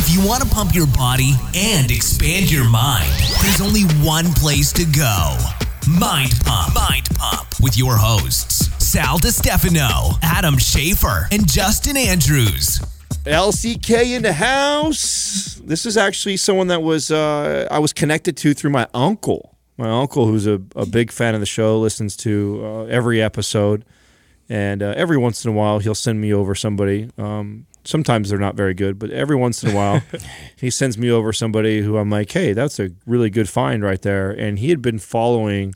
If you want to pump your body and expand your mind, there's only one place to go. Mind Pump. Mind Pump with your hosts, Sal Stefano, Adam Schafer, and Justin Andrews. LCK in the house. This is actually someone that was uh, I was connected to through my uncle. My uncle, who's a, a big fan of the show, listens to uh, every episode, and uh, every once in a while he'll send me over somebody. Um, sometimes they're not very good, but every once in a while he sends me over somebody who I'm like, hey, that's a really good find right there. And he had been following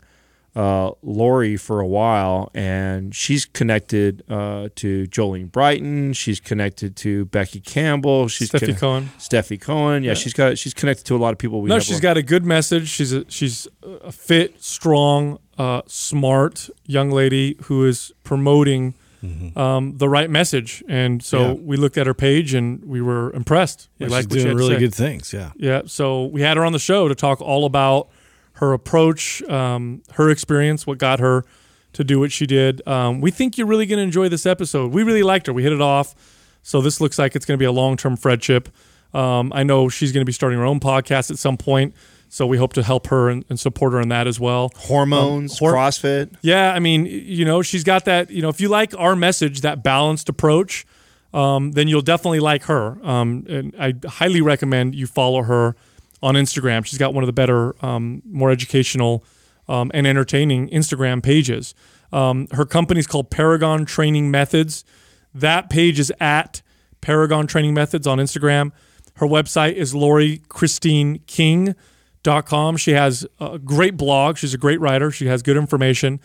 uh, Laurie for a while, and she's connected uh, to Jolene Brighten. She's connected to Becky Campbell. She's Stefi Cohen. Stefi Cohen. Yeah, Yeah. she's got she's connected to a lot of people. We No, she's on- got a good message. She's a, she's a fit, strong, uh, smart young lady who is promoting um, the right message. And so Yeah. we looked at her page and we were impressed. We Yeah, liked she's doing really good things. Yeah. Yeah, so we had her on the show to talk all about her approach, um, her experience, what got her to do what she did. Um, we think you're really going to enjoy this episode. We really liked her. We hit it off. So this looks like it's going to be a long term friendship. Um, I know she's going to be starting her own podcast at some point. So we hope to help her and, and support her in that as well. hormones, Um, hor- CrossFit. Yeah, I mean, you know, she's got that. You know, if you like our message, that balanced approach, um, then you'll definitely like her. Um, and I highly recommend you follow her on Instagram. She's got one of the better, um, more educational um, and entertaining Instagram pages. Um, her company's called Paragon Training Methods. That page is at Paragon Training Methods on Instagram. Her website is Laurie Christine King com. She has a great blog. She's a great writer. She has good information.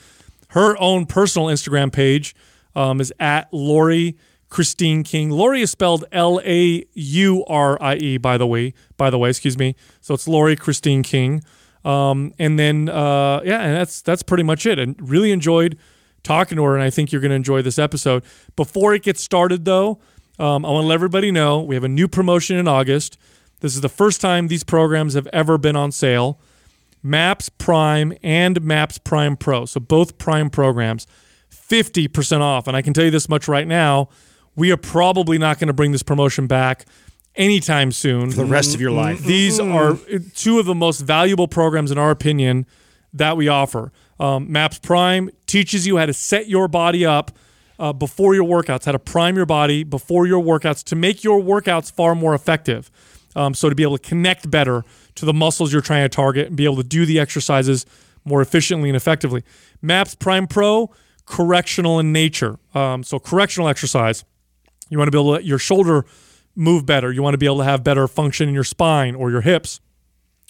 Her own personal Instagram page um, is at Laurie Christine King. Laurie is spelled L A U R I E. By the way, by the way, excuse me. So it's Laurie Christine King. Um, and then uh, yeah, and that's that's pretty much it. And really enjoyed talking to her, and I think you're going to enjoy this episode. Before it gets started, though, um, I want to let everybody know we have a new promotion in August. This is the first time these programs have ever been on sale. Maps Prime and Maps Prime Pro. So both Prime programs, 50% off. And I can tell you this much right now we are probably not going to bring this promotion back anytime soon. For The rest of your life. These are two of the most valuable programs, in our opinion, that we offer. Um, Maps Prime teaches you how to set your body up uh, before your workouts, how to prime your body before your workouts to make your workouts far more effective. Um, so to be able to connect better to the muscles you're trying to target and be able to do the exercises more efficiently and effectively. Maps Prime Pro, correctional in nature. Um, so correctional exercise. You want to be able to let your shoulder move better. You want to be able to have better function in your spine or your hips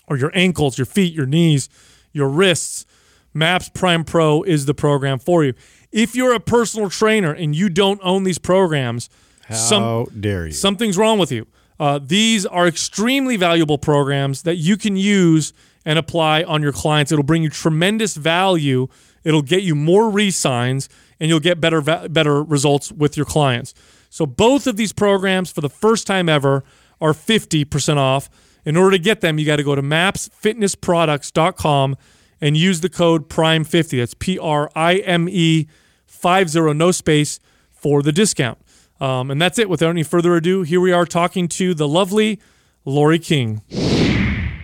or your ankles, your feet, your knees, your wrists. Maps Prime Pro is the program for you. If you're a personal trainer and you don't own these programs, some, How dare you? something's wrong with you. Uh, these are extremely valuable programs that you can use and apply on your clients. It'll bring you tremendous value. It'll get you more re-signs, and you'll get better better results with your clients. So both of these programs, for the first time ever, are 50% off. In order to get them, you got to go to mapsfitnessproducts.com and use the code PRIME50. That's P R I M E 50, no space, for the discount. Um, and that's it. Without any further ado, here we are talking to the lovely Laurie King.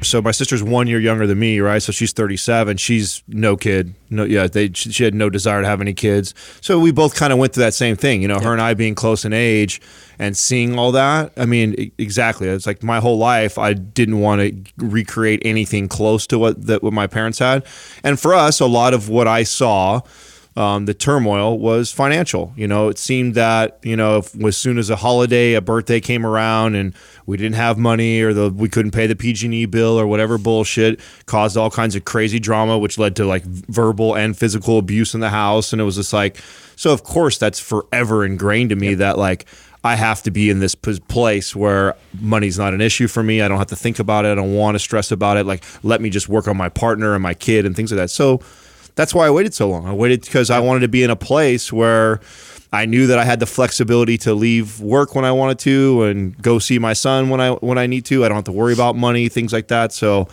So my sister's one year younger than me, right? So she's 37. She's no kid. No, yeah, they she had no desire to have any kids. So we both kind of went through that same thing, you know, her and I being close in age and seeing all that. I mean, exactly. It's like my whole life I didn't want to recreate anything close to what that what my parents had. And for us, a lot of what I saw um, the turmoil was financial. You know, it seemed that you know, if, as soon as a holiday, a birthday came around, and we didn't have money, or the we couldn't pay the PG&E bill, or whatever bullshit, caused all kinds of crazy drama, which led to like verbal and physical abuse in the house, and it was just like, so of course that's forever ingrained to me that like. I have to be in this p- place where money's not an issue for me. I don't have to think about it. I don't want to stress about it. Like, let me just work on my partner and my kid and things like that. So, that's why I waited so long. I waited because I wanted to be in a place where I knew that I had the flexibility to leave work when I wanted to and go see my son when I when I need to. I don't have to worry about money, things like that. So,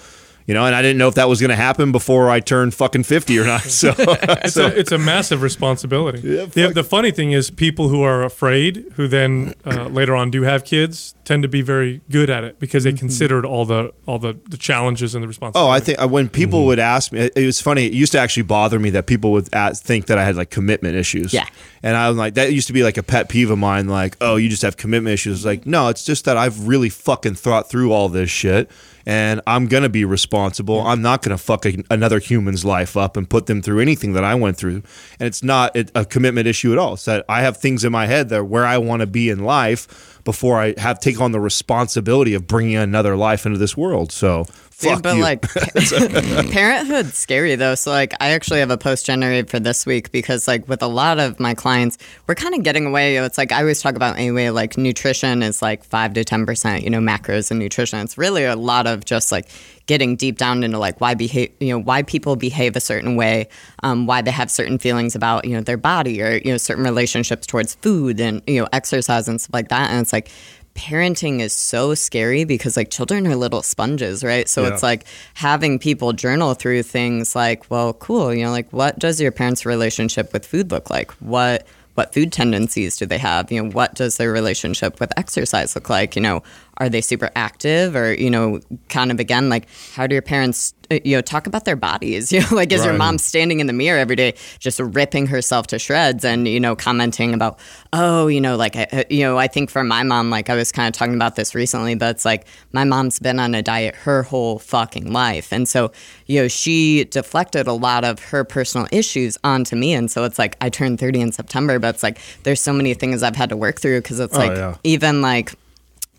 you know, and I didn't know if that was going to happen before I turned fucking 50 or not. So, It's, so a, it's a massive responsibility. Yeah, the, the funny thing is, people who are afraid, who then uh, later on do have kids, tend to be very good at it because they considered all the all the, the challenges and the responsibility. Oh. I think uh, when people would ask me, it, it was funny. It used to actually bother me that people would ask, think that I had like commitment issues. Yeah. and I'm like, that used to be like a pet peeve of mine. Like, oh, you just have commitment issues. It's like, no, it's just that I've really fucking thought through all this shit, and I'm gonna be responsible. I'm not gonna fuck a, another human's life up and put them through anything that I went through. And it's not a, a commitment issue at all. It's that I have things in my head that where I want to be in life before I have take on the responsibility of bringing another life into this world. So. Dude, Fuck but you. like parenthood's scary though. So like I actually have a post generated for this week because like with a lot of my clients, we're kind of getting away. It's like I always talk about anyway, like nutrition is like five to ten percent, you know, macros and nutrition. It's really a lot of just like getting deep down into like why behave you know why people behave a certain way um, why they have certain feelings about you know their body or you know certain relationships towards food and you know exercise and stuff like that and it's like parenting is so scary because like children are little sponges right? So Yeah. it's like having people journal through things like well cool you know like what does your parents relationship with food look like? What what food tendencies do they have? You know what does their relationship with exercise look like? You know are they super active or you know kind of again like how do your parents uh, you know talk about their bodies? You know like is your mom standing in the mirror every day just ripping herself to shreds and you know commenting about oh you know like I, you know i think for my mom like i was kind of talking about this recently but it's like my mom's been on a diet her whole fucking life. And so you know she deflected a lot of her personal issues onto me. And so it's like i turned 30 in september but it's like there's so many things i've had to work through because it's Oh, like yeah. even like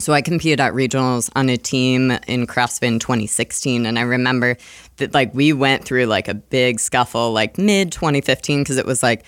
so I competed at regionals on a team in CrossFit in 2016, and I remember that like we went through like a big scuffle like mid 2015 because it was like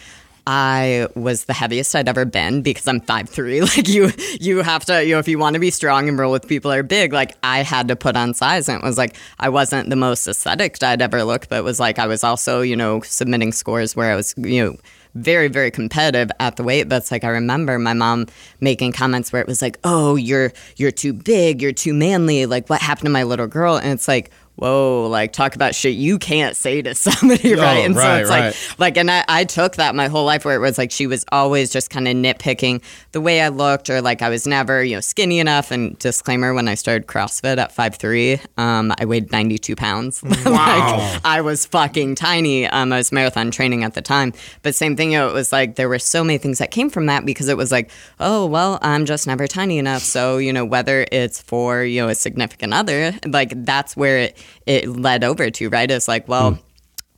I was the heaviest I'd ever been because I'm 5'3". Like you, you have to, you know, if you want to be strong and roll with people that are big, like I had to put on size. And it was like I wasn't the most aesthetic I'd ever looked, but it was like I was also, you know, submitting scores where I was, you know, very very competitive at the weight but it's like i remember my mom making comments where it was like oh you're you're too big you're too manly like what happened to my little girl? And it's like whoa like talk about shit you can't say to somebody right? And so it's right. like like and I, I took that my whole life where it was like she was always just kind of nitpicking the way i looked or like i was never you know skinny enough. And disclaimer when i started crossfit at 5'3 um, i weighed 92 pounds. Like i was fucking tiny. Um, i was marathon training at the time. But same thing you know it was like there were so many things that came from that because it was like oh well i'm just never tiny enough. So you know whether it's for you know a significant other like that's where it it led over to right it's like well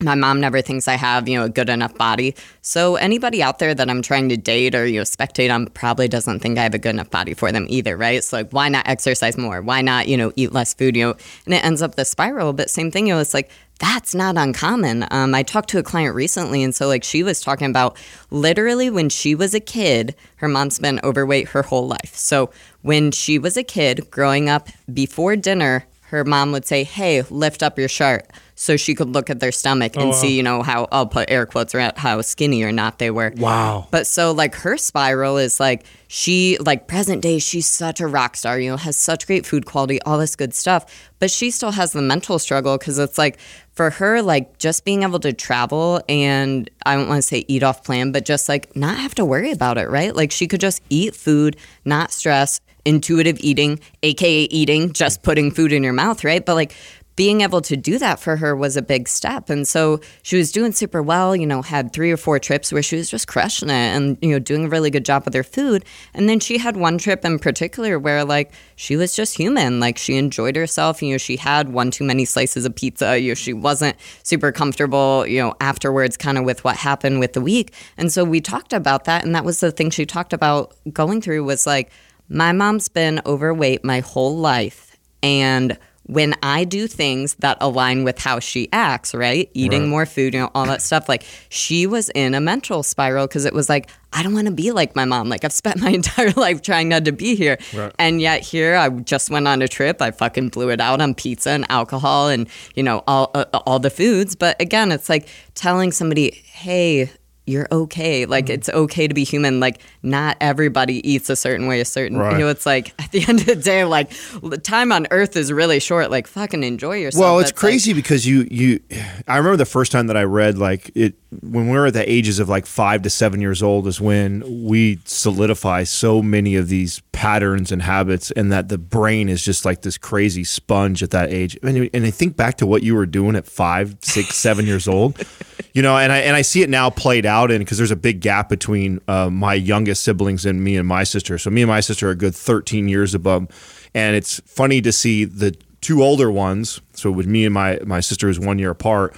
my mom never thinks I have, you know, a good enough body. So anybody out there that I'm trying to date or, you know, spectate on probably doesn't think I have a good enough body for them either, right? So like why not exercise more? Why not, you know, eat less food, you know? And it ends up the spiral, but same thing, you know, it's like that's not uncommon. Um, I talked to a client recently, and so like she was talking about literally when she was a kid, her mom's been overweight her whole life. So when she was a kid growing up before dinner, her mom would say, Hey, lift up your shirt so she could look at their stomach and oh, wow. see, you know, how I'll put air quotes around how skinny or not they were. Wow. But so like her spiral is like she like present day she's such a rock star, you know, has such great food quality, all this good stuff, but she still has the mental struggle cuz it's like for her like just being able to travel and I don't want to say eat off plan, but just like not have to worry about it, right? Like she could just eat food, not stress, intuitive eating, aka eating, just putting food in your mouth, right? But like being able to do that for her was a big step. And so she was doing super well, you know, had three or four trips where she was just crushing it and, you know, doing a really good job with her food. And then she had one trip in particular where, like, she was just human. Like, she enjoyed herself. You know, she had one too many slices of pizza. You know, she wasn't super comfortable, you know, afterwards, kind of with what happened with the week. And so we talked about that. And that was the thing she talked about going through was like, my mom's been overweight my whole life. And when I do things that align with how she acts, right? Eating more food, you know, all that stuff. Like she was in a mental spiral because it was like, I don't want to be like my mom. Like I've spent my entire life trying not to be here. And yet here I just went on a trip. I fucking blew it out on pizza and alcohol and, you know, all, uh, all the foods. But again, it's like telling somebody, hey, you're okay. Like mm. it's okay to be human. Like not everybody eats a certain way. A certain, Right. you know, it's like at the end of the day, like the time on Earth is really short. Like fucking enjoy yourself. Well, it's That's, like- crazy because you you I remember the first time that I read like it when we were at the ages of like 5 to 7 years old is when we solidify so many of these patterns and habits and that the brain is just like this crazy sponge at that age. And, and I think back to what you were doing at five, six, seven years old. You know, and I and I see it now played out in because there's a big gap between uh, my youngest siblings and me and my sister. So me and my sister are a good 13 years above, and it's funny to see the two older ones. So with me and my my sister is one year apart.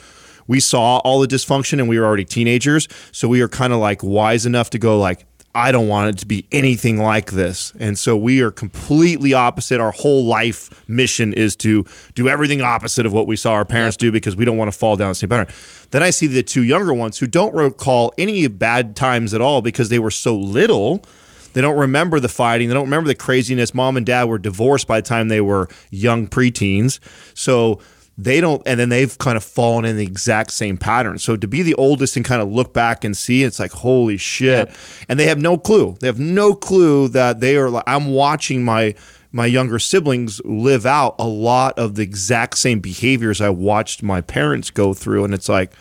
We saw all the dysfunction, and we were already teenagers. So we are kind of like wise enough to go like. I don't want it to be anything like this. And so we are completely opposite. Our whole life mission is to do everything opposite of what we saw our parents do because we don't want to fall down the same pattern. Then I see the two younger ones who don't recall any bad times at all because they were so little. They don't remember the fighting. They don't remember the craziness. Mom and dad were divorced by the time they were young preteens. So they don't, and then they've kind of fallen in the exact same pattern. So to be the oldest and kind of look back and see, it's like, holy shit. And they have no clue. They have no clue that they are, like, I'm watching my, my younger siblings live out a lot of the exact same behaviors I watched my parents go through. And it's like,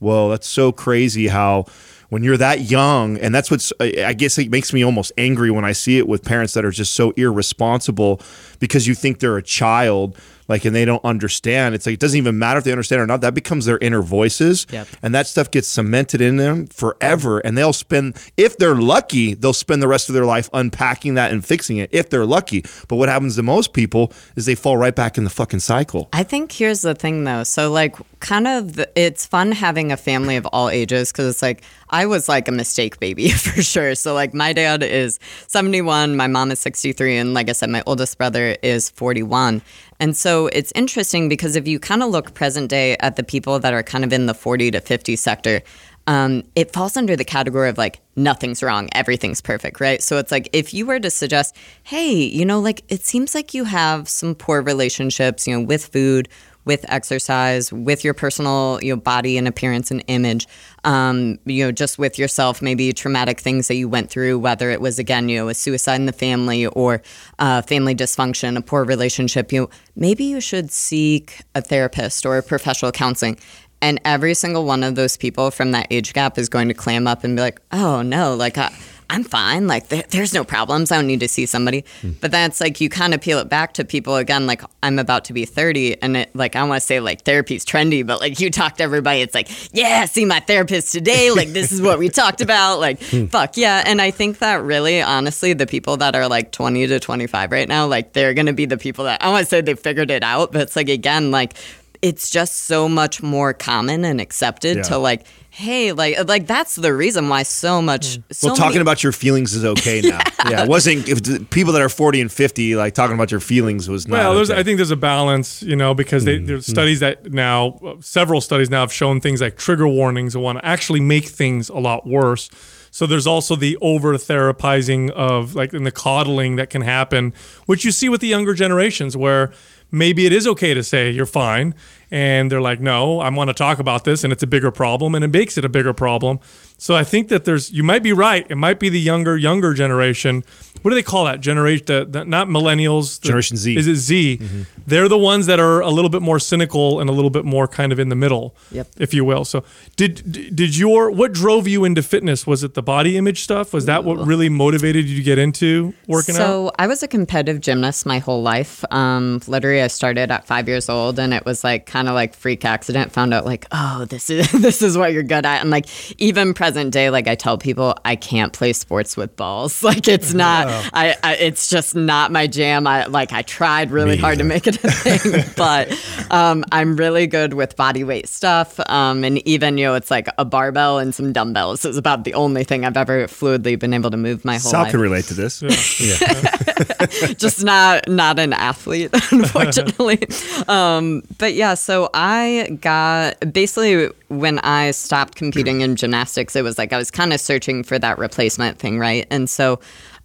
well, that's so crazy how when you're that young, and that's what's, I I guess it makes me almost angry when I see it with parents that are just so irresponsible because you think they're a child, like, and they don't understand. It's like, it doesn't even matter if they understand or not. That becomes their inner voices. Yep. And that stuff gets cemented in them forever. And they'll spend, if they're lucky, they'll spend the rest of their life unpacking that and fixing it, if they're lucky. But what happens to most people is they fall right back in the fucking cycle. I think here's the thing though. So like kind of the, it's fun having a family of all ages cuz it's like I was like a mistake baby for sure. So like my dad is 71, my mom is 63 and like I said my oldest brother is 41. And so it's interesting because if you kind of look present day at the people that are kind of in the 40 to 50 sector, um, it falls under the category of like nothing's wrong, everything's perfect, right? So it's like if you were to suggest, hey, you know, like it seems like you have some poor relationships, you know, with food, with exercise, with your personal, you know, body and appearance and image, um, you know, just with yourself, maybe traumatic things that you went through, whether it was again, you know, a suicide in the family or uh, family dysfunction, a poor relationship, you know, maybe you should seek a therapist or a professional counseling. And every single one of those people from that age gap is going to clam up and be like, oh no, like I, I'm fine. Like there, there's no problems. I don't need to see somebody. Hmm. But that's like you kind of peel it back to people again. Like I'm about to be 30, and it, like I want to say like therapy's trendy, but like you talk to everybody, it's like yeah, see my therapist today. Like this is what we talked about. Like hmm. fuck yeah. And I think that really, honestly, the people that are like 20 to 25 right now, like they're gonna be the people that I want to say they figured it out. But it's like again, like it's just so much more common and accepted Yeah. to like hey like uh, like that's the reason why so much mm. so well, talking many- about your feelings is okay now. yeah. it wasn't if the people that are forty and fifty like talking about your feelings was not. Well, there's, okay. I think there's a balance, you know, because they, mm, there's mm. studies that now, uh, several studies now have shown things like trigger warnings and want to actually make things a lot worse. So there's also the over therapizing of like and the coddling that can happen, which you see with the younger generations where maybe it is okay to say you're fine. And they're like, no, I want to talk about this and it's a bigger problem and it makes it a bigger problem. So I think that there's, you might be right. It might be the younger, younger generation. What do they call that generation? The, the, not millennials. the- Generation Z. Is it Z? Mm-hmm. They're the ones that are a little bit more cynical and a little bit more kind of in the middle, Yep. if you will. So, did did your what drove you into fitness? Was it the body image stuff? Was that what really motivated you to get into working out? So I was a competitive gymnast my whole life. Um, literally, I started at five years old, and it was like kind of like freak accident. Found out like, oh, this is this is what you're good at, and like even present day, like I tell people, I can't play sports with balls. Like it's not, I, I it's just not my jam. I like I tried really hard to make it a thing, but um, I'm really good with body weight stuff. Um, and even you know, it's like a barbell and some dumbbells is about the only thing I've ever fluidly been able to move my whole Sal life can relate to this. just not not an athlete unfortunately um, but yeah so i got basically when i stopped competing in gymnastics it was like i was kind of searching for that replacement thing right and so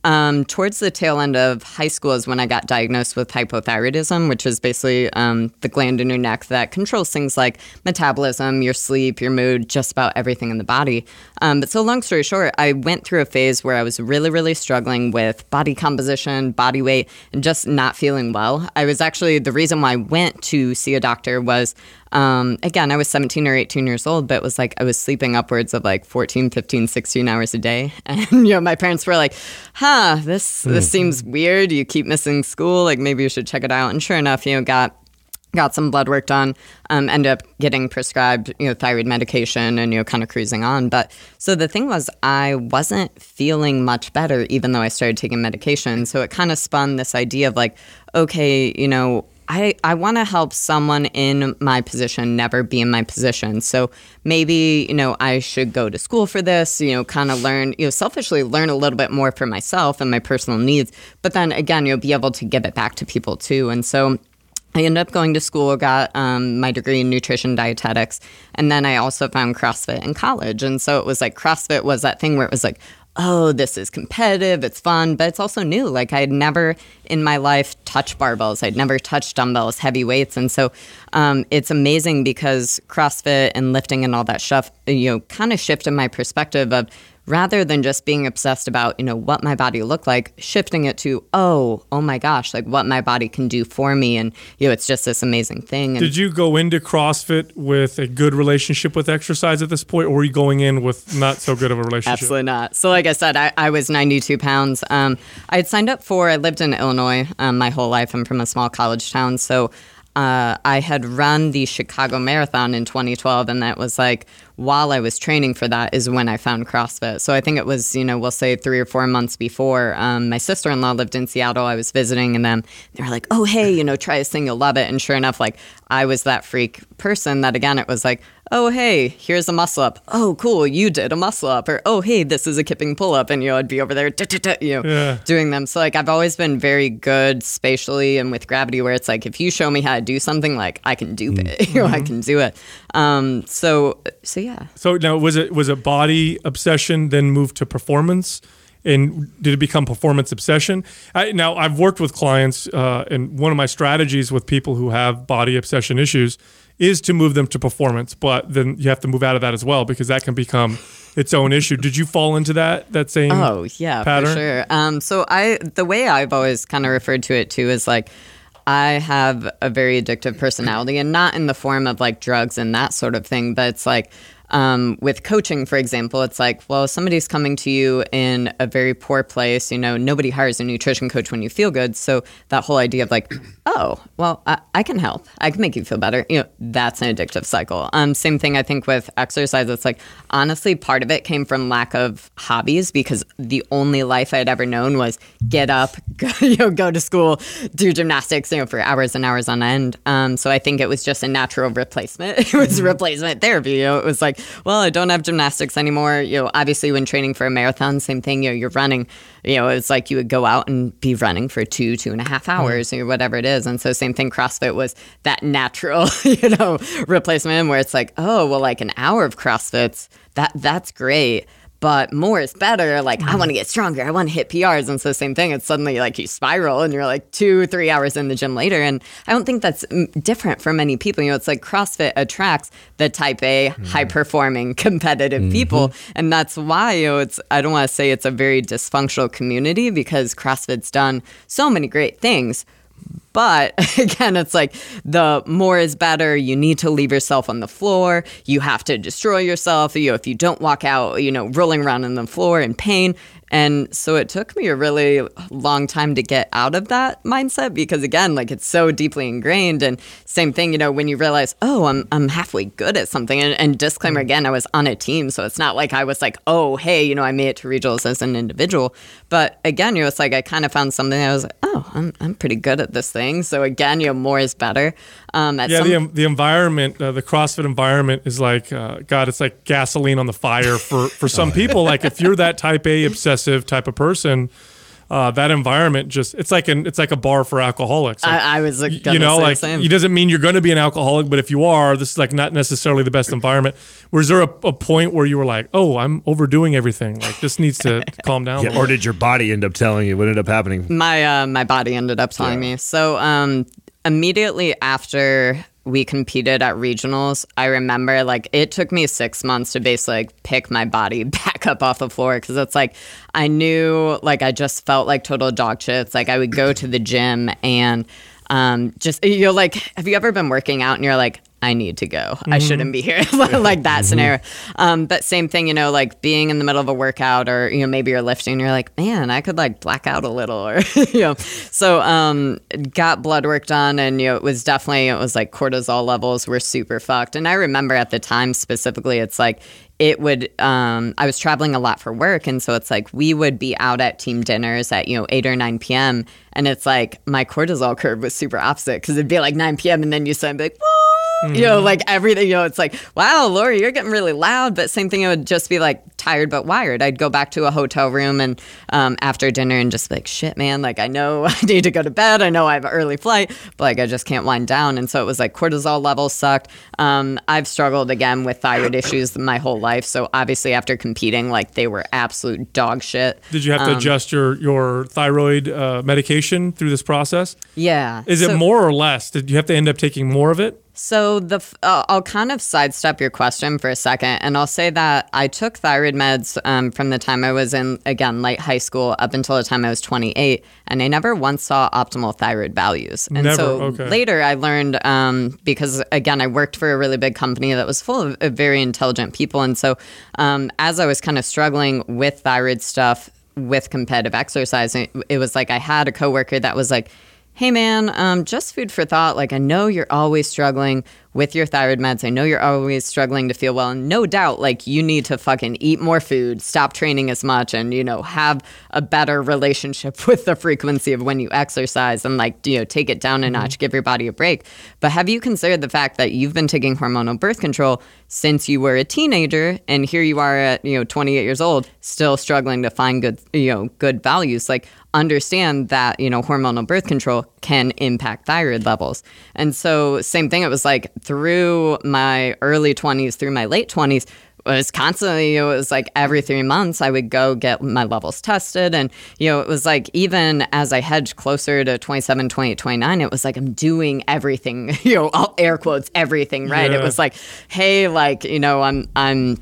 Um, towards the tail end of high school is when I got diagnosed with hypothyroidism, which is basically um, the gland in your neck that controls things like metabolism, your sleep, your mood, just about everything in the body. Um, but so, long story short, I went through a phase where I was really, really struggling with body composition, body weight, and just not feeling well. I was actually the reason why I went to see a doctor was um, again, I was 17 or 18 years old, but it was like I was sleeping upwards of like 14, 15, 16 hours a day. And, you know, my parents were like, huh, this, this Hmm. seems weird. You keep missing school. Like maybe you should check it out. And sure enough, you know, got got some blood work done um, ended up getting prescribed you know thyroid medication and you know kind of cruising on but so the thing was i wasn't feeling much better even though i started taking medication so it kind of spun this idea of like okay you know I, I want to help someone in my position never be in my position. So maybe, you know, I should go to school for this, you know, kind of learn, you know, selfishly learn a little bit more for myself and my personal needs. But then again, you'll be able to give it back to people too. And so I ended up going to school, got um, my degree in nutrition dietetics, and then I also found CrossFit in college. And so it was like CrossFit was that thing where it was like, oh, this is competitive, it's fun, but it's also new. Like I had never in my life touched barbells, I'd never touched dumbbells, heavy weights, and so um, it's amazing because CrossFit and lifting and all that stuff, you know, kind of shifted my perspective of rather than just being obsessed about you know what my body looked like shifting it to oh oh my gosh like what my body can do for me and you know it's just this amazing thing and Did you go into CrossFit with a good relationship with exercise at this point, or were you going in with not so good of a relationship? Absolutely not. So, like I said, I, I was 92 pounds. Um, I had signed up for, I lived in Illinois um, my whole life. I'm from a small college town. So, uh, I had run the Chicago Marathon in 2012, and that was like while I was training for that is when I found CrossFit. So I think it was, you know, we'll say three or four months before. Um, my sister in law lived in Seattle. I was visiting, and then they were like, oh, hey, you know, try this thing, you'll love it. And sure enough, like I was that freak person that again, it was like, oh, hey, here's a muscle up. Oh, cool, you did a muscle up. Or, oh, hey, this is a kipping pull up. And, you know, I'd be over there, you know, Yeah. doing them. So, like, I've always been very good spatially and with gravity, where it's like, if you show me how to do something, like, I can do it. you know, I can do it. Um, so, so yeah. So now was it was it body obsession then moved to performance, and did it become performance obsession? I, now I've worked with clients, uh, and one of my strategies with people who have body obsession issues is to move them to performance, but then you have to move out of that as well because that can become its own issue. Did you fall into that that same? Oh yeah, pattern? for sure. Um, so I the way I've always kind of referred to it too is like I have a very addictive personality, and not in the form of like drugs and that sort of thing, but it's like. Um, with coaching, for example, it's like, well, somebody's coming to you in a very poor place. You know, nobody hires a nutrition coach when you feel good. So that whole idea of like, oh, well, I, I can help. I can make you feel better. You know, that's an addictive cycle. Um, same thing, I think, with exercise. It's like, honestly, part of it came from lack of hobbies because the only life I'd ever known was get up, go, you know, go to school, do gymnastics, you know, for hours and hours on end. Um, so I think it was just a natural replacement. It was replacement therapy. You know, it was like, well, I don't have gymnastics anymore. You know, obviously when training for a marathon, same thing. You know, you're running. You know, it's like you would go out and be running for two, two and a half hmm. hours, or whatever it is. And so same thing. CrossFit was that natural, you know, replacement where it's like, oh, well, like an hour of CrossFits, that that's great but more is better. Like, I want to mm-hmm. get stronger. I want to hit PRs. And so, same thing. It's suddenly like you spiral and you're like two, three hours in the gym later. And I don't think that's mm, different for many people. You know, it's like CrossFit attracts the type A, mm. high performing, competitive mm-hmm. people. And that's why, you know, it's, I don't want to say it's a very dysfunctional community because CrossFit's done so many great things. But again, it's like the more is better. You need to leave yourself on the floor. You have to destroy yourself. You know, if you don't walk out, you know, rolling around on the floor in pain. And so it took me a really long time to get out of that mindset because again, like it's so deeply ingrained. And same thing, you know, when you realize, oh, I'm I'm halfway good at something. And, and disclaimer again, I was on a team, so it's not like I was like, oh, hey, you know, I made it to regionals as an individual. But again, you know, it's like I kind of found something. I was like, oh, I'm I'm pretty good at this thing. So again, you know, more is better. Um, at Yeah, some- the, the environment, uh, the CrossFit environment is like, uh, God, it's like gasoline on the fire for, for some people. Like if you're that type A obsessive type of person, uh, that environment just it's like an it's like a bar for alcoholics. Like, I, I was like, you know, like same. it doesn't mean you're going to be an alcoholic, but if you are, this is like not necessarily the best environment. Was there a, a point where you were like, "Oh, I'm overdoing everything. Like this needs to calm down." Yeah, or did your body end up telling you what ended up happening? my uh, my body ended up telling me. So um, immediately after we competed at regionals, I remember like it took me six months to basically like pick my body back up off the floor because it's like I knew like I just felt like total dog shit. It's like I would go to the gym and um, just you're like, have you ever been working out and you're like, I need to go. I shouldn't be here. like that scenario. Um, but same thing, you know, like being in the middle of a workout or, you know, maybe you're lifting, you're like, man, I could like black out a little or, you know. So um, got blood work done and, you know, it was definitely, it was like cortisol levels were super fucked. And I remember at the time specifically, it's like, it would um, i was traveling a lot for work and so it's like we would be out at team dinners at you know 8 or 9 p.m and it's like my cortisol curve was super opposite because it'd be like 9 p.m and then you start be like Woo! you know like everything you know it's like wow laurie you're getting really loud but same thing it would just be like tired but wired i'd go back to a hotel room and um, after dinner and just be like shit man like i know i need to go to bed i know i have an early flight but like i just can't wind down and so it was like cortisol levels sucked um, i've struggled again with thyroid issues my whole life so obviously after competing like they were absolute dog shit Did you have to adjust your your thyroid uh, medication through this process? yeah Is it more or less? Did you have to end up taking more of it? So the uh, I'll kind of sidestep your question for a second, and I'll say that I took thyroid meds um, from the time I was in again late high school up until the time I was 28, and I never once saw optimal thyroid values. And Never, so okay. later I learned um, because again I worked for a really big company that was full of, of very intelligent people, and so um, as I was kind of struggling with thyroid stuff with competitive exercise, it, it was like I had a coworker that was like hey man, um, just food for thought. Like, I know you're always struggling with your thyroid meds. I know you're always struggling to feel well. And no doubt, like, you need to fucking eat more food, stop training as much, and, you know, have a better relationship with the frequency of when you exercise and, like, you know, take it down a notch, mm-hmm. give your body a break. But have you considered the fact that you've been taking hormonal birth control since you were a teenager and here you are at, you know, 28 years old, still struggling to find good, you know, good values? Like, understand that you know hormonal birth control can impact thyroid levels and so same thing it was like through my early 20s through my late 20s it was constantly it was like every three months i would go get my levels tested and you know it was like even as i hedged closer to 27 28 29 it was like i'm doing everything you know all air quotes everything right Yeah. it was like hey like you know i'm i'm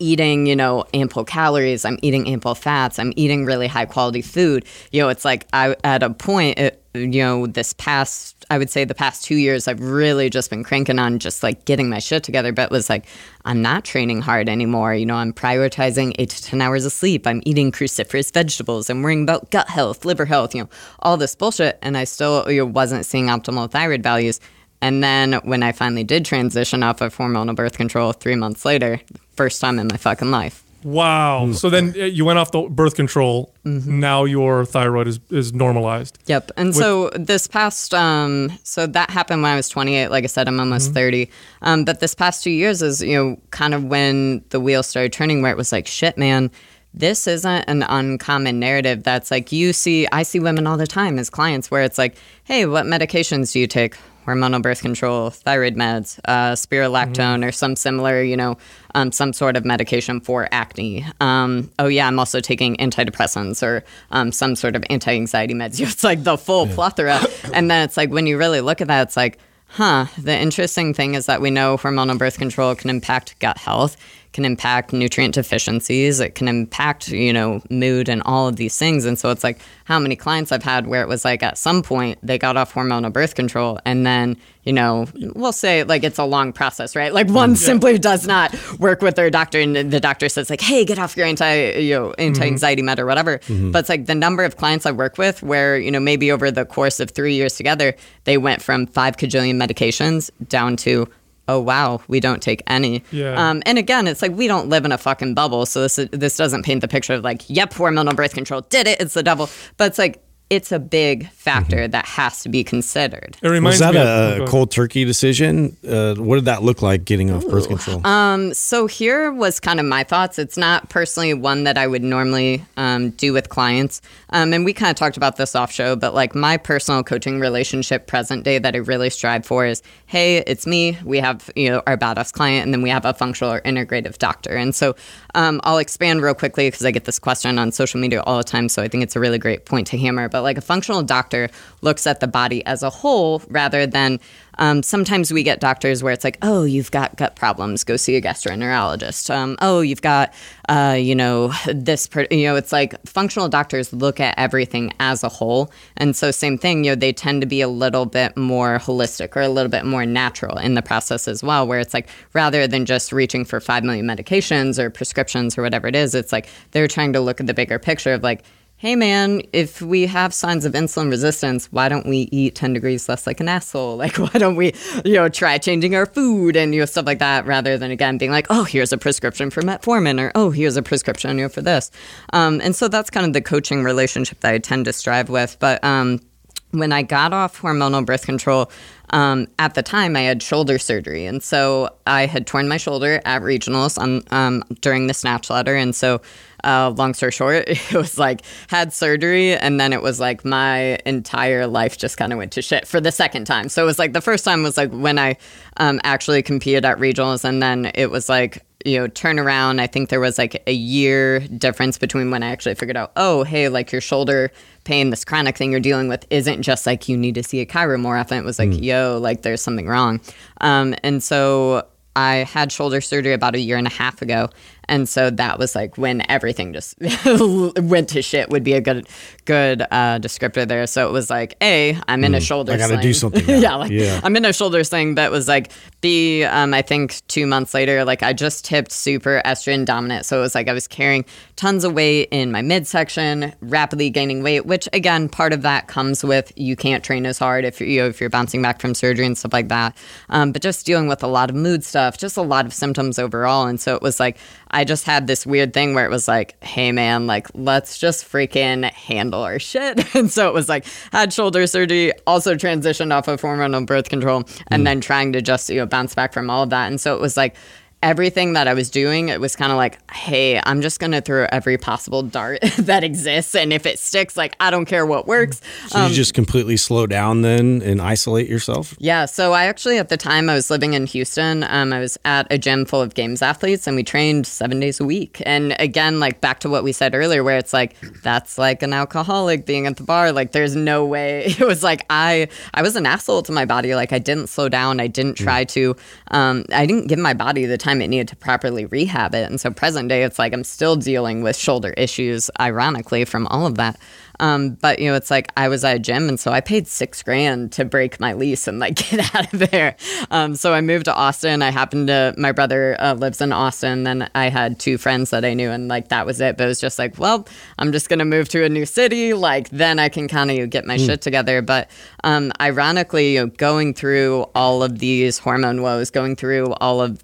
eating, you know, ample calories, I'm eating ample fats, I'm eating really high quality food. You know, it's like I at a point, it, you know, this past, I would say the past two years, I've really just been cranking on just like getting my shit together. But was like, I'm not training hard anymore. You know, I'm prioritizing eight to 10 hours of sleep. I'm eating cruciferous vegetables. I'm worrying about gut health, liver health, you know, all this bullshit. And I still wasn't seeing optimal thyroid values. And then when I finally did transition off of hormonal birth control three months later, first time in my fucking life. Wow. So then uh, you went off the birth control. Mm-hmm. Now your thyroid is, is normalized. Yep. And so this past, um, so that happened when I was 28. Like I said, I'm almost 30. Um, but this past two years is, you know, kind of when the wheel started turning where it was like, shit, man, this isn't an uncommon narrative that's like you see, I see women all the time as clients where it's like, hey, what medications do you take? Hormonal birth control, thyroid meds, uh, spironolactone, or some similar, you know, um, some sort of medication for acne. Um, oh yeah, I'm also taking antidepressants or um, some sort of anti-anxiety meds. It's like the full plethora, and then it's like when you really look at that, it's like, huh. The interesting thing is that we know hormonal birth control can impact gut health, can impact nutrient deficiencies, it can impact you know mood and all of these things. And so it's like how many clients I've had where it was like at some point they got off hormonal birth control and then you know we'll say like it's a long process, right? Like one simply does not work with their doctor and the doctor says like, hey, get off your anti you know mm-hmm. anti anxiety med or whatever. Mm-hmm. But it's like the number of clients I work with where you know maybe over the course of three years together they went from five kajillion medications down to oh wow, we don't take any. Yeah. Um, and again, it's like we don't live in a fucking bubble, so this this doesn't paint the picture of like, yep, hormonal birth control did it, it's the devil. But it's like it's a big factor that has to be considered. It reminds Was that me of- a, oh, cold turkey decision? Uh, what did that look like getting off birth control? Um, so here was kind of my thoughts. It's not personally one that I would normally um, do with clients, um, and we kind of talked about this off show. But like my personal coaching relationship, present day that I really strive for is, hey, it's me. We have you know our badass client, and then we have a functional or integrative doctor. And so um, I'll expand real quickly because I get this question on social media all the time. So I think it's a really great point to hammer. But like a functional doctor looks at the body as a whole rather than um, sometimes we get doctors where it's like, oh, you've got gut problems, go see a gastroenterologist. Um, oh, you've got, uh, you know, this, per- you know, it's like functional doctors look at everything as a whole. And so, same thing, you know, they tend to be a little bit more holistic or a little bit more natural in the process as well, where it's like, rather than just reaching for 5 million medications or prescriptions or whatever it is, it's like they're trying to look at the bigger picture of like, hey man, if we have signs of insulin resistance, why don't we eat 10 degrees less like an asshole? Like, why don't we, you know, try changing our food and, you know, stuff like that rather than, again, being like, oh, here's a prescription for metformin or, oh, here's a prescription, you know, for this. Um, and so that's kind of the coaching relationship that I tend to strive with. But, um, when I got off hormonal birth control, um, at the time I had shoulder surgery, and so I had torn my shoulder at regionals on um, during the snatch ladder, and so. Uh, long story short, it was like had surgery, and then it was like my entire life just kind of went to shit for the second time. So it was like the first time was like when I um, actually competed at regionals, and then it was like you know turn around. I think there was like a year difference between when I actually figured out, oh hey, like your shoulder pain, this chronic thing you're dealing with isn't just like you need to see a chiro more often. It was like, yo, like there's something wrong. Um, and so I had shoulder surgery about a year and a half ago. And so that was like when everything just went to shit would be a good good uh, descriptor there. So it was like, A, I'm in a shoulder I gotta sling. do something yeah, like Yeah. I'm in a shoulder sling that was like B, um, I think two months later, like I just tipped super estrogen dominant. So it was like I was carrying tons of weight in my midsection, rapidly gaining weight, which again, part of that comes with you can't train as hard if you're, you know, if you're bouncing back from surgery and stuff like that. Um, but just dealing with a lot of mood stuff, just a lot of symptoms overall. And so it was like, I just had this weird thing where it was like, hey man, like let's just freaking handle our shit. and so it was like, had shoulder surgery, also transitioned off of hormonal birth control, and hmm. then trying to just, you know, bounce back from all of that. And so it was like, everything that I was doing, it was kind of like, hey, I'm just going to throw every possible dart that exists. And if it sticks, like, I don't care what works. So you just completely slow down then and isolate yourself? Yeah, so I actually at the time I was living in Houston. Um, I was at a gym full of games athletes, and we trained seven days a week. And again, like back to what we said earlier, where it's like that's like an alcoholic being at the bar. Like there's no way. It was like I I was an asshole to my body. Like I didn't slow down. I didn't try to. Um, I didn't give my body the time it needed to properly rehab it. And so present day, it's like I'm still dealing with shoulder issues, ironically, from all of that. Um, but you know, it's like I was at a gym, and so I paid six grand to break my lease and like get out of there. Um, so I moved to Austin. I happened to my brother uh, lives in Austin. Then I had two friends that I knew, and like that was it. But it was just like, well, I'm just gonna move to a new city. Like then I can kind of get my shit together. But um, ironically, you know, going through all of these hormone woes, going through all of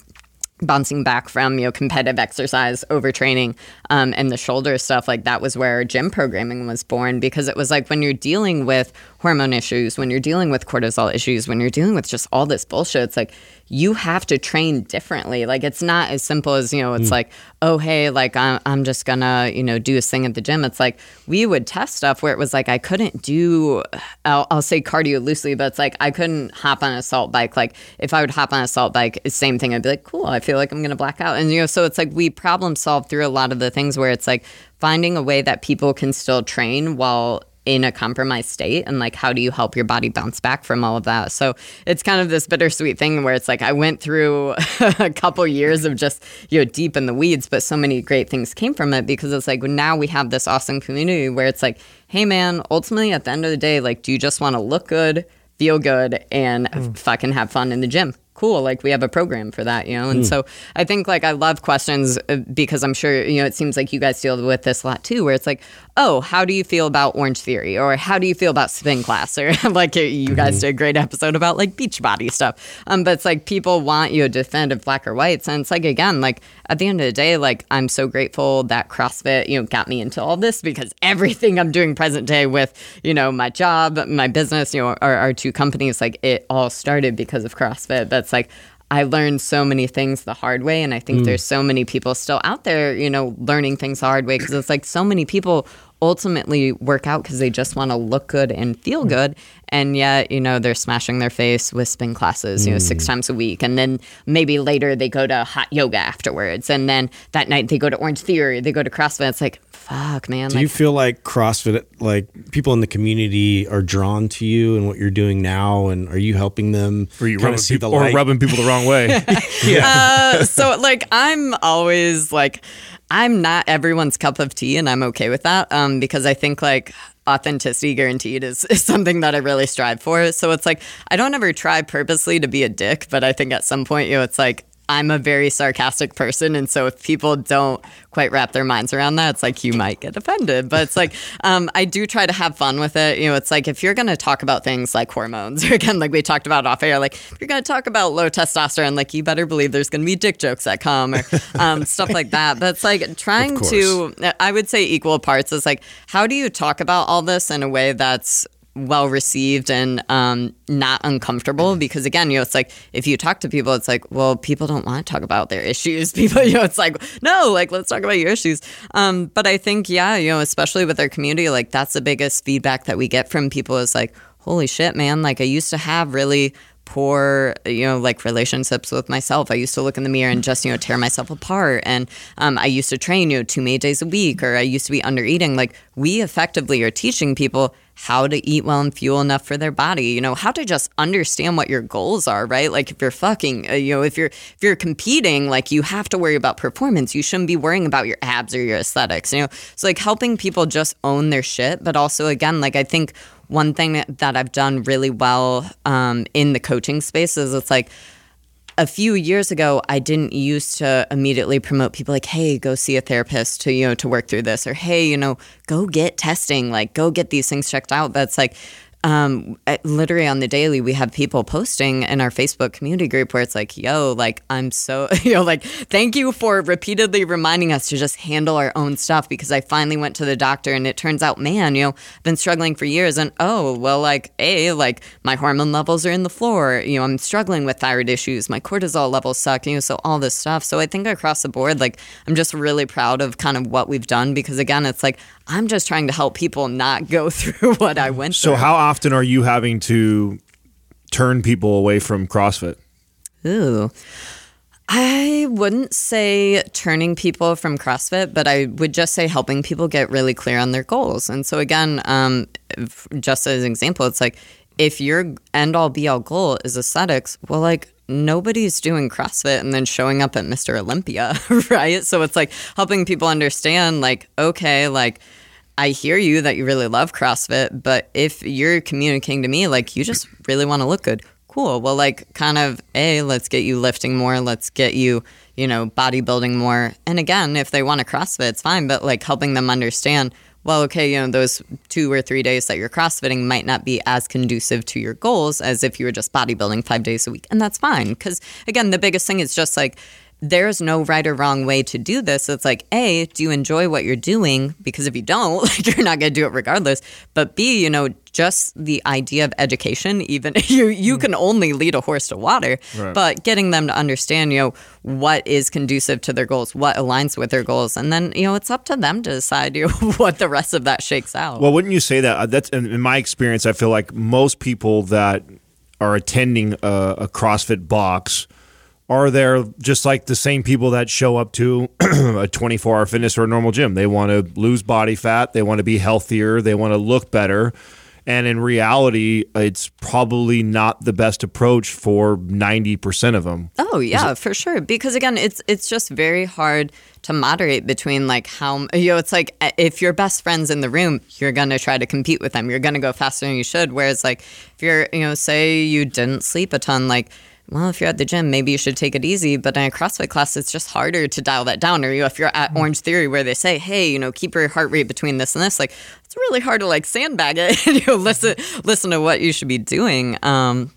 bouncing back from you know competitive exercise overtraining um, and the shoulder stuff like that was where gym programming was born because it was like when you're dealing with hormone issues when you're dealing with cortisol issues when you're dealing with just all this bullshit it's like you have to train differently. Like it's not as simple as you know it's mm. like oh hey like I'm, I'm just gonna you know do this thing at the gym. It's like we would test stuff where it was like i couldn't do I'll, I'll say cardio loosely but it's like i couldn't hop on a salt bike. Like if i would hop on a salt bike same thing. I'd be like cool i feel like i'm gonna black out. And you know so it's like we problem solve through a lot of the things where it's like finding a way that people can still train while in a compromised state and like how do you help your body bounce back from all of that? So it's kind of this bittersweet thing where it's like i went through a couple years of just you know deep in the weeds but so many great things came from it because it's like now we have this awesome community where it's like hey man ultimately at the end of the day like do you just want to look good feel good and mm. fucking have fun in the gym cool like we have a program for that you know? And so i think like i love questions uh, because i'm sure you know it seems like you guys deal with this a lot too where it's like oh how do you feel about orange theory? or how do you feel about spin class? or like you guys did a great episode about like beach body stuff. Um, but it's like people want you to defend of black or whites and it's like again like at the end of the day like i'm so grateful that crossfit you know got me into all this because everything i'm doing present day with you know my job my business you know our, our two companies like it all started because of crossfit that's like I learned so many things the hard way. And I think mm. there's so many people still out there, you know, learning things the hard way because it's like so many people ultimately work out because they just want to look good and feel good. And yet, you know, they're smashing their face with spin classes, you know, six times a week. And then maybe later they go to hot yoga afterwards. And then that night they go to Orange Theory, they go to CrossFit. It's like, fuck, man. Do like, you feel like CrossFit, like people in the community, are drawn to you and what you're doing now, and are you helping them? Or you kinda rubbing see the people, or rubbing people the wrong way. uh, so like I'm always like I'm not everyone's cup of tea and I'm okay with that um, because I think like authenticity guaranteed is, is something that I really strive for. So it's like I don't ever try purposely to be a dick, but I think at some point, you know, it's like I'm a very sarcastic person, and so if people don't quite wrap their minds around that, it's like you might get offended. But it's like um, I do try to have fun with it. You know, it's like if you're going to talk about things like hormones, or again, like we talked about off air, like if you're going to talk about low testosterone, like you better believe there's going to be dick jokes that come or um, stuff like that. But it's like trying to, I would say, equal parts is like how do you talk about all this in a way that's well received and um, not uncomfortable because again you know it's like if you talk to people it's like well people don't want to talk about their issues. People you know it's like no like let's talk about your issues. Um, but i think yeah you know especially with our community like that's the biggest feedback that we get from people is like holy shit man like i used to have really poor you know like relationships with myself. I used to look in the mirror and just you know tear myself apart. And um, i used to train you know too many days a week or i used to be under eating. Like we effectively are teaching people how to eat well and fuel enough for their body. You know how to just understand what your goals are right? Like if you're fucking uh, you know if you're if you're competing like you have to worry about performance. You shouldn't be worrying about your abs or your aesthetics you know? So like helping people just own their shit but also again like i think one thing that, I've done really well um, in the coaching space is it's like a few years ago, I didn't used to immediately promote people like, "Hey, go see a therapist to you know to work through this," or "Hey, you know, go get testing, like go get these things checked out." That's like um, literally on the daily, we have people posting in our Facebook community group where it's like, yo, like, I'm so, you know, like, thank you for repeatedly reminding us to just handle our own stuff because I finally went to the doctor and it turns out, man, you know, I've been struggling for years and oh, well, like, A, like, my hormone levels are in the floor. You know, I'm struggling with thyroid issues. My cortisol levels suck, you know, so all this stuff. So I think across the board, like, I'm just really proud of kind of what we've done because, again, it's like, I'm just trying to help people not go through what I went so through. So, how often are you having to turn people away from CrossFit? Ooh. I wouldn't say turning people from CrossFit, but I would just say helping people get really clear on their goals. And so, again, um, just as an example, it's like if your end all be all goal is aesthetics, well, like nobody's doing CrossFit and then showing up at Mr. Olympia, right? So it's like helping people understand, like, okay, like, I hear you that you really love CrossFit, but if you're communicating to me like you just really want to look good, cool. Well, like kind of a let's get you lifting more, let's get you, you know, bodybuilding more. And again, if they want to CrossFit, it's fine, but like helping them understand, well, okay, you know, those two or three days that you're CrossFitting might not be as conducive to your goals as if you were just bodybuilding five days a week, and that's fine. Because again, the biggest thing is just like there's no right or wrong way to do this. It's like, A, do you enjoy what you're doing? Because if you don't, like you're not going to do it regardless. But B, you know, just the idea of education, even you you can only lead a horse to water, but getting them to understand, you know, what is conducive to their goals, what aligns with their goals, and then you know it's up to them to decide you know, what the rest of that shakes out. Well, wouldn't you say that? Uh, That's in in my experience. I feel like most people that are attending a, a CrossFit box are there just like the same people that show up to a 24 hour fitness or a normal gym. They want to lose body fat, they want to be healthier, they want to look better. And in reality, it's probably not the best approach for 90% of them. Oh yeah, for sure. Because again, it's it's just very hard to moderate between like how you know it's like uh, if your best friends in the room, you're gonna try to compete with them. You're gonna go faster than you should. Whereas like if you're you know say you didn't sleep a ton, like well, if you're at the gym, maybe you should take it easy. But in a CrossFit class, it's just harder to dial that down. Or you if you're at Mm-hmm. Orange Theory, where they say, hey, you know, keep your heart rate between this and this, like it's really hard to like sandbag it and you know, listen listen to what you should be doing. Um,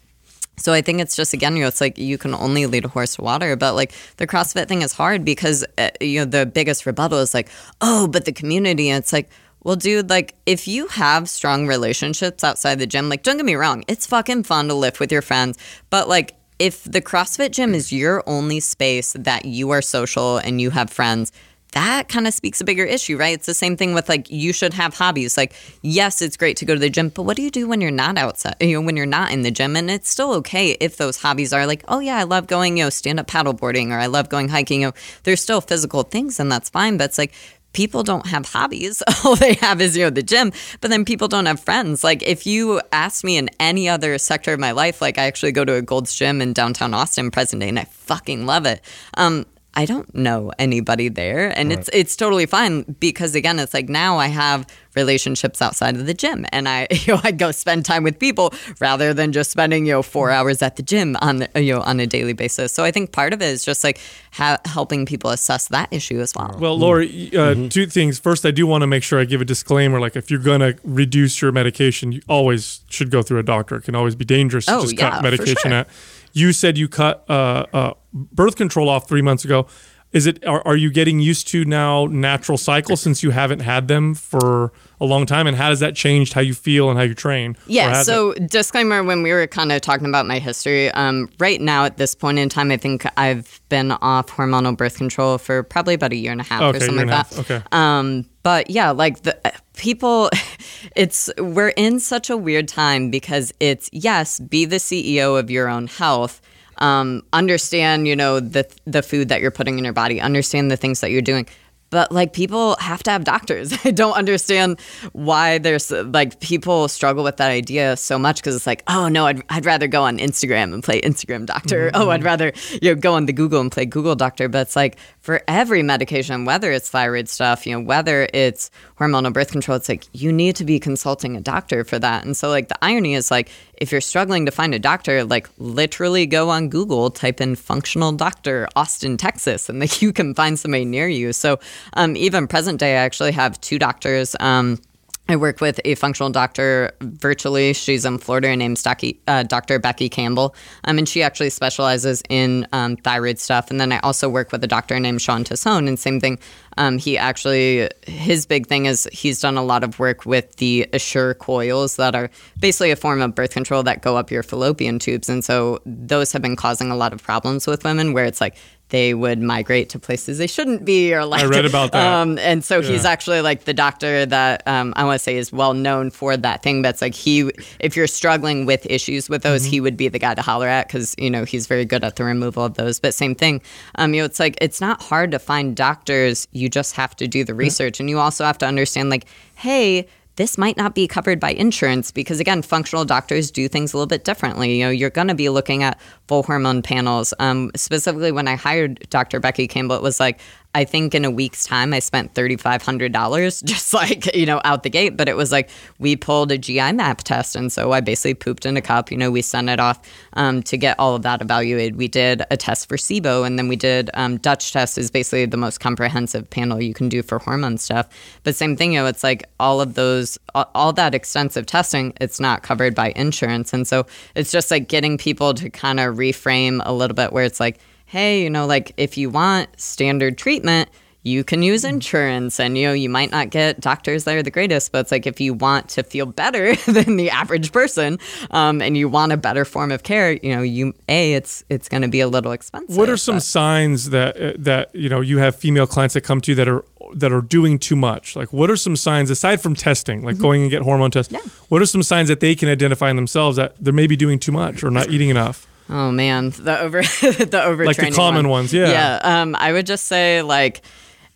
so I think it's just again, you know, it's like you can only lead a horse to water, but like the CrossFit thing is hard because uh, you know the biggest rebuttal is like, oh, but the community. And it's like, well, dude, like if you have strong relationships outside the gym, like don't get me wrong, it's fucking fun to lift with your friends, but like if the CrossFit gym is your only space that you are social and you have friends, that kind of speaks a bigger issue, right? It's the same thing with like you should have hobbies. Like, yes, it's great to go to the gym, but what do you do when you're not outside? You know, when you're not in the gym, and it's still okay if those hobbies are like, oh yeah, I love going, you know, stand up paddleboarding, or I love going hiking. You know, there's still physical things, and that's fine. But it's like people don't have hobbies. All they have is, you know, the gym, but then people don't have friends. Like if you ask me in any other sector of my life, like I actually go to a Gold's Gym in downtown Austin present day and I fucking love it. Um, I don't know anybody there, and it's it's totally fine because again, it's like now I have relationships outside of the gym, and I you know I go spend time with people rather than just spending you know four hours at the gym on the, you know on a daily basis. So I think part of it is just like ha- helping people assess that issue as well. Well, Laurie, uh, Mm-hmm. two things. First, I do want to make sure I give a disclaimer. Like, if you're going to reduce your medication, you always should go through a doctor. It can always be dangerous to Oh, just yeah, cut medication sure. at. You said you cut uh, uh, birth control off three months ago. Is it? Are, are you getting used to now natural cycles since you haven't had them for a long time? And how has that changed how you feel and how you train? Yeah. So, it? disclaimer when we were kind of talking about my history, um, right now at this point in time, I think I've been off hormonal birth control for probably about a year and a half Okay, or something like that. Okay. Um, but yeah, like the uh, people, it's we're in such a weird time because it's yes, be the CEO of your own health. Um, understand, you know, the the food that you're putting in your body. Understand the things that you're doing. But like people have to have doctors. I don't understand why there's like people struggle with that idea so much because it's like, oh no, I'd, I'd rather go on Instagram and play Instagram doctor. Oh, I'd rather you know go on the Google and play Google doctor. But it's like for every medication, whether it's thyroid stuff, you know, whether it's hormonal birth control, it's like you need to be consulting a doctor for that. And so like the irony is like if you're struggling to find a doctor, like literally go on Google, type in functional doctor, Austin, Texas, and like you can find somebody near you. So um, even present day, I actually have two doctors. Um, I work with a functional doctor virtually. She's in Florida. Her name's Docky, uh, Dr. Becky Campbell. Um, and she actually specializes in um, thyroid stuff. And then I also work with a doctor named Shawn Tassone. And same thing, um, he actually, his big thing is he's done a lot of work with the Essure coils that are basically a form of birth control that go up your fallopian tubes. And so those have been causing a lot of problems with women where it's like, they would migrate to places they shouldn't be, or like I read about that. Um, and so he's actually like the doctor that um, I want to say is well known for that thing. That's like he, if you're struggling with issues with those, he would be the guy to holler at because you know he's very good at the removal of those. But same thing, um, you know, it's like it's not hard to find doctors. You just have to do the research, and you also have to understand like, hey. This might not be covered by insurance because, again, functional doctors do things a little bit differently. You know, you're going to be looking at full hormone panels. Um, specifically, when I hired Dr. Becky Campbell, it was like I think in a week's time, I spent $3,500 just like, you know, out the gate. But it was like we pulled a GI map test. And so I basically pooped in a cup. You know, we sent it off um, to get all of that evaluated. We did a test for SIBO and then we did um, Dutch test is basically the most comprehensive panel you can do for hormone stuff. But same thing, you know, it's like all of those, all, all that extensive testing, it's not covered by insurance. And so it's just like getting people to kind of reframe a little bit where it's like, hey, you know, like if you want standard treatment, you can use insurance and you know you might not get doctors that are the greatest but it's like if you want to feel better than the average person um, and you want a better form of care you know you a it's it's going to be a little expensive What are some but- signs that uh, that you know you have female clients that come to you that are that are doing too much? Like, what are some signs aside from testing, like going and get hormone tests? Mm-hmm. Yeah. What are some signs that they can identify in themselves that they're maybe doing too much or not eating enough? Oh man, the over the overtraining Like the common one. ones, yeah. Yeah, um, I would just say like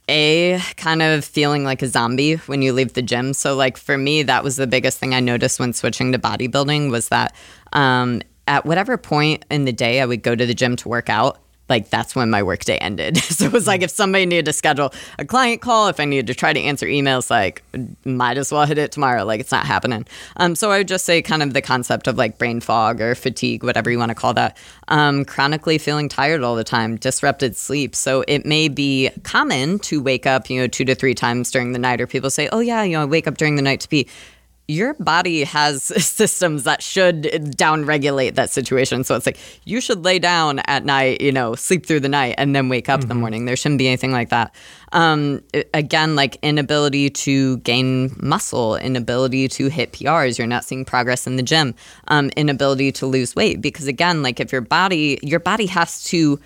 a kind of feeling like a zombie when you leave the gym. So like for me, that was the biggest thing I noticed when switching to bodybuilding was that um, at whatever point in the day I would go to the gym to work out. Like that's when my workday ended. so it was like if somebody needed to schedule a client call, if I needed to try to answer emails, like might as well hit it tomorrow. Like it's not happening. Um, so I would just say kind of the concept of like brain fog or fatigue, whatever you want to call that. Um, chronically feeling tired all the time, disrupted sleep. So it may be common to wake up, you know, two to three times during the night, or people say, oh yeah, you know, I wake up during the night to pee your body has systems that should downregulate that situation. So it's like you should lay down at night, you know, sleep through the night, and then wake up mm-hmm. in the mm-hmm. morning. There shouldn't be anything like that. Um, again, like inability to gain muscle, inability to hit PRs. You're not seeing progress in the gym. Um, inability to lose weight because again, like if your body, your body has to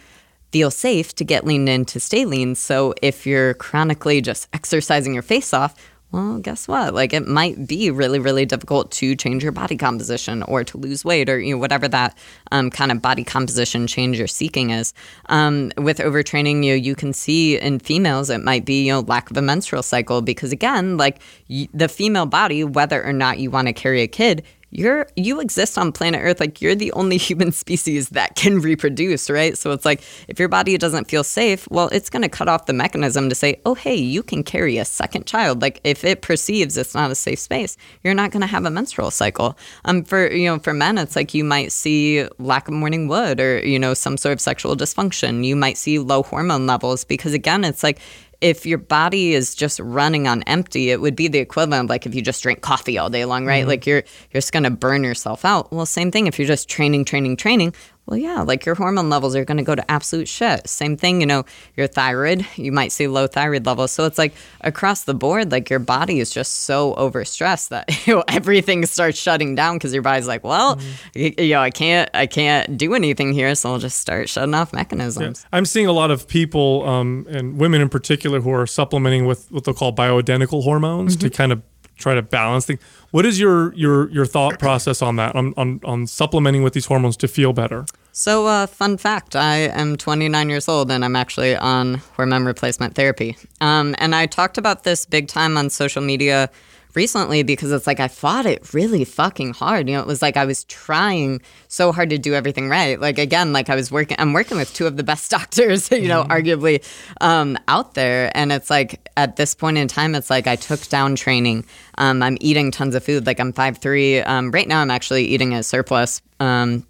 feel safe to get lean in to stay lean. So if you're chronically just exercising your face off, well, guess what? Like it might be really, really difficult to change your body composition or to lose weight or you know whatever that um, kind of body composition change you're seeking is. Um, with overtraining, you know, you can see in females it might be you know lack of a menstrual cycle because again, like y- the female body, whether or not you want to carry a kid, you're you exist on planet earth like you're the only human species that can reproduce right? So it's like if your body doesn't feel safe well it's going to cut off the mechanism to say oh hey you can carry a second child. Like if it perceives it's not a safe space you're not going to have a menstrual cycle. Um for you know for men it's like you might see lack of morning wood or you know some sort of sexual dysfunction. You might see low hormone levels because again it's like if your body is just running on empty, it would be the equivalent of like if you just drink coffee all day long, right? Mm-hmm. Like you're you're just gonna burn yourself out. Well, same thing if you're just training, training, training. Well, yeah, like your hormone levels are going to go to absolute shit. Same thing, you know, your thyroid, you might see low thyroid levels. So it's like across the board, like your body is just so overstressed that you know everything starts shutting down because your body's like, well, mm-hmm. you, know, I can't, I can't do anything here, so I'll just start shutting off mechanisms. Yeah. I'm seeing a lot of people um, and women in particular who are supplementing with what they'll call bioidentical hormones mm-hmm. to kind of try to balance things. What is your your your thought process on that? On on, on supplementing with these hormones to feel better? So, uh, fun fact: I am 29 years old, and I'm actually on hormone replacement therapy. Um, and I talked about this big time on social media recently because it's like I fought it really fucking hard. You know, it was like I was trying so hard to do everything right. Like again, like I was working I'm working with two of the best doctors, you know, mm-hmm. arguably um, out there. And it's like at this point in time, it's like I took down training. Um, I'm eating tons of food. Like I'm five three. Um, right now I'm actually eating a surplus um,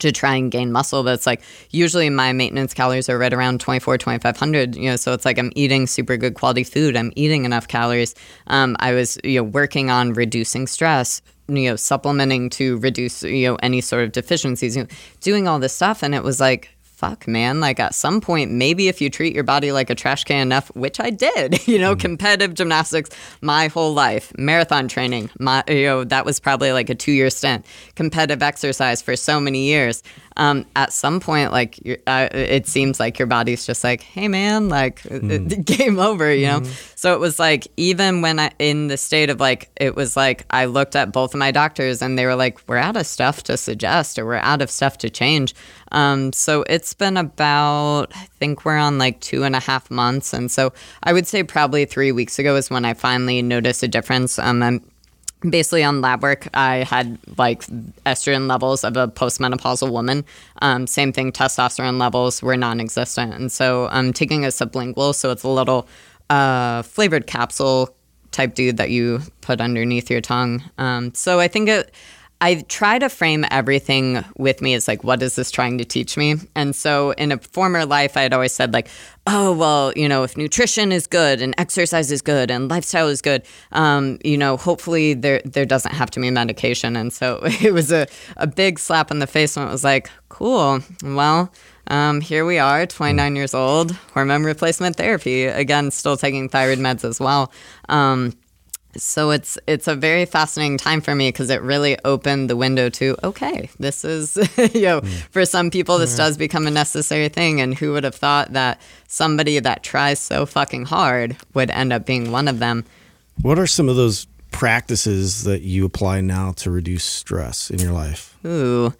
to try and gain muscle that's like usually my maintenance calories are right around 24 2500 you know so it's like i'm eating super good quality food. I'm eating enough calories. Um, i was you know working on reducing stress you know supplementing to reduce you know any sort of deficiencies you know, doing all this stuff. And it was like fuck, man. Like at some point, maybe if you treat your body like a trash can enough, which I did, you know, mm. competitive gymnastics my whole life, marathon training, my, you know, that was probably like a two year stint, competitive exercise for so many years um, at some point, like uh, it seems like your body's just like, hey man, like mm. game over, you know. Mm. So it was like even when I in the state of like it was like I looked at both of my doctors and they were like, we're out of stuff to suggest or we're out of stuff to change. Um, so it's been about I think we're on like two and a half months, and so I would say probably three weeks ago is when I finally noticed a difference. Um, I'm basically on lab work i had like estrogen levels of a postmenopausal woman. Um, same thing testosterone levels were non-existent. And so i'm taking a sublingual so it's a little uh, flavored capsule type dude that you put underneath your tongue. Um, so i think it I try to frame everything with me as like, what is this trying to teach me? And so in a former life, I had always said, like, oh, well, you know, if nutrition is good and exercise is good and lifestyle is good, um, you know, hopefully there there doesn't have to be medication. And so it was a, a big slap in the face when it was like, cool, well, um, here we are, 29 years old, hormone replacement therapy. Again, still taking thyroid meds as well. Um, so it's it's a very fascinating time for me because it really opened the window to okay this is you know mm. for some people this does become a necessary thing. And who would have thought that somebody that tries so fucking hard would end up being one of them? What are some of those practices that you apply now to reduce stress in your life? Ooh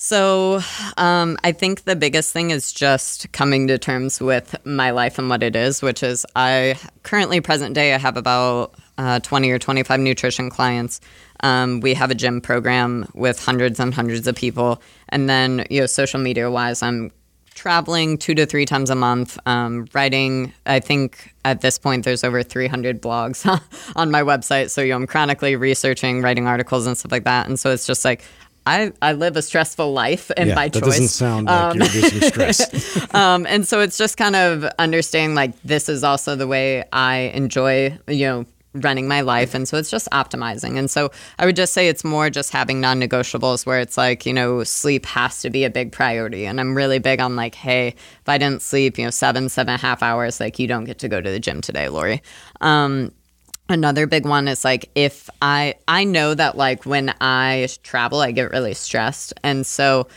so, um, I think the biggest thing is just coming to terms with my life and what it is, which is I currently, present day, I have about uh, 20 or 25 nutrition clients. Um, we have a gym program with hundreds and hundreds of people. And then, you know, social media wise, I'm traveling two to three times a month, um, writing. I think at this point there's over 300 blogs on my website. So you know, I'm chronically researching, writing articles and stuff like that. And so it's just like I, I live a stressful life and yeah, by that choice. doesn't sound like Um, you're reducing stress. um, and so it's just kind of understanding like this is also the way I enjoy, you know, running my life. And so it's just optimizing. And so I would just say it's more just having non negotiables where it's like, you know, sleep has to be a big priority. And I'm really big on like, hey, if I didn't sleep, you know, seven, seven and a half hours, like you don't get to go to the gym today, Laurie. Um, Another big one is like if I I know that like when I travel I get really stressed. And so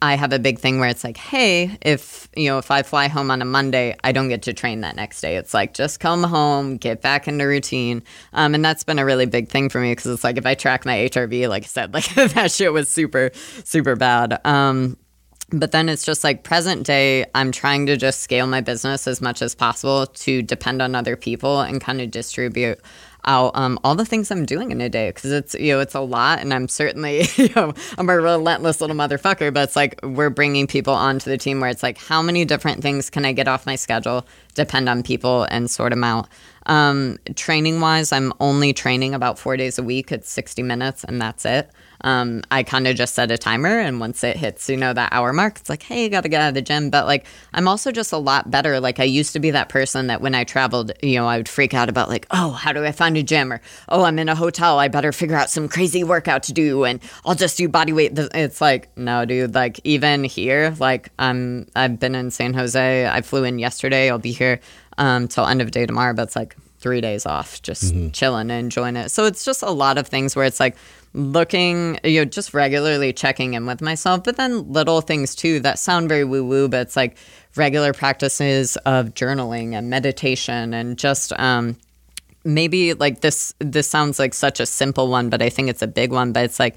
I have a big thing where it's like hey if you know if I fly home on a Monday I don't get to train that next day. It's like just come home get back into routine. Um, and that's been a really big thing for me because it's like if I track my HRV like I said like that shit was super super bad. Um, but then it's just like present day, I'm trying to just scale my business as much as possible to depend on other people and kind of distribute out um, all the things I'm doing in a day because it's you know it's a lot and I'm certainly you know I'm a relentless little motherfucker but it's like we're bringing people onto the team where it's like how many different things can I get off my schedule depend on people and sort them out? Um, training wise I'm only training about four days a week it's 60 minutes and that's it um, I kind of just set a timer, and once it hits, you know, that hour mark, it's like, hey, you got to get out of the gym. But like, I'm also just a lot better. Like, I used to be that person that when I traveled, you know, I would freak out about like, oh, how do I find a gym? Or oh, I'm in a hotel, I better figure out some crazy workout to do, and I'll just do body weight. It's like, no, dude. Like, even here, like, I'm I've been in San Jose. I flew in yesterday. I'll be here um, till end of day tomorrow. But it's like three days off, just chilling and enjoying it. So it's just a lot of things where it's like looking, you know, just regularly checking in with myself, but then little things too that sound very woo woo, but it's like regular practices of journaling and meditation and just, um, maybe like this this sounds like such a simple one but i think it's a big one but it's like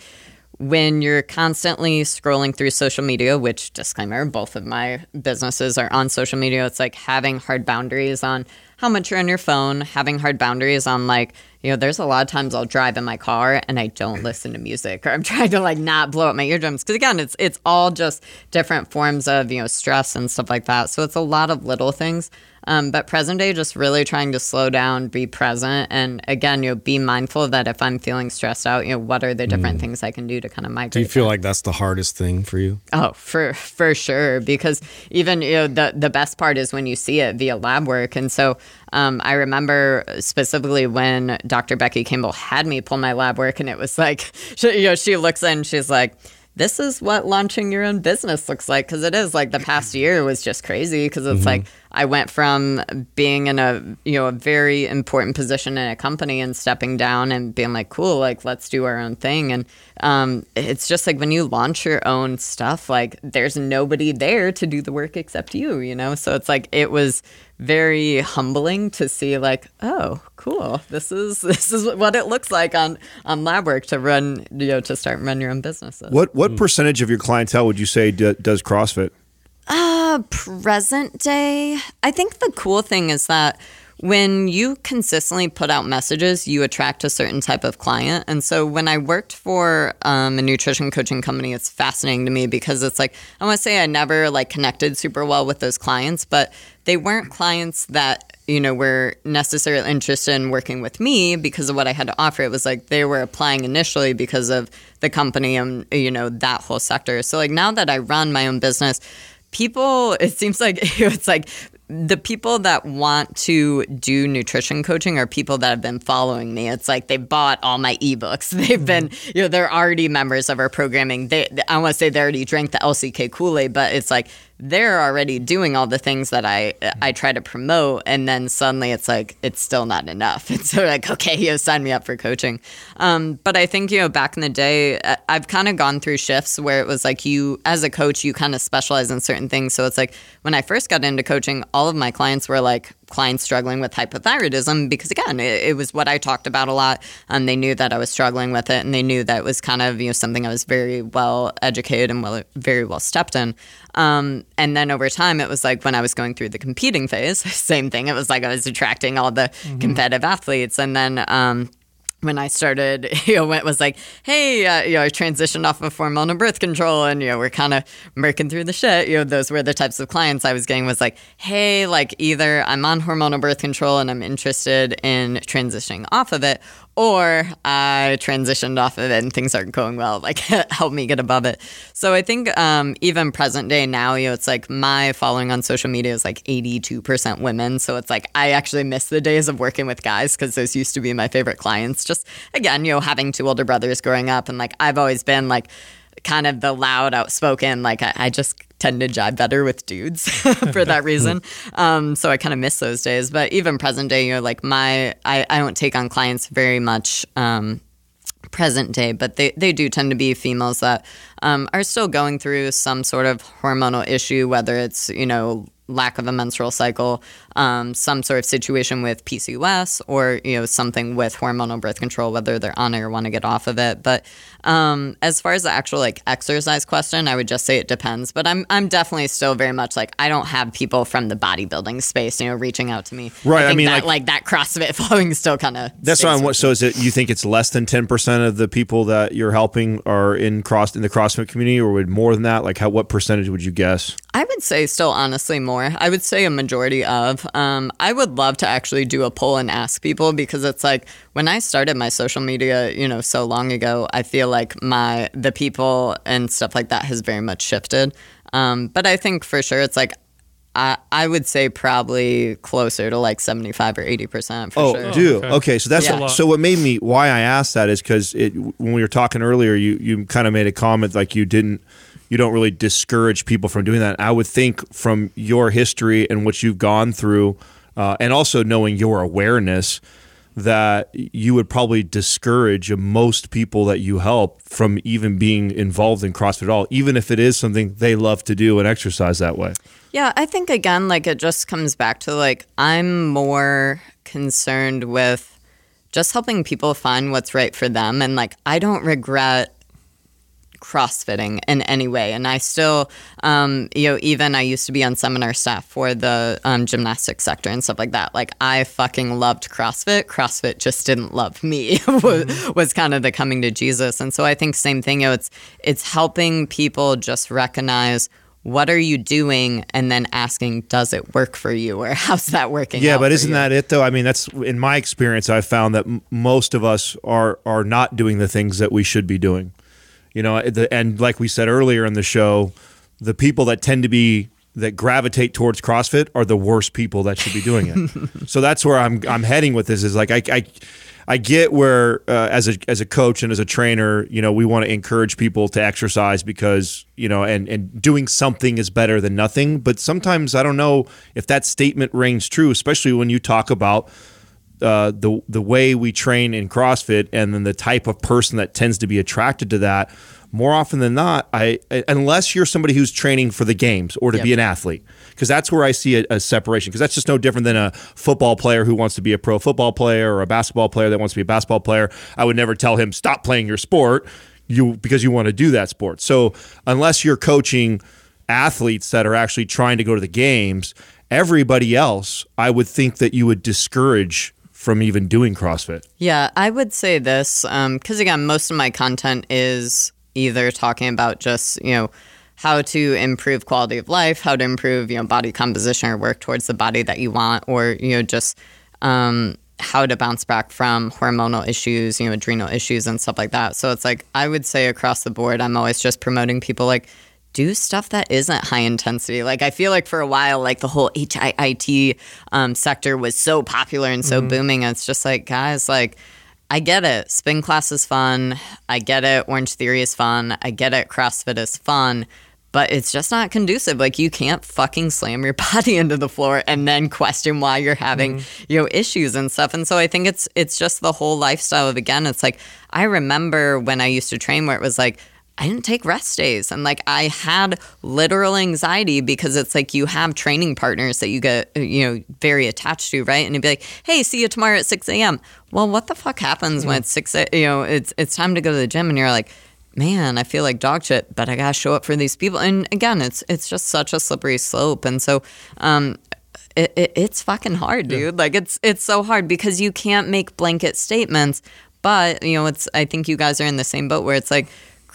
when you're constantly scrolling through social media which disclaimer both of my businesses are on social media it's like having hard boundaries on how much you're on your phone having hard boundaries on like you know there's a lot of times i'll drive in my car and i don't listen to music or i'm trying to like not blow up my eardrums because again it's it's all just different forms of you know stress and stuff like that so it's a lot of little things um, but present day, just really trying to slow down, be present, and again, you know, be mindful that if I'm feeling stressed out, you know, what are the different things I can do to kind of migrate. Do you feel that. like that's the hardest thing for you? Oh, for for sure. Because even you know the the best part is when you see it via lab work. And so um, I remember specifically when Dr. Becky Campbell had me pull my lab work, and it was like, she, you know, she looks in, she's like. This is what launching your own business looks like because it is like the past year was just crazy because it's like I went from being in a you know a very important position in a company and stepping down and being like cool like let's do our own thing. And um, it's just like when you launch your own stuff like there's nobody there to do the work except you you know? So it's like it was very humbling to see like oh cool this is this is what it looks like on on lab work to run you know to start run your own businesses What what percentage of your clientele would you say d- does CrossFit? Uh, present day. I think the cool thing is that when you consistently put out messages, you attract a certain type of client. And so when I worked for um, a nutrition coaching company, it's fascinating to me because it's like, I want to say I never like connected super well with those clients, but they weren't clients that you know, were necessarily interested in working with me because of what I had to offer. It was like they were applying initially because of the company and, you know, that whole sector. So, like, now that I run my own business, people, it seems like it's like the people that want to do nutrition coaching are people that have been following me. It's like they bought all my ebooks. They've been, mm-hmm. you know, they're already members of our programming. They, I want to say they already drank the LCK Kool Aid, but it's like they're already doing all the things that I I try to promote, and then suddenly it's like it's still not enough. It's sort of like okay, you know, sign me up for coaching. Um, but I think you know back in the day, I've kind of gone through shifts where it was like you as a coach, you kind of specialize in certain things. So it's like when I first got into coaching, all of my clients were like clients struggling with hypothyroidism because again it, it was what i talked about a lot. And they knew that i was struggling with it and they knew that it was kind of you know something i was very well educated and well very well stepped in. Um, and then over time it was like when i was going through the competing phase same thing. It was like i was attracting all the competitive athletes. And then um, when I started, you know, it was like, hey, uh, you know, I transitioned off of hormonal birth control and, you know, we're kind of working through the shit. You know, those were the types of clients I was getting was like, hey, like either I'm on hormonal birth control and I'm interested in transitioning off of it, or I transitioned off of it and things aren't going well. Like, help me get above it. So I think um, even present day now, you know, it's like my following on social media is like 82% women. So it's like I actually miss the days of working with guys because those used to be my favorite clients. Just again, you know, having two older brothers growing up. And like I've always been like, kind of the loud, outspoken. Like I, I just tend to jive better with dudes for that reason. Um, so I kind of miss those days. But even present day, you know, like my I, I don't take on clients very much. Um, present day, but they, they do tend to be females that um, are still going through some sort of hormonal issue, whether it's, you know, lack of a menstrual cycle, um, some sort of situation with PCOS, or you know something with hormonal birth control, whether they're on it or want to get off of it. But um, as far as the actual like exercise question, I would just say it depends. But I'm I'm definitely still very much like I don't have people from the bodybuilding space, you know, reaching out to me. Right, I think mean, that, like- like, that CrossFit following still kind of That's what I'm. So is it? You think it's less than ten percent of the people that you're helping are in cross in the CrossFit community, or would more than that? Like, how what percentage would you guess? I would say still honestly more. I would say a majority of. Um, I would love to actually do a poll and ask people because it's like when I started my social media, you know, so long ago, I feel like my the people and stuff like that has very much shifted. Um, but I think for sure it's like I I would say probably closer to like seventy five or eighty percent for Oh, sure. do okay. okay. So that's Yeah. what, so. What made me why I asked that is because when we were talking earlier, you you kind of made a comment like you didn't you don't really discourage people from doing that. I would think from your history and what you've gone through, uh, and also knowing your awareness that you would probably discourage most people that you help from even being involved in CrossFit at all, even if it is something they love to do and exercise that way. Yeah, I think again, like it just comes back to like I'm more concerned with just helping people find what's right for them. And like I don't regret crossfitting in any way and i still um, you know even i used to be on seminar staff for the um, gymnastics sector and stuff like that like i fucking loved crossfit crossfit just didn't love me was, was kind of the coming to jesus and so i think same thing you know it's it's helping people just recognize what are you doing and then asking does it work for you or how's that working Yeah, but isn't you? that it though? I mean, that's in my experience. I've found that m- most of us are are not doing the things that we should be doing. You know, the, and like we said earlier in the show, the people that tend to be that gravitate towards CrossFit are the worst people that should be doing it. so that's where I'm I'm heading with this. Is like I. I I get where, uh, as a as a coach and as a trainer, you know, we want to encourage people to exercise because you know, and and doing something is better than nothing. But sometimes I don't know if that statement rings true, especially when you talk about uh, the the way we train in CrossFit and then the type of person that tends to be attracted to that. More often than not, I unless you're somebody who's training for the games or to be an athlete, because that's where I see a, a separation. Because that's just no different than a football player who wants to be a pro football player or a basketball player that wants to be a basketball player. I would never tell him stop playing your sport you because you want to do that sport. So unless you're coaching athletes that are actually trying to go to the games, everybody else, I would think that you would discourage from even doing CrossFit. Yeah, I would say this because again, most of my content is either talking about just you know how to improve quality of life, how to improve you know body composition or work towards the body that you want, or you know just um, how to bounce back from hormonal issues, you know, adrenal issues and stuff like that. So it's like I would say across the board, I'm always just promoting people like do stuff that isn't high intensity. Like I feel like for a while, like the whole HIIT um, sector was so popular and so booming. It's just like guys, like I get it. Spin class is fun. I get it. Orange Theory is fun. I get it. CrossFit is fun. But it's just not conducive. Like you can't fucking slam your body into the floor and then question why you're having, you know, issues and stuff. And so I think it's it's just the whole lifestyle of again, it's like I remember when I used to train where it was like I didn't take rest days. And like I had literal anxiety because it's like you have training partners that you get, you know, very attached to, right? And it'd be like, hey, see you tomorrow at 6 a.m. Well, what the fuck happens when it's 6 a, you know, it's, it's time to go to the gym and you're like, man, I feel like dog shit, but I gotta show up for these people. And again, it's it's just such a slippery slope. And so um it, it, it's fucking hard, dude. Like it's it's so hard because you can't make blanket statements, but you know, it's I think you guys are in the same boat where it's like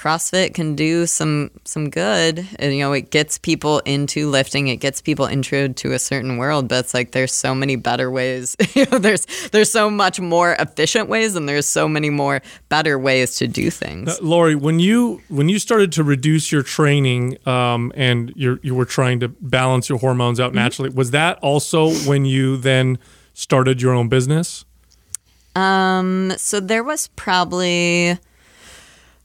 CrossFit can do some some good. And, you know, it gets people into lifting. It gets people intro to a certain world. But it's like there's so many better ways. you know, there's there's so much more efficient ways, and there's so many more better ways to do things. Uh, Laurie, when you when you started to reduce your training um, and you you were trying to balance your hormones out naturally, was that also when you then started your own business? Um, so there was probably,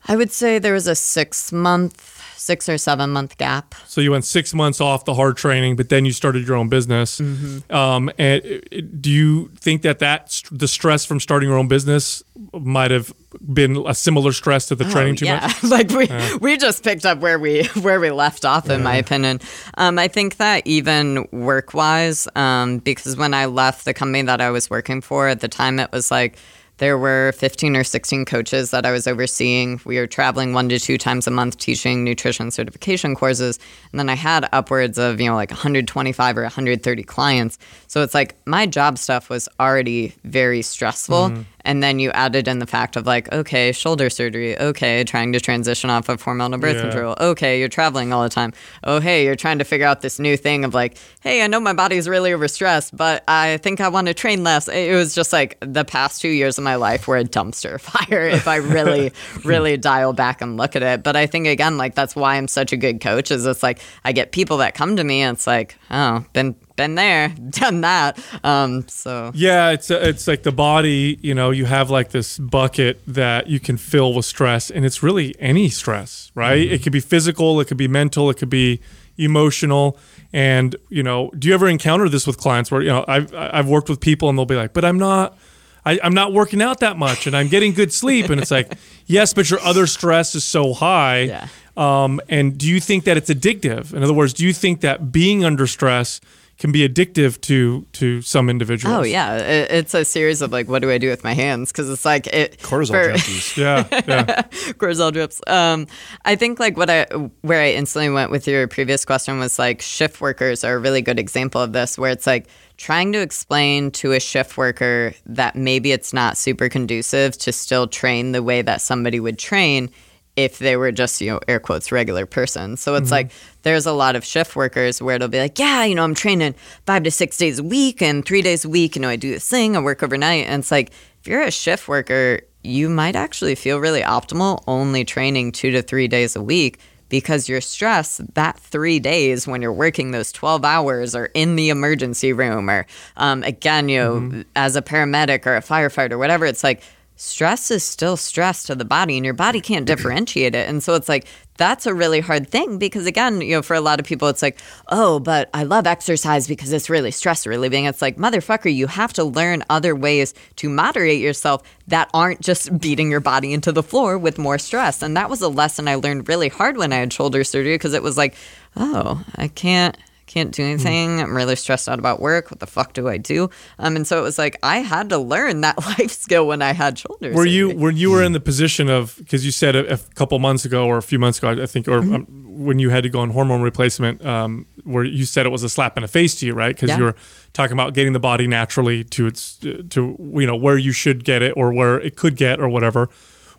I would say there was a six month, six or seven month gap. So you went six months off the hard training, but then you started your own business. Mm-hmm. Um, and uh, do you think that that the stress from starting your own business might have been a similar stress to the training too Oh, yeah. much? like we we just picked up where we where we left off, in my opinion. Um, I think that even work wise, um, because when I left the company that I was working for at the time, it was like. There were 15 or 16 coaches that I was overseeing. We were traveling one to two times a month teaching nutrition certification courses. And then I had upwards of, you know, like 125 or 130 clients. So it's like my job stuff was already very stressful. Mm-hmm. And then you added in the fact of like, okay, shoulder surgery. Okay, trying to transition off of hormonal birth Yeah. control. Okay, you're traveling all the time. Oh, hey, you're trying to figure out this new thing of like, hey, I know my body's really overstressed, but I think I want to train less. It was just like the past two years of my life were a dumpster fire if I really, really dial back and look at it. But I think again, like that's why I'm such a good coach. Is it's like I get people that come to me and it's like, oh, been been there, done that. Um, so Yeah, it's it's like the body. You know, you have like this bucket that you can fill with stress, and it's really any stress, right? It could be physical, it could be mental, it could be emotional. And you know, do you ever encounter this with clients where you know I've I've worked with people and they'll be like, but I'm not. I, I'm not working out that much and I'm getting good sleep. And it's like, yes, but your other stress is so high. Yeah. Um, and do you think that it's addictive? In other words, do you think that being under stress can be addictive to to some individuals? Oh yeah, it, it's a series of like, what do I do with my hands? Because it's like it Cortisol for- junkies. Yeah, yeah. cortisol drips. Um, I think like what I where I instantly went with your previous question was like shift workers are a really good example of this, where it's like trying to explain to a shift worker that maybe it's not super conducive to still train the way that somebody would train if they were just, you know, air quotes, regular person. So it's like there's a lot of shift workers where it'll be like, yeah, you know, I'm training five to six days a week and three days a week. You know, I do this thing, I work overnight. And it's like, if you're a shift worker, you might actually feel really optimal only training two to three days a week because your stress that three days when you're working those 12 hours or in the emergency room or um, again you know as a paramedic or a firefighter whatever it's like stress is still stress to the body and your body can't differentiate it. And so it's like that's a really hard thing because again you know for a lot of people it's like oh but i love exercise because it's really stress relieving. It's like motherfucker you have to learn other ways to moderate yourself that aren't just beating your body into the floor with more stress. And that was a lesson i learned really hard when i had shoulder surgery because it was like oh i can't can't do anything. I'm really stressed out about work. What the fuck do I do? Um, and so it was like I had to learn that life skill when I had shoulders. Were you when you were in the position of because you said a, a couple months ago or a few months ago, I think, or Mm-hmm. um, when you had to go on hormone replacement, um, where you said it was a slap in the face to you, right? Because Yeah. you were talking about getting the body naturally to its to you know where you should get it or where it could get or whatever.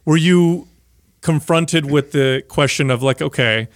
Were you confronted with the question of like, okay,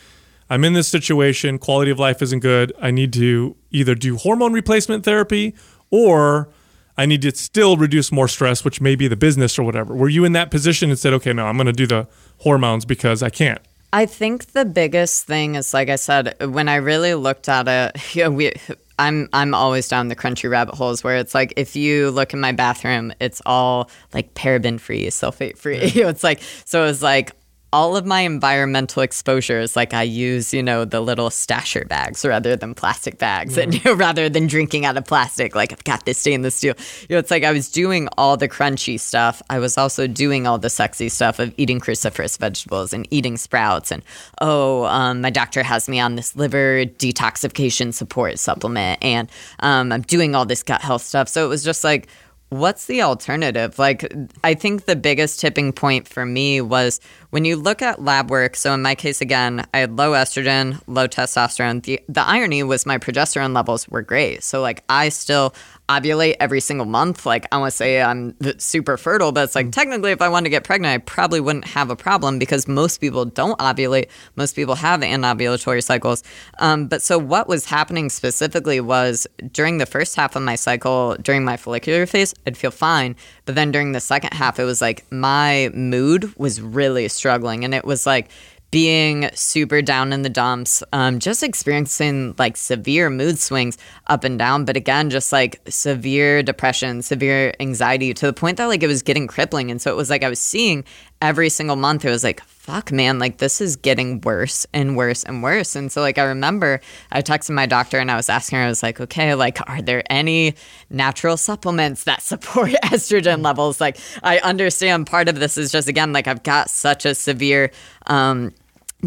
I'm in this situation, quality of life isn't good. I need to either do hormone replacement therapy or I need to still reduce more stress, which may be the business or whatever. Were you in that position and said, okay, no, I'm going to do the hormones because I can't? I think the biggest thing is, like I said, when I really looked at it, you know, we, I'm I'm always down the crunchy rabbit holes where it's like if you look in my bathroom, it's all like paraben free, sulfate free. Know, it's like so it's like all of my environmental exposures, like I use, you know, the little stasher bags rather than plastic bags, and you know, rather than drinking out of plastic, like I've got this stainless steel. You know, it's like I was doing all the crunchy stuff. I was also doing all the sexy stuff of eating cruciferous vegetables and eating sprouts. And oh, um, my doctor has me on this liver detoxification support supplement, and um, I'm doing all this gut health stuff. So it was just like what's the alternative? Like, I think the biggest tipping point for me was when you look at lab work, so in my case, again, I had low estrogen, low testosterone. The, the irony was my progesterone levels were great. So, like, I still ovulate every single month. Like, I want to say I'm super fertile, but it's like technically, if I wanted to get pregnant, I probably wouldn't have a problem because most people don't ovulate. Most people have anovulatory cycles. Um, but so, what was happening specifically was during the first half of my cycle, during my follicular phase, I'd feel fine. But then during the second half, it was like my mood was really struggling. And it was like, being super down in the dumps, um, just experiencing like severe mood swings up and down, but again, just like severe depression, severe anxiety to the point that like it was getting crippling. And so it was like I was seeing every single month, it was like, fuck, man, like this is getting worse and worse and worse. And so, like, I remember I texted my doctor and I was asking her, I was like, okay, like, are there any natural supplements that support estrogen levels? Like, I understand part of this is just, again, like, I've got such a severe, um,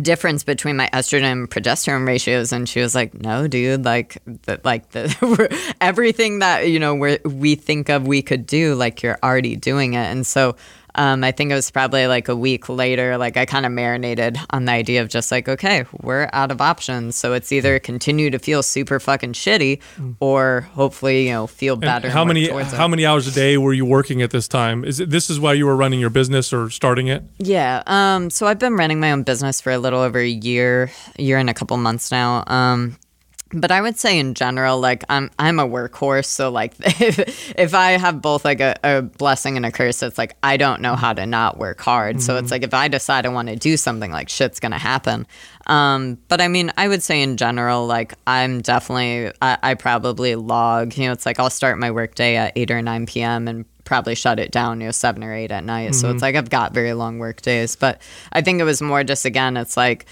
difference between my estrogen and progesterone ratios. And she was like no dude like the, like the everything that you know we we think of we could do like you're already doing it. And so um, I think it was probably like a week later, like I kind of marinated on the idea of just like, okay, we're out of options. So it's either continue to feel super fucking shitty or hopefully, you know, feel better. And how many how many hours a day were you working at this time? Is it, this is why you were running your business or starting it? Yeah. Um, so I've been running my own business for a little over a year, year and a couple months now. Um, but I would say in general, like I'm I'm a workhorse, so like if if I have both like a, a blessing and a curse, it's like I don't know how to not work hard. Mm-hmm. So it's like if I decide I want to do something, like shit's gonna happen. Um, but I mean, I would say in general, like I'm definitely I, I probably log. You know, it's like I'll start my workday at eight or nine p.m. and probably shut it down, you know, seven or eight at night. Mm-hmm. So it's like I've got very long work days. But I think it was more just again, it's like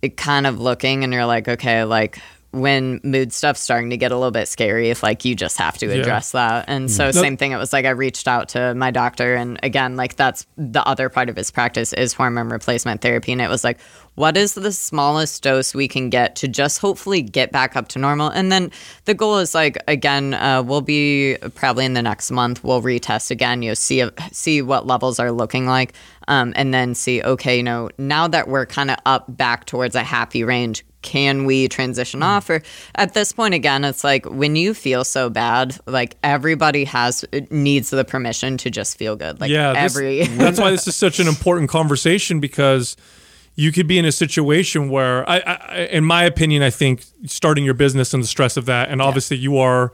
it kind of looking and you're like, okay, like when mood stuff's starting to get a little bit scary if like you just have to address yeah. that. And so same thing it was like i reached out to my doctor and again like that's the other part of his practice is hormone replacement therapy and it was like what is the smallest dose we can get to just hopefully get back up to normal? And then the goal is like again uh, we'll be probably in the next month we'll retest again you know see see what levels are looking like um, and then see okay you know now that we're kind of up back towards a happy range can we transition off or at this point again it's like when you feel so bad like everybody has needs the permission to just feel good like yeah every this, that's why this is such an important conversation because you could be in a situation where I, I, in my opinion i think starting your business and the stress of that and obviously yeah. you are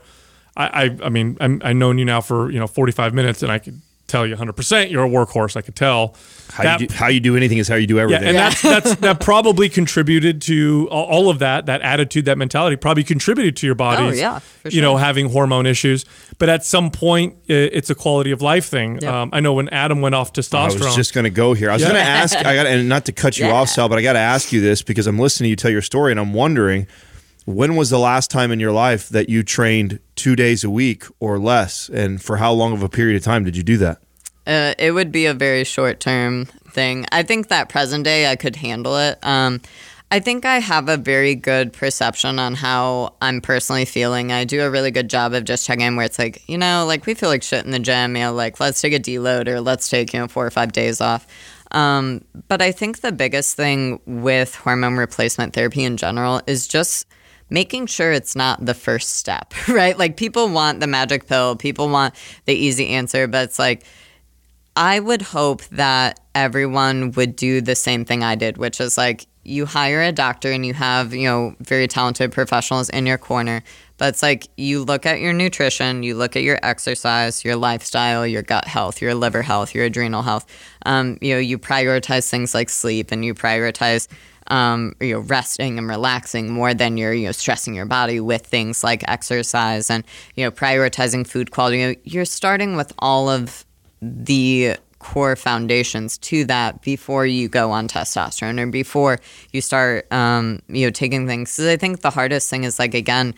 I, I, I mean I'm, i've known you now for you know 45 minutes and i could tell you 100% you're a workhorse i could tell how, that, you do, how you do anything is how you do everything yeah, and yeah. that's, that's that probably contributed to all of that that attitude that mentality probably contributed to your body oh, yeah, you sure. know having hormone issues but at some point it's a quality of life thing yeah. um, i know when adam went off testosterone i was just going to go here i was yeah. going to ask i got and not to cut you off sal but i got to ask you this because i'm listening to you tell your story and i'm wondering when was the last time in your life that you trained two days a week or less? And for how long of a period of time did you do that? Uh, it would be a very short term thing. I think that present day I could handle it. Um, I think I have a very good perception on how I'm personally feeling. I do a really good job of just checking in where it's like, you know, like we feel like shit in the gym, you know, like let's take a deload or let's take, you know, four or five days off. Um, but I think the biggest thing with hormone replacement therapy in general is just making sure it's not the first step, right? Like people want the magic pill, people want the easy answer, but it's like, I would hope that everyone would do the same thing I did, which is like you hire a doctor and you have, you know, very talented professionals in your corner. But it's like you look at your nutrition, you look at your exercise, your lifestyle, your gut health, your liver health, your adrenal health. Um, you know, you prioritize things like sleep and you prioritize um, you know, resting and relaxing more than you're, you know, stressing your body with things like exercise and, you know, prioritizing food quality. You're starting with all of the core foundations to that before you go on testosterone or before you start, um, you know, taking things. Because I think the hardest thing is like, again,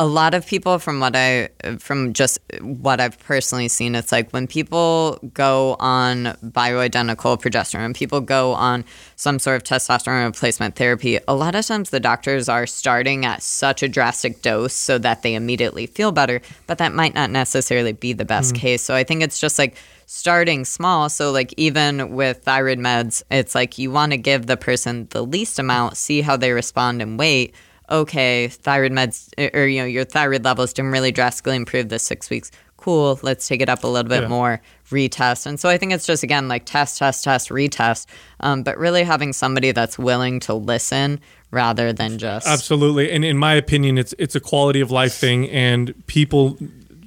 a lot of people from what I from just what I've personally seen, it's like when people go on bioidentical progesterone, people go on some sort of testosterone replacement therapy, a lot of times the doctors are starting at such a drastic dose so that they immediately feel better, but that might not necessarily be the best mm. case. So I think it's just like starting small. So like even with thyroid meds, it's like you want to give the person the least amount, see how they respond and wait okay, thyroid meds or you know your thyroid levels didn't really drastically improve this six weeks. Cool, let's take it up a little bit Yeah. more, retest. And so I think it's just again like test, test, test, retest, um, but really having somebody that's willing to listen rather than just Absolutely, and in my opinion, it's it's a quality of life thing, and people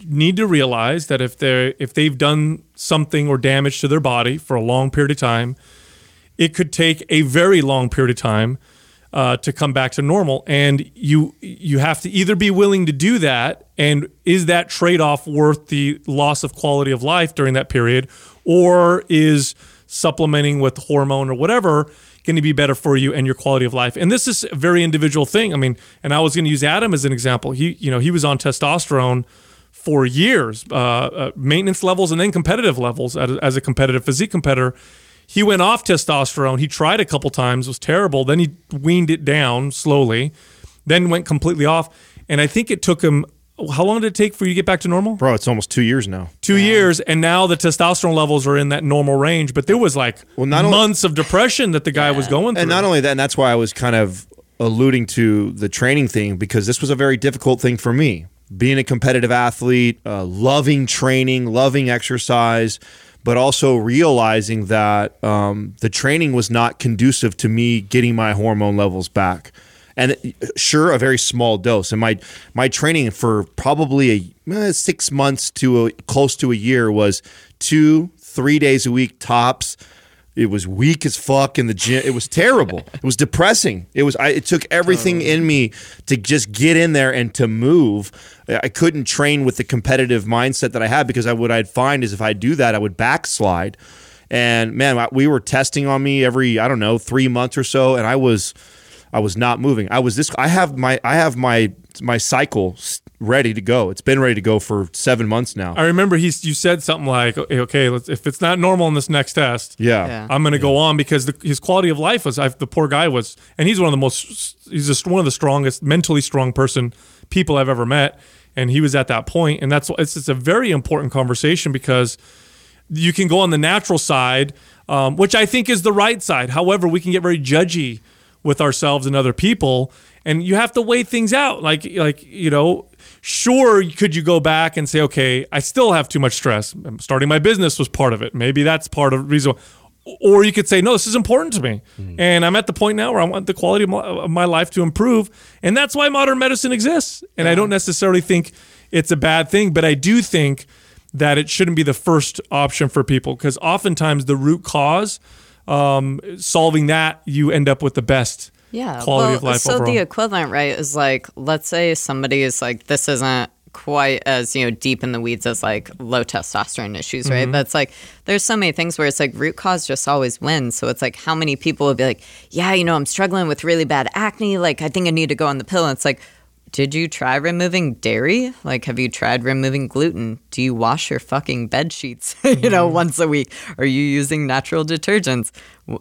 need to realize that if they're if they've done something or damage to their body for a long period of time, it could take a very long period of time uh, to come back to normal, and you you have to either be willing to do that, and is that trade off worth the loss of quality of life during that period, or is supplementing with hormone or whatever going to be better for you and your quality of life. And this is a very individual thing. I mean, and I was going to use Adam as an example. He, you know, he was on testosterone for years, uh, uh, maintenance levels and then competitive levels as, as a competitive physique competitor. He went off testosterone. He tried a couple times, was terrible. Then he weaned it down slowly, then went completely off. And I think it took him. How long did it take for you to get back to normal? Bro, it's almost two years now. two years, and now the testosterone levels are in that normal range. But there was like Well, not only- months of depression that the guy was going through. And not only that, and that's why I was kind of alluding to the training thing because this was a very difficult thing for me. Being a competitive athlete, uh, loving training, loving exercise, but also realizing that um, the training was not conducive to me getting my hormone levels back. And uh, sure, a very small dose. And my my training for probably a eh, six months to a, close to a year was two, three days a week tops. It was weak as fuck in the gym. It was terrible. It was depressing. It was. I, it took everything in me to just get in there and to move. I couldn't train with the competitive mindset that I had because I, what I'd find is if I do that, I would backslide. And man, we were testing on me every I don't know three months or so, and I was I was not moving. I was this. I have my I have my my cycle ready to go. It's been ready to go for seven months now. I remember he you said something like, "Okay, okay let's, if it's not normal in this next test, Yeah. Yeah. I'm going to go on because the, his quality of life was. I, the poor guy was, and he's one of the most. He's just one of the strongest, mentally strong person people I've ever met, and he was at that point, and that's it's, it's a very important conversation because you can go on the natural side, um, which I think is the right side. However, we can get very judgy with ourselves and other people, and you have to weigh things out. Like, like you know, sure, could you go back and say, okay, I still have too much stress. Starting my business was part of it. Maybe that's part of the reason. Or you could say, no, this is important to me, and I'm at the point now where I want the quality of my, of my life to improve, and that's why modern medicine exists. And I don't necessarily think it's a bad thing, but I do think that it shouldn't be the first option for people because oftentimes the root cause, um, solving that, you end up with the best yeah quality well, of life so overall. the equivalent right is like let's say somebody is like this isn't quite as you know deep in the weeds as like low testosterone issues right? Mm-hmm. but it's like there's so many things where it's like root cause just always wins. So it's like how many people would be like yeah you know i'm struggling with really bad acne. Like i think i need to go on the pill. And it's like did you try removing dairy? Like, have you tried removing gluten? Do you wash your fucking bed sheets, you know, Mm-hmm. once a week? Are you using natural detergents?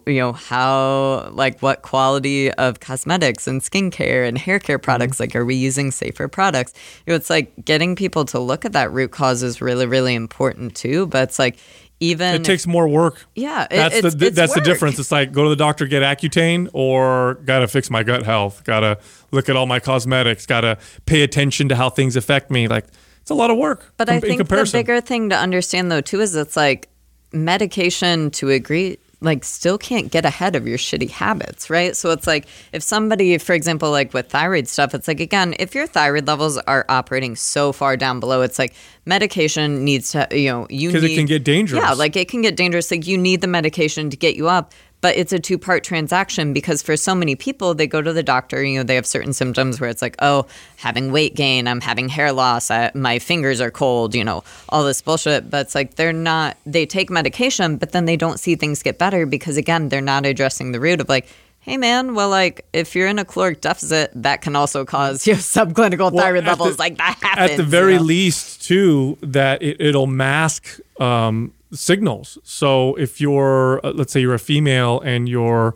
You know, how, like, what quality of cosmetics and skincare and hair care products? Mm-hmm. Like, are we using safer products? You know, it's like getting people to look at that root cause is really, really important too. But it's like, even It takes more work. Yeah, it- that's it's- the it's that's the difference. It's like go to the doctor, get Accutane, or gotta fix my gut health. Gotta look at all my cosmetics. Gotta pay attention to how things affect me. Like it's a lot of work. But com- I in think the bigger thing to understand though too is it's like medication to agree like still can't get ahead of your shitty habits, right? So it's like if somebody, for example, like with thyroid stuff, it's like again, if your thyroid levels are operating so far down below, it's like medication needs to, you know, you 'Cause it can get dangerous. Yeah, like it can get dangerous. Like you need the medication to get you up. But it's a two part transaction because for so many people, they go to the doctor, you know, they have certain symptoms where it's like, oh, having weight gain, I'm having hair loss, I, my fingers are cold, you know, all this bullshit. But it's like they're not, they take medication, but then they don't see things get better because, again, they're not addressing the root of like, hey man, well, like if you're in a caloric deficit, that can also cause your subclinical Well, thyroid levels. the- like that happens. At the you very know? least, too, that it, it'll mask um, signals. So if you're, uh, let's say, you're a female and you're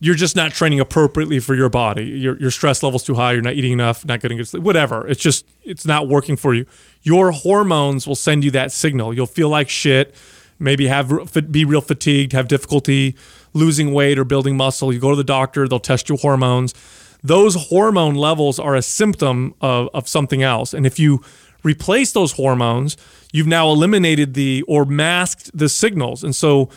you're just not training appropriately for your body. Your your stress level's too high. You're not eating enough. Not getting good sleep. Whatever. It's just it's not working for you. Your hormones will send you that signal. You'll feel like shit. Maybe have be real fatigued. Have difficulty losing weight or building muscle. You go to the doctor. They'll test your hormones. Those hormone levels are a symptom of, of something else. And if you replace those hormones, you've now eliminated the or masked the signals. And so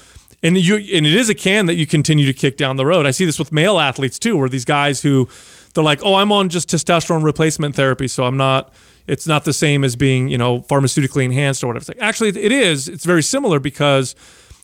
and you and it is a can that you continue to kick down the road. I see this with male athletes too, where these guys who they're like, "Oh, I'm on just testosterone replacement therapy, so I'm not. It's not the same as being, you know, pharmaceutically enhanced or whatever." It's like actually, it is. It's very similar because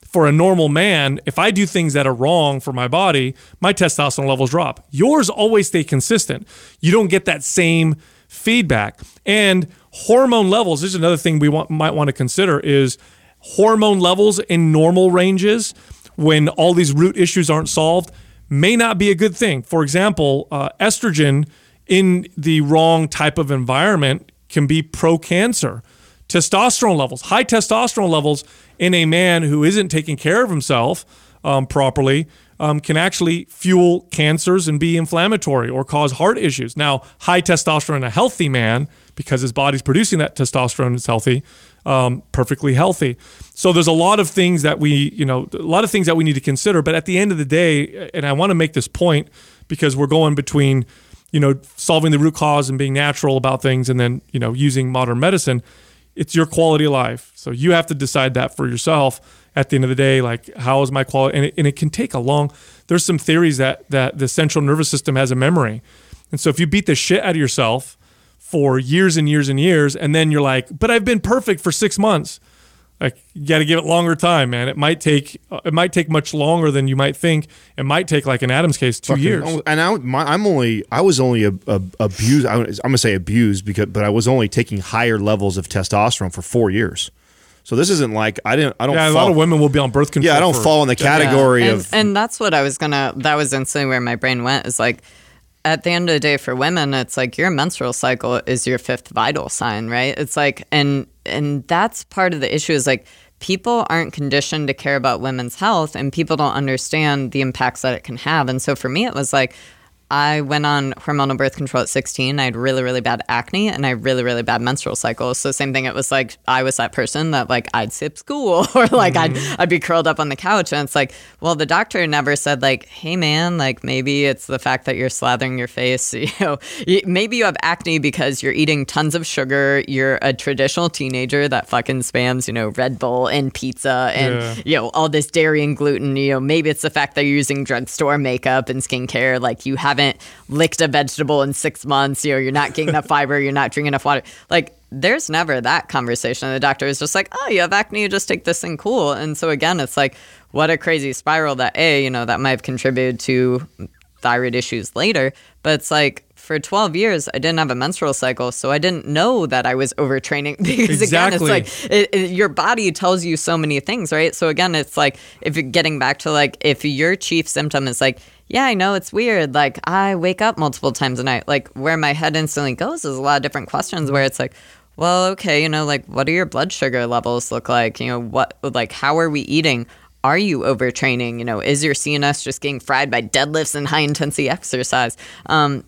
for a normal man, if I do things that are wrong for my body, my testosterone levels drop. Yours always stay consistent. You don't get that same feedback. And hormone levels. This is another thing we want, might want to consider is hormone levels in normal ranges when all these root issues aren't solved may not be a good thing. For example, uh, estrogen in the wrong type of environment can be pro cancer. Testosterone levels, high testosterone levels in a man who isn't taking care of himself um, properly um, can actually fuel cancers and be inflammatory or cause heart issues. Now, high testosterone in a healthy man, because his body's producing that testosterone, is healthy, um, perfectly healthy. So there's a lot of things that we, you know, a lot of things that we need to consider. But at the end of the day, and I want to make this point because we're going between, you know, solving the root cause and being natural about things, and then you know using modern medicine. It's your quality of life. So you have to decide that for yourself at the end of the day like how is my quality and it, and it can take a long there's some theories that that the central nervous system has a memory and so if you beat the shit out of yourself for years and years and years and then you're like but i've been perfect for six months like you got to give it longer time man it might take it might take much longer than you might think it might take like in adam's case two years And I, my, I'm only, I was only a, a, abused. I, i'm gonna say abused because, but I was only taking higher levels of testosterone for four years. So this isn't like I didn't. I don't. yeah a lot of women will be on birth control Yeah, I don't for- fall in the category and, of. and that's what I was gonna. That was instantly where my brain went. Is like, at the end of the day, for women, it's like your menstrual cycle is your fifth vital sign, right? It's like, and and that's part of the issue. Is like people aren't conditioned to care about women's health, and people don't understand the impacts that it can have. And so for me, it was like. I went on hormonal birth control at 16. I had really, really bad acne and I had really, really bad menstrual cycles. So same thing. It was like I was that person that like I'd skip school or like I'd mm-hmm. I'd be curled up on the couch. And it's like, well, the doctor never said like, hey man, like maybe it's the fact that you're slathering your face. You know, maybe you have acne because you're eating tons of sugar. You're a traditional teenager that fucking spams, you know, Red Bull and pizza and Yeah. you know all this dairy and gluten you know maybe it's the fact that you're using drugstore makeup and skincare like you haven't licked a vegetable in six months you know you're not getting enough fiber you're not drinking enough water. Like there's never that conversation. The doctor is just like oh you have acne you just take this and cool. And so again it's like what a crazy spiral that a you know that might have contributed to thyroid issues later. But it's like for 12 years i didn't have a menstrual cycle so i didn't know that i was overtraining. Because again it's like it, it- your body tells you so many things, right? So again, it's like if you're getting back to like if your chief symptom is like, yeah, I know it's weird. Like I wake up multiple times a night. Like where my head instantly goes is a lot of different questions where it's like, well, okay, you know, like what do your blood sugar levels look like? You know, what like how are we eating? Are you overtraining? You know, is your CNS just getting fried by deadlifts and high intensity exercise? Um,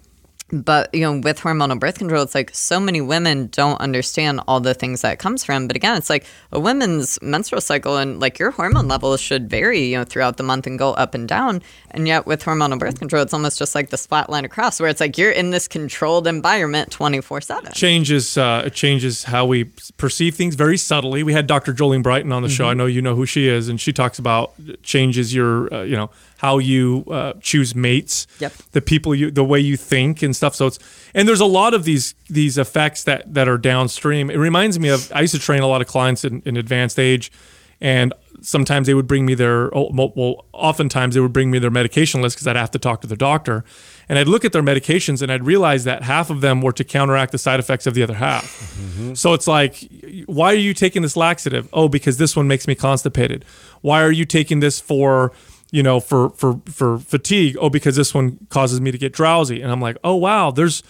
but you know with hormonal birth control it's like so many women don't understand all the things that it comes from but again it's like a woman's menstrual cycle and like your hormone levels should vary you know throughout the month and go up and down and yet with hormonal birth control it's almost just like the splat line across where it's like you're in this controlled environment 24-7 changes uh, it changes how we perceive things very subtly. We had Dr. Jolene Brighten on the show. I know you know who she is, and she talks about changes your uh, you know how you uh, choose mates, Yep. the people you the way you think and stuff. So it's and there's a lot of these these effects that that are downstream. It reminds me of I used to train a lot of clients in, in advanced age, and sometimes they would bring me their oh, well oftentimes they would bring me their medication list because I'd have to talk to the doctor and I'd look at their medications and I'd realize that half of them were to counteract the side effects of the other half. So it's like why are you taking this laxative? Oh, because this one makes me constipated. Why are you taking this for you know, for for for fatigue. Oh, because this one causes me to get drowsy, and I'm like, oh wow, there's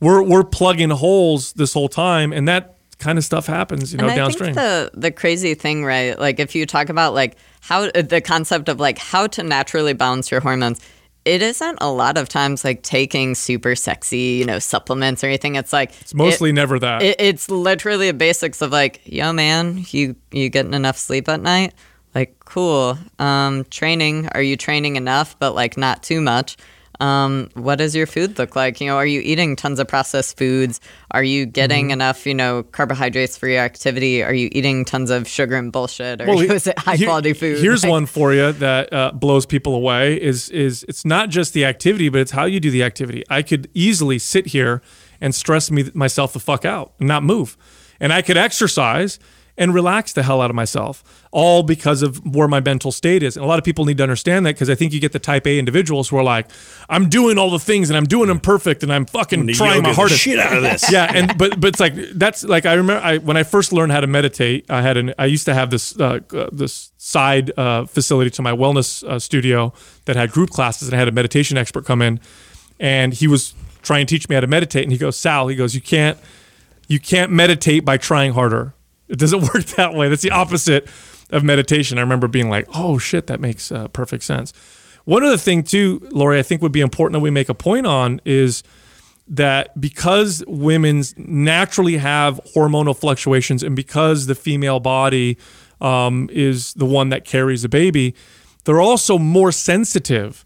we're we're plugging holes this whole time, and that kind of stuff happens, you know, and I downstream. think the the crazy thing, right? Like if you talk about like how uh, the concept of like how to naturally balance your hormones, it isn't a lot of times like taking super sexy, you know, supplements or anything. It's like it's mostly never that. It, it's literally the basics of like, yo, man, you you getting enough sleep at night? Like, cool. Um, training. Are you training enough, but like not too much? um, what does your food look like? You know, are you eating tons of processed foods? Are you getting mm-hmm. enough, you know, carbohydrates for your activity? Are you eating tons of sugar and bullshit, or well, is it high quality food? Here's like, one for you that uh, blows people away: is is it's not just the activity, but it's how you do the activity. I could easily sit here and stress me myself the fuck out and not move, and I could exercise and relax the hell out of myself, all because of where my mental state is. And a lot of people need to understand that because I think you get the type A individuals who are like, I'm doing all the things and I'm doing them perfect and I'm fucking trying my hardest. Shit out of this. yeah, and but but it's like that's like I remember I, when I first learned how to meditate. I had an I used to have this uh, uh, this side uh, facility to my wellness uh, studio that had group classes and I had a meditation expert come in, and he was trying to teach me how to meditate. And he goes, Sal, he goes, you can't you can't meditate by trying harder it doesn't work that way. That's the opposite of meditation. I remember being like, oh shit, that makes uh, perfect sense. One other thing, too, Laurie, I think would be important that we make a point on is that because women's naturally have hormonal fluctuations and because the female body um, is the one that carries a baby, they're also more sensitive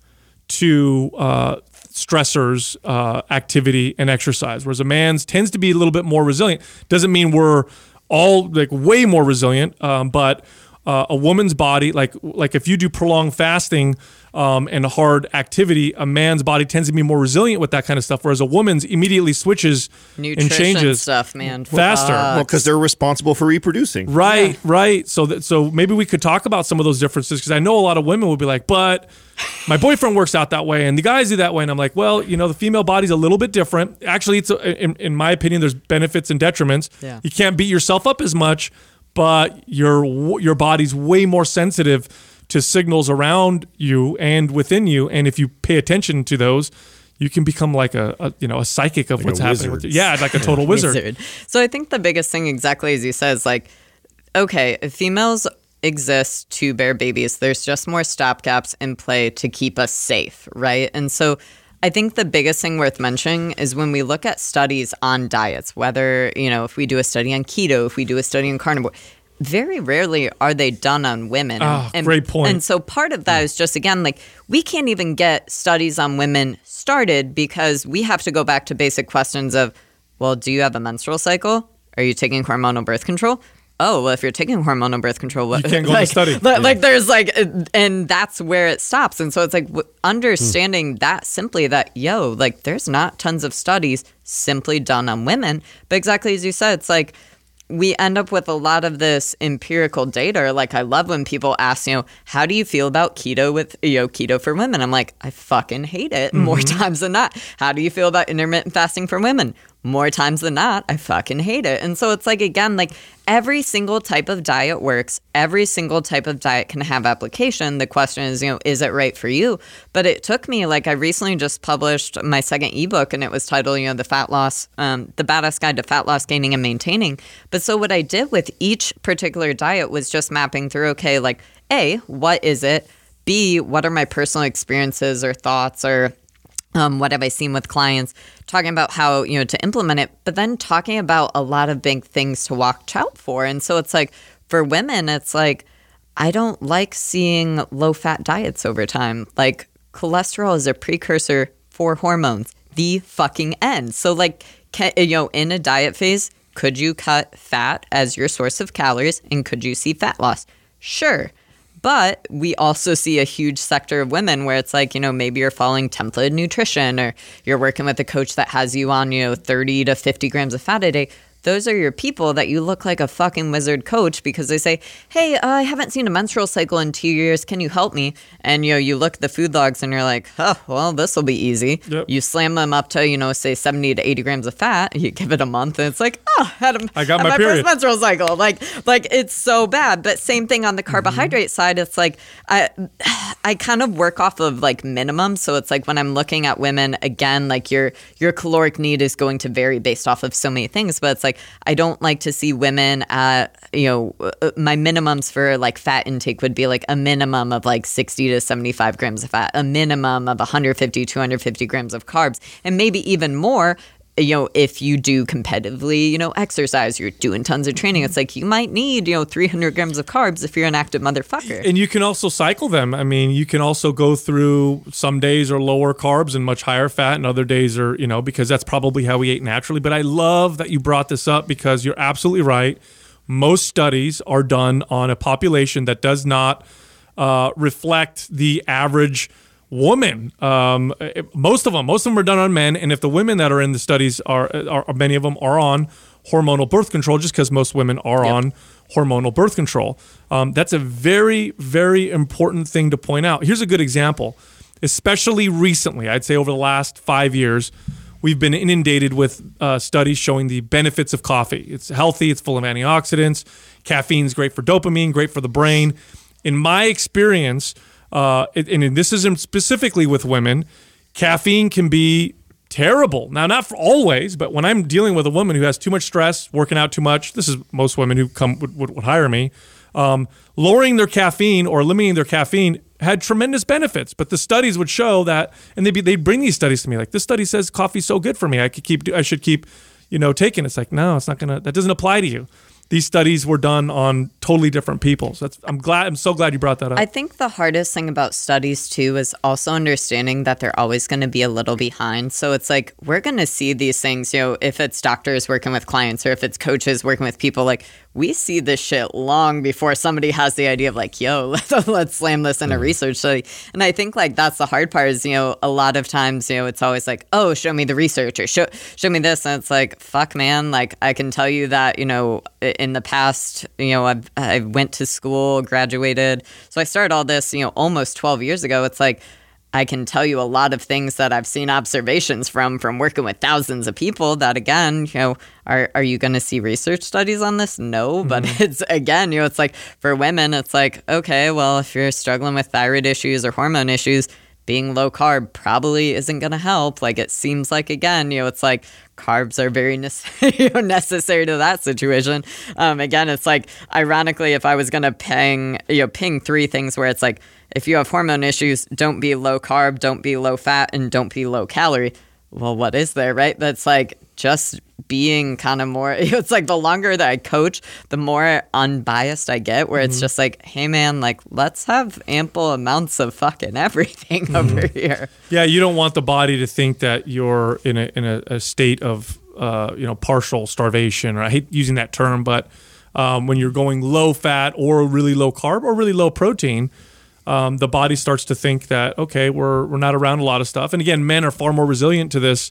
to uh, stressors, uh, activity, and exercise. Whereas a man's tends to be a little bit more resilient. Doesn't mean we're all like way more resilient. Um, but uh, a woman's body, like like if you do prolonged fasting um, and hard activity, a man's body tends to be more resilient with that kind of stuff, whereas a woman's immediately switches Nutrition and changes stuff, man, faster. Well, because they're responsible for reproducing. Right, yeah. right. So that so maybe we could talk about some of those differences because I know a lot of women would be like, but my boyfriend works out that way and the guys do that way and i'm like well you know the female body's a little bit different actually it's a, in, in my opinion there's benefits and detriments yeah. you can't beat yourself up as much but your your body's way more sensitive to signals around you and within you and if you pay attention to those you can become like a, a you know a psychic of like what's happening with you. Yeah, like a total wizard. wizard. So I think the biggest thing, exactly as you said, is like, okay, females exist to bear babies. There's just more stopgaps in play to keep us safe, right? And so I think the biggest thing worth mentioning is when we look at studies on diets, whether, you know, if we do a study on keto, if we do a study on carnivore, very rarely are they done on women. Oh, and, great point. And so part of that is just, again, like we can't even get studies on women started because we have to go back to basic questions of, well, do you have a menstrual cycle? Are you taking hormonal birth control? Oh, well, if you're taking hormonal birth control, what, you can't go like, to study. Like, like, there's like, and that's where it stops. And so it's like understanding mm. that simply that, yo, like there's not tons of studies simply done on women. But exactly as you said, it's like, we end up with a lot of this empirical data. Like I love when people ask, you know, how do you feel about keto with you know keto for women? I'm like, I fucking hate it mm-hmm. more times than not. How do you feel about intermittent fasting for women? More times than not, I fucking hate it. And so it's like, again, like every single type of diet works. Every single type of diet can have application. The question is, you know, is it right for you? But it took me, like, I recently just published my second ebook and it was titled, you know, The Fat Loss, um, The Badass Guide to Fat Loss, Gaining, and Maintaining. But so what I did with each particular diet was just mapping through, okay, like, A, what is it? B, what are my personal experiences or thoughts or um, what have I seen with clients talking about how, you know, to implement it, but then talking about a lot of big things to watch out for. And so it's like for women, it's like, I don't like seeing low fat diets over time. Like cholesterol is a precursor for hormones, the fucking end. So, like, can, you know, in a diet phase, could you cut fat as your source of calories and could you see fat loss? Sure. But we also see a huge sector of women where it's like, you know, maybe you're following templated nutrition or you're working with a coach that has you on, you know, 30 to 50 grams of fat a day. Those are your people that you look like a fucking wizard coach because they say, "Hey, uh, I haven't seen a menstrual cycle in two years. Can you help me?" And you know, you look at the food logs and you're like, "Oh, well, this will be easy." Yep. You slam them up to you know, say 70 to 80 grams of fat. You give it a month, and it's like, "Oh, I had a, I got my period." first menstrual cycle." Like, like it's so bad. But same thing on the Mm-hmm. carbohydrate side. It's like I, I kind of work off of like minimum. So it's like when I'm looking at women again, like your your caloric need is going to vary based off of so many things. But it's like I don't like to see women at you know uh, my minimums for like fat intake would be like a minimum of like 60 to 75 grams of fat, a minimum of 150 250 grams of carbs, and maybe even more you know, if you do competitively, you know, exercise, you're doing tons of training, it's like you might need, you know, 300 grams of carbs if you're an active motherfucker. And you can also cycle them. I mean, you can also go through some days are lower carbs and much higher fat, and other days are, you know, because that's probably how we ate naturally. But I love that you brought this up because you're absolutely right. Most studies are done on a population that does not uh, reflect the average woman. Um, most of them, most of them are done on men, and if the women that are in the studies are, are many of them are on hormonal birth control, just because most women are on hormonal birth control. Um, that's a very, very important thing to point out. Here's a good example, especially recently. I'd say over the last five years. We've been inundated with uh, studies showing the benefits of coffee. It's healthy, it's full of antioxidants. Caffeine's great for dopamine, great for the brain. In my experience, uh, and this isn't specifically with women, caffeine can be terrible. Now, not for always, but when I'm dealing with a woman who has too much stress, working out too much, this is most women who come would, would, would hire me. Um, lowering their caffeine or eliminating their caffeine had tremendous benefits, but the studies would show that, and they'd be, they'd bring these studies to me like this study says coffee's so good for me, I could keep, I should keep, you know, taking. it." It's like no, it's not gonna. That doesn't apply to you. These studies were done on totally different people. So I'm glad. I'm so glad you brought that up. I think the hardest thing about studies too is also understanding that they're always going to be a little behind. So it's like we're going to see these things, you know, if it's doctors working with clients or if it's coaches working with people, like we see this shit long before somebody has the idea of like, yo, let's, let's slam this in a mm-hmm. research study. And I think like that's the hard part is, you know, a lot of times, you know, it's always like, oh, show me the research or show, show me this. And it's like, fuck, man. Like I can tell you that, you know, in the past, you know, I've, I went to school, graduated. So I started all this, you know, almost 12 years ago. It's like, I can tell you a lot of things that I've seen observations from from working with thousands of people that again, you know, are are you going to see research studies on this? No, mm-hmm. but it's again, you know, it's like for women it's like, okay, well, if you're struggling with thyroid issues or hormone issues, being low carb probably isn't going to help. Like it seems like again, you know, it's like carbs are very necessary to that situation. Um, again, it's like ironically, if I was going to ping, you know, ping three things where it's like, if you have hormone issues, don't be low carb, don't be low fat, and don't be low calorie. Well, what is there, right? That's like just being kind of more. It's like the longer that I coach, the more unbiased I get. Where it's just like, hey, man, like let's have ample amounts of fucking everything over here. Yeah, you don't want the body to think that you're in a in a, a state of uh, you know partial starvation. Or I hate using that term, but um, when you're going low fat or really low carb or really low protein, um, the body starts to think that okay, we're we're not around a lot of stuff. And again, men are far more resilient to this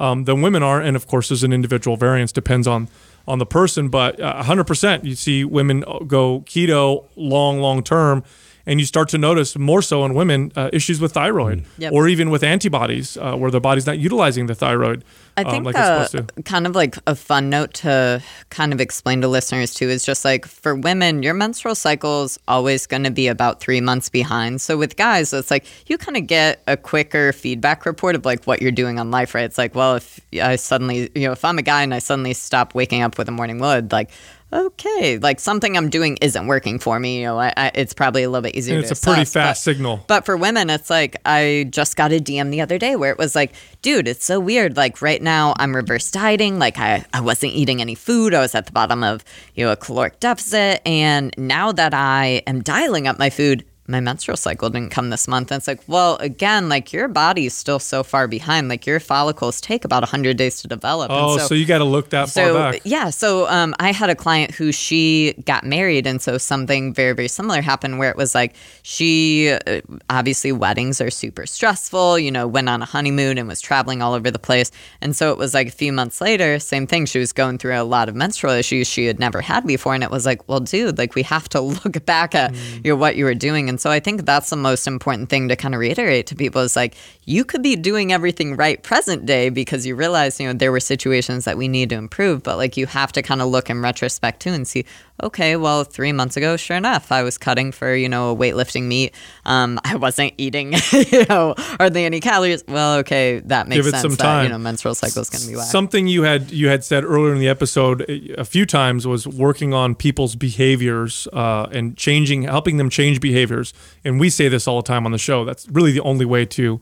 um, than women are. And of course, there's an individual variance depends on on the person. But uh, 100%, you see women go keto long, long term. And you start to notice more so in women uh, issues with thyroid Yep. or even with antibodies uh, where their body's not utilizing the thyroid I um, think like it's supposed the to. kind of like a fun note to kind of explain to listeners too is just like for women, your menstrual cycle is always going to be about three months behind. So with guys, it's like you kind of get a quicker feedback report of like what you're doing on life, right? It's like, well, if I suddenly, you know, if I'm a guy and I suddenly stop waking up with a morning wood, like. Okay, like something I'm doing isn't working for me. You know, I, I, it's probably a little bit easier. And it's a pretty assess, but- fast signal. but for women, it's like I just got a DM the other day where it was like, dude, it's so weird. Like right now, I'm reverse dieting. Like I, I wasn't eating any food. I was at the bottom of you know a caloric deficit, and now that I am dialing up my food, my menstrual cycle didn't come this month. And it's like, well, again, like your body's still so far behind. Like your follicles take about 100 days to develop. Oh, and so, you got to look that so far back. yeah so um, i had a client who she got married and so something very very similar happened where it was like she uh, obviously weddings are super stressful you know went on a honeymoon and was traveling all over the place and so it was like a few months later same thing she was going through a lot of menstrual issues she had never had before and it was like well dude like we have to look back at Mm. you know what you were doing and so i think that's the most important thing to kind of reiterate to people is like you could be doing everything right present day because you realize you know there were situations that we need to improve but like you have to kind of look in retrospect too and see okay well three months ago sure enough i was cutting for you know a weightlifting meet um, i wasn't eating you know hardly any calories well okay that makes Give it sense some that time. you know menstrual cycle is going to be whack. Something you had you had said earlier in the episode a few times was working on people's behaviors uh, and changing, helping them change behaviors. And we say this all the time on the show. That's really the only way to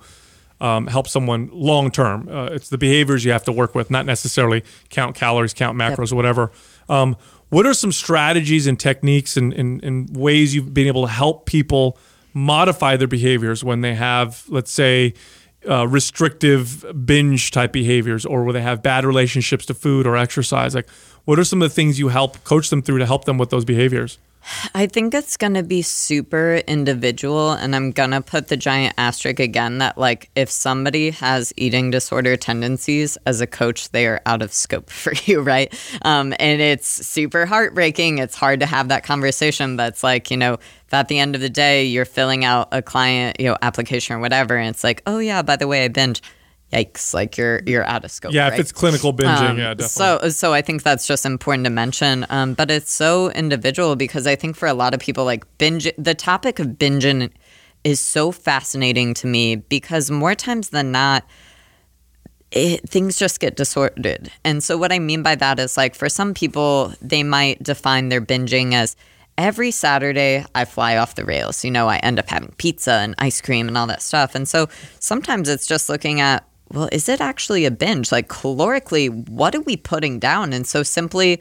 um, help someone long term. Uh, it's the behaviors you have to work with, not necessarily count calories, count macros, or whatever. Um, what are some strategies and techniques and, and, and ways you've been able to help people modify their behaviors when they have, let's say, uh, restrictive binge type behaviors or where they have bad relationships to food or exercise like what are some of the things you help coach them through to help them with those behaviors I think it's going to be super individual. And I'm going to put the giant asterisk again that, like, if somebody has eating disorder tendencies as a coach, they are out of scope for you, right? Um, and it's super heartbreaking. It's hard to have that conversation, but it's like, you know, if at the end of the day you're filling out a client, you know, application or whatever, and it's like, oh, yeah, by the way, I binge. Yikes! Like you're you're out of scope. yeah right? if it's clinical binging Um, yeah definitely So, so I think that's just important to mention. Um, but it's so individual because I think for a lot of people, like binge, the topic of binging is so fascinating to me because more times than not, it, things just get disordered. And so, what I mean by that is like for some people, they might define their binging as every Saturday I fly off the rails. You know, I end up having pizza and ice cream and all that stuff. And so sometimes it's just looking at, well, is it actually a binge? Like calorically, what are we putting down? And so simply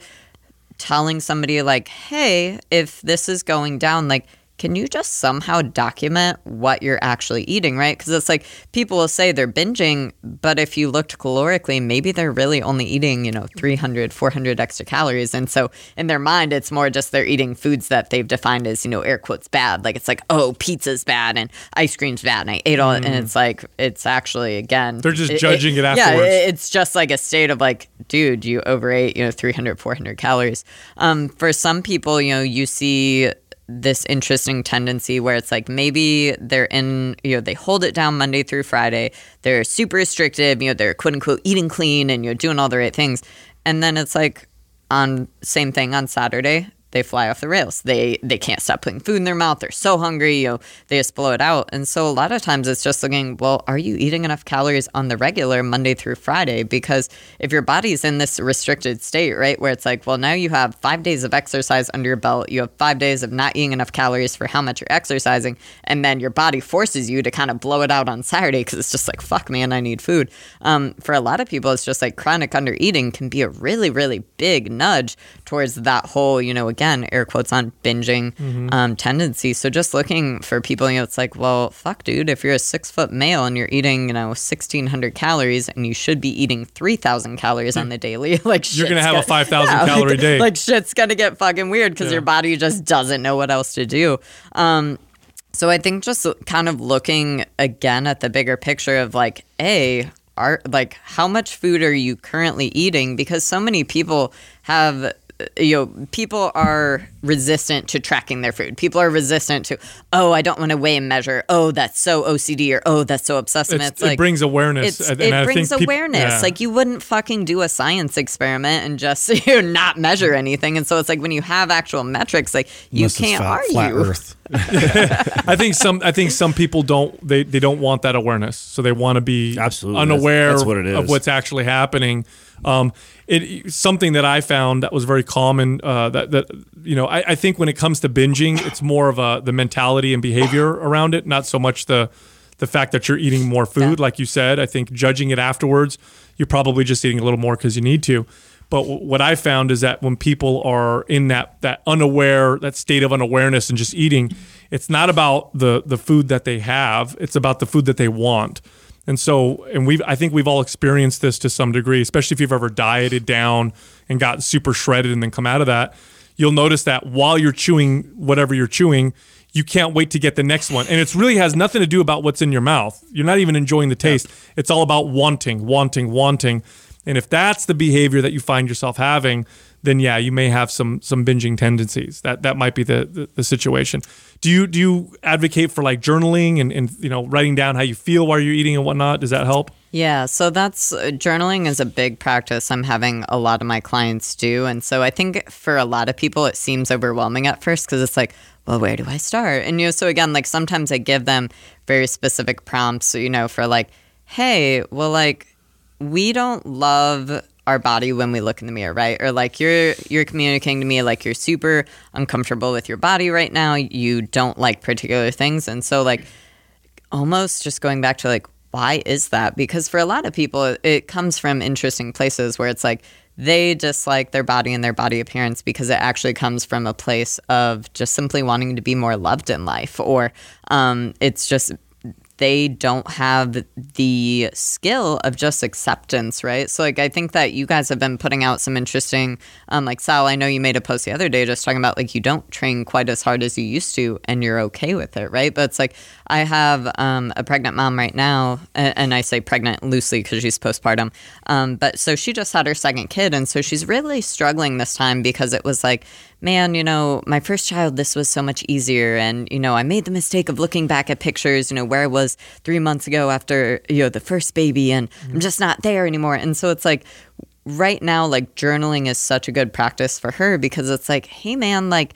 telling somebody, like, hey, if this is going down, like, can you just somehow document what you're actually eating, right? Because it's like people will say they're binging, but if you looked calorically, maybe they're really only eating, you know, 300, 400 extra calories. And so in their mind, it's more just they're eating foods that they've defined as, you know, air quotes bad. Like it's like, oh, pizza's bad and ice cream's bad. And I ate all it. And it's like, it's actually, again, They're just judging it afterwards. Yeah, afterwards. it's just like a state of like, dude, you overate, you know, 300, 400 calories. Um, for some people, you know, you see this interesting tendency where it's like maybe they're in, you know, they hold it down Monday through Friday. They're super restrictive, you know, they're quote unquote eating clean and you're doing all the right things. And then it's like on same thing on Saturday, they fly off the rails. They they can't stop putting food in their mouth. They're so hungry, you know, they just blow it out. And so a lot of times it's just looking, well, are you eating enough calories on the regular Monday through Friday? Because if your body's in this restricted state, right, where it's like, well, now you have five days of exercise under your belt, you have five days of not eating enough calories for how much you're exercising, and then your body forces you to kind of blow it out on Saturday because it's just like, fuck, man, I need food. Um, for a lot of people, it's just like chronic under eating can be a really, really big nudge towards that whole, you know, again, air quotes on binging um, tendency. So just looking for people, you know, it's like, well, fuck, dude, if you're a six foot male and you're eating, you know, 1,600 calories and you should be eating 3,000 calories on the daily, like You're gonna shit's have a 5,000 Yeah, calorie like, day. Like shit's gonna get fucking weird because Yeah. your body just doesn't know what else to do. Um, so I think just kind of looking again at the bigger picture of like, a are like how much food are you currently eating? Because so many people have you know people are resistant to tracking their food people are resistant to oh i don't want to weigh and measure oh that's so ocd or oh that's so obsessive It's- it's, it brings awareness, it's, and- it I brings think peop- awareness yeah. like you wouldn't fucking do a science experiment and just you know, not measure anything and so it's like when you have actual metrics like you Unless can't flat, argue flat Earth. I think some I think some people don't they, they don't want that awareness, so they want to be Absolutely. unaware That's- that's what it of what's actually happening. Um, it something that I found that was very common. Uh, that that you know I, I think when it comes to binging, it's more of a the mentality and behavior around it, not so much the the fact that you're eating more food, Yeah. like you said. I think judging it afterwards, you're probably just eating a little more because you need to. But w- what I found is that when people are in that that unaware, that state of unawareness and just eating, it's not about the the food that they have it's about the food that they want and so and we've i think we've all experienced this to some degree especially if you've ever dieted down and gotten super shredded and then come out of that. You'll notice that while you're chewing whatever you're chewing you can't wait to get the next one. And it really has nothing to do about what's in your mouth. You're not even enjoying the taste. It's all about wanting wanting wanting. And if that's the behavior that you find yourself having then yeah, you may have some some binging tendencies. That that might be the, the, the situation. Do you do you advocate for like journaling and, and you know writing down how you feel while you're eating and whatnot? Does that help? Yeah, so that's uh, journaling is a big practice I'm having a lot of my clients do. And so I think for a lot of people, it seems overwhelming at first because it's like, well, where do I start? And, you know, so again, like sometimes I give them very specific prompts, you know, for like, hey, well, like, we don't love our body when we look in the mirror, right? Or like you're you're communicating to me like you're super uncomfortable with your body right now. You don't like particular things, and so like almost just going back to like why is that? Because for a lot of people, it comes from interesting places where it's like they dislike their body and their body appearance because it actually comes from a place of just simply wanting to be more loved in life, or um, it's just they don't have the skill of just acceptance, right? So, like, I think that you guys have been putting out some interesting, um, like Sal, I know you made a post the other day just talking about like you don't train quite as hard as you used to and you're okay with it, right? But it's like, I have um, a pregnant mom right now, and, and I say pregnant loosely because she's postpartum. Um, but so she just had her second kid, and so she's really struggling this time because it was like, man, you know, my first child, this was so much easier. And, you know, I made the mistake of looking back at pictures, you know, where I was three months ago after, you know, the first baby, and mm-hmm. I'm just not there anymore. And so it's like, right now, like journaling is such a good practice for her because it's like, hey, man, like,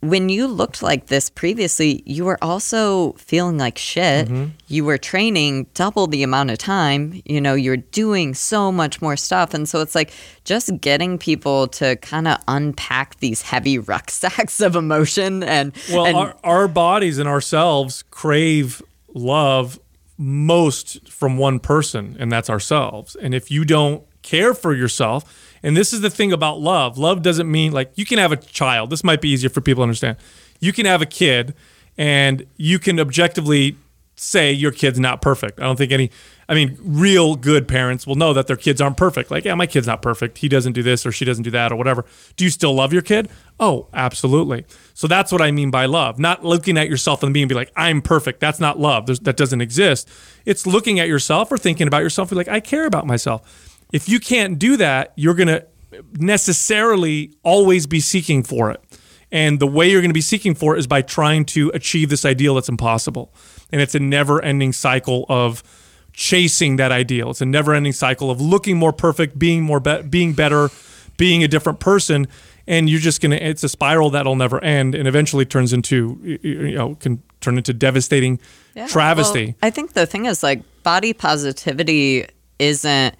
when you looked like this previously, you were also feeling like shit. Mm-hmm. You were training double the amount of time. You know, you're doing so much more stuff. And so it's like just getting people to kind of unpack these heavy rucksacks of emotion. And well, and- our, our bodies and ourselves crave love most from one person, and that's ourselves. And if you don't care for yourself, and this is the thing about love. Love doesn't mean like you can have a child. This might be easier for people to understand. You can have a kid and you can objectively say your kid's not perfect. I don't think any I mean, real good parents will know that their kids aren't perfect. Like, yeah, my kid's not perfect. He doesn't do this or she doesn't do that or whatever. Do you still love your kid? Oh, absolutely. So that's what I mean by love. Not looking at yourself and being be like, I'm perfect. That's not love. There's, that doesn't exist. It's looking at yourself or thinking about yourself. Be like, I care about myself. If you can't do that, you're going to necessarily always be seeking for it. And the way you're going to be seeking for it is by trying to achieve this ideal that's impossible. And it's a never ending cycle of chasing that ideal. It's a never ending cycle of looking more perfect, being more, be- being better, being a different person. And you're just going to, it's a spiral that'll never end and eventually turns into, you know, can turn into devastating yeah, travesty. Well, I think the thing is like body positivity isn't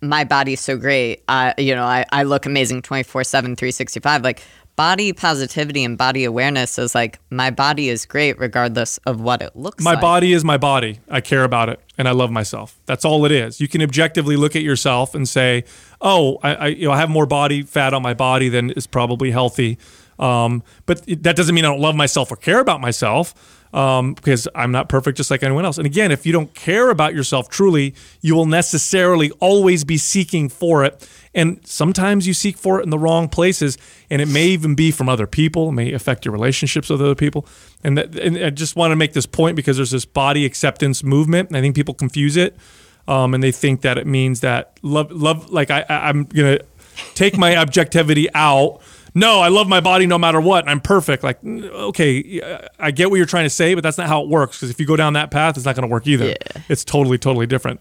my body's so great. I, you know, I, I look amazing 24 7, 365. Like body positivity and body awareness is like my body is great regardless of what it looks my like. My body is my body. I care about it and I love myself. That's all it is. You can objectively look at yourself and say, oh, I, I you know, I have more body fat on my body than is probably healthy. Um, but that doesn't mean I don't love myself or care about myself um, because I'm not perfect just like anyone else. And again, if you don't care about yourself truly, you will necessarily always be seeking for it. And sometimes you seek for it in the wrong places, and it may even be from other people. It may affect your relationships with other people. And, that, and I just want to make this point because there's this body acceptance movement, and I think people confuse it, um, and they think that it means that love, love. Like I, I'm gonna take my objectivity out no, I love my body no matter what. I'm perfect. Like, okay, I get what you're trying to say, but that's not how it works. Because if you go down that path, it's not going to work either. Yeah. It's totally, totally different.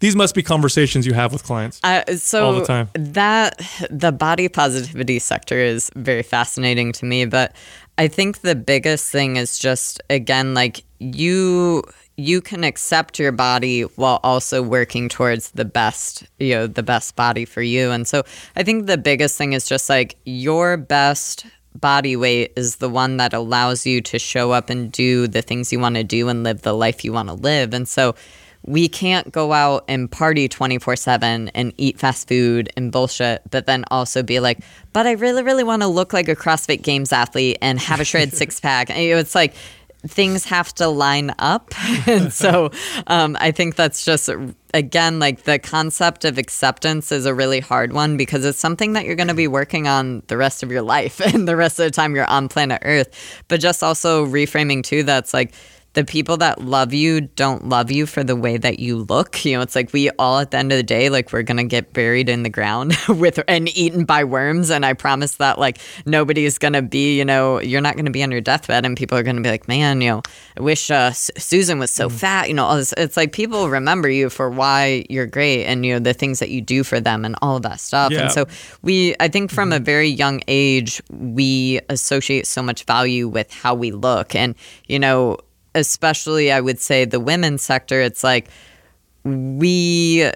These must be conversations you have with clients uh, so all the time. That the body positivity sector is very fascinating to me, but I think the biggest thing is just again, like you you can accept your body while also working towards the best, you know, the best body for you. And so I think the biggest thing is just like your best body weight is the one that allows you to show up and do the things you want to do and live the life you want to live. And so we can't go out and party 24 7 and eat fast food and bullshit, but then also be like, but I really, really want to look like a CrossFit Games athlete and have a shred six pack. It's like, things have to line up. and so um, I think that's just, again, like the concept of acceptance is a really hard one because it's something that you're going to be working on the rest of your life and the rest of the time you're on planet Earth. But just also reframing too, that's like, the people that love you don't love you for the way that you look. You know, it's like we all at the end of the day, like we're gonna get buried in the ground with and eaten by worms. And I promise that like nobody's gonna be, you know, you're not gonna be on your deathbed, and people are gonna be like, man, you know, I wish uh, Susan was so mm. fat. You know, all this. It's like people remember you for why you're great, and you know the things that you do for them, and all of that stuff. Yeah. And so we, I think, from mm-hmm. a very young age, we associate so much value with how we look, and you know especially I would say the women's sector, it's like we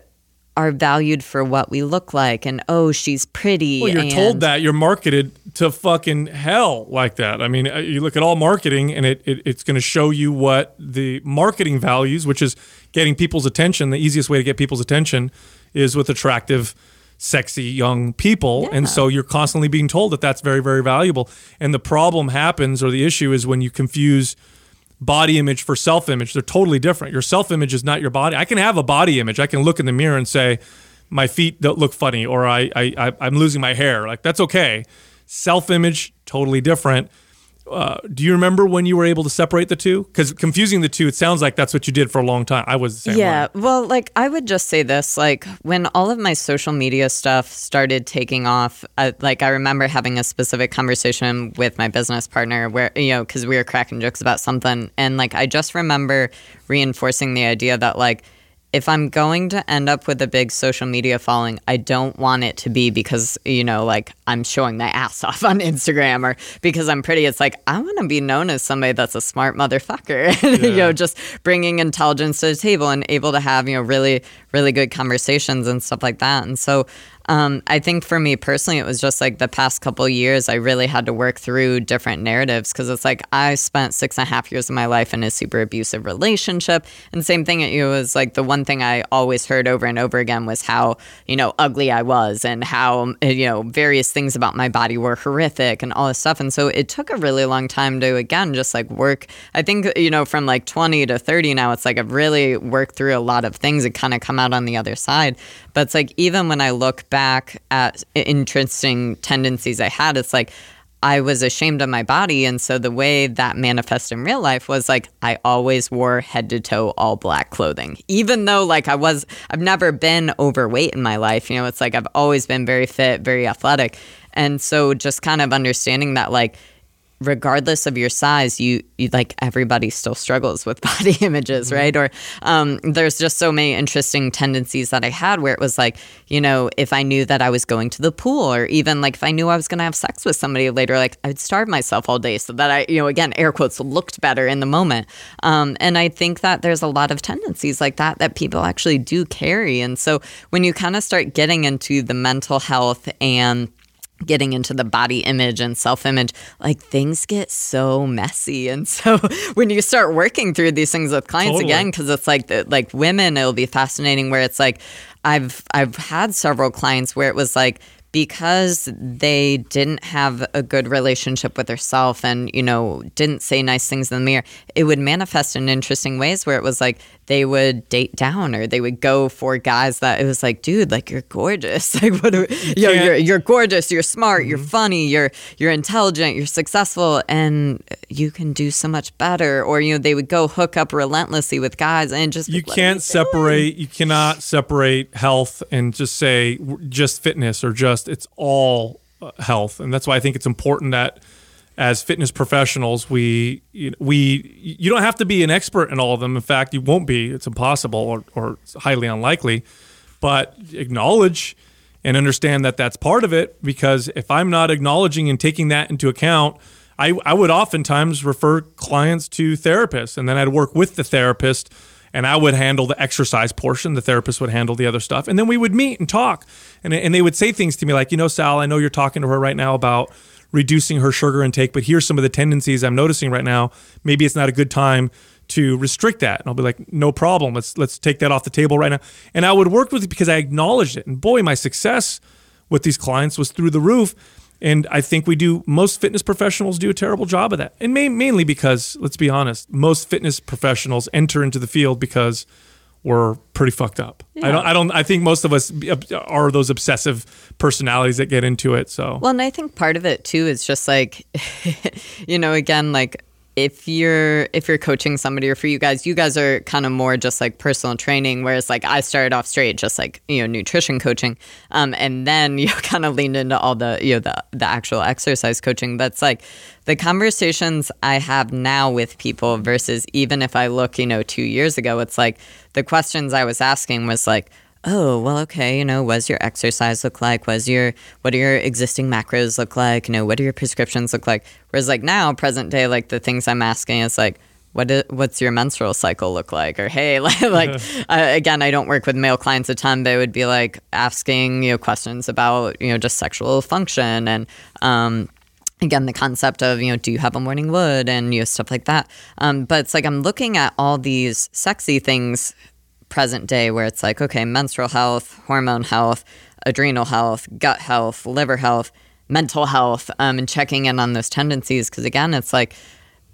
are valued for what we look like and oh she's pretty well you're and- told that. You're marketed to fucking hell like that. I mean uh, you look at all marketing and it, it it's going to show you what the marketing values which is getting people's attention. The easiest way to get people's attention is with attractive sexy young people. Yeah. and so you're constantly being told that that's very very valuable. And the problem happens or the issue is when you confuse body image for self image. They're totally different. Your self image is not your body. I can have a body image. I can look in the mirror and say, my feet don't look funny or I, I, I'm losing my hair. Like, that's okay. Self image, totally different. Uh, do you remember when you were able to separate the two? Because confusing the two, it sounds like that's what you did for a long time. I was the same. Yeah. Way. Well, like I would just say this: like when all of my social media stuff started taking off, uh, like I remember having a specific conversation with my business partner where you know because we were cracking jokes about something, and like I just remember reinforcing the idea that like if I'm going to end up with a big social media following, I don't want it to be because, you know, like I'm showing my ass off on Instagram or because I'm pretty. It's like, I want to be known as somebody that's a smart motherfucker, yeah. you know, just bringing intelligence to the table and able to have, you know, really, really good conversations and stuff like that. And so um, I think for me personally, it was just like the past couple years, I really had to work through different narratives because it's like I spent six and a half years of my life in a super abusive relationship. And same thing, it was like the one thing I always heard over and over again was how, you know, ugly I was and how, you know, various things about my body were horrific and all this stuff. And so it took a really long time to, again, just like work. I think, you know, from like 20 to 30 now, it's like I've really worked through a lot of things and kind of come out on the other side. But it's like even when I look back at interesting tendencies I had, it's like I was ashamed of my body. And so the way that manifests in real life was like I always wore head to toe all black clothing. Even though like I was, I've never been overweight in my life. You know, it's like I've always been very fit, very athletic. And so just kind of understanding that like, regardless of your size, you, you, like everybody still struggles with body images, mm-hmm. right? Or um, there's just so many interesting tendencies that I had where it was like, you know, if I knew that I was going to the pool, or even like if I knew I was going to have sex with somebody later, like I'd starve myself all day so that I, you know, again, air quotes, looked better in the moment. Um, and I think that there's a lot of tendencies like that that people actually do carry. And so when you kind of start getting into the mental health and getting into the body image and self image, like things get so messy. And so when you start working through these things with clients totally. again, because it's like the, like women, it'll be fascinating where it's like I've I've had several clients where it was like because they didn't have a good relationship with herself and you know didn't say nice things in the mirror it would manifest in interesting ways where it was like they would date down or they would go for guys that it was like, dude, like you're gorgeous. Like what are, you know, you're you're gorgeous, you're smart, mm-hmm. you're funny, you're you're intelligent, you're successful, and you can do so much better. Or, you know, they would go hook up relentlessly with guys and just You can't separate you cannot separate health and just say just fitness or just it's all uh, health. And that's why I think it's important that as fitness professionals, we we you don't have to be an expert in all of them. In fact, you won't be. It's impossible or, or highly unlikely. But acknowledge and understand that that's part of it. Because if I'm not acknowledging and taking that into account, I, I would oftentimes refer clients to therapists, and then I'd work with the therapist, and I would handle the exercise portion. The therapist would handle the other stuff, and then we would meet and talk, and and they would say things to me like, you know, Sal, I know you're talking to her right now about reducing her sugar intake, but here's some of the tendencies I'm noticing right now. Maybe it's not a good time to restrict that. And I'll be like, no problem. Let's let's take that off the table right now. And I would work with it because I acknowledged it. And boy, my success with these clients was through the roof. And I think we do, most fitness professionals do a terrible job of that. And mainly because, let's be honest, most fitness professionals enter into the field because we're pretty fucked up. Yeah. I don't. I don't. I think most of us are those obsessive personalities that get into it. So well, and I think part of it too is just like, you know, again, like if you're if you're coaching somebody or for you guys you guys are kind of more just like personal training whereas like i started off straight just like you know nutrition coaching um, and then you kind of leaned into all the you know the, the actual exercise coaching. That's like the conversations i have now with people versus even if i look you know two years ago it's like the questions i was asking was like oh well okay you know what does your exercise look like? What your what do your existing macros look like? You know what do your prescriptions look like? Whereas like now present day like the things i'm asking is like what is, what's your menstrual cycle look like? Or hey like, like uh, again i don't work with male clients a ton. But it would be like asking you know questions about you know just sexual function and um, again the concept of you know do you have a morning wood and you know stuff like that. Um, but it's like i'm looking at all these sexy things present day where it's like, okay, menstrual health, hormone health, adrenal health, gut health, liver health, mental health, um, and checking in on those tendencies. Because again, it's like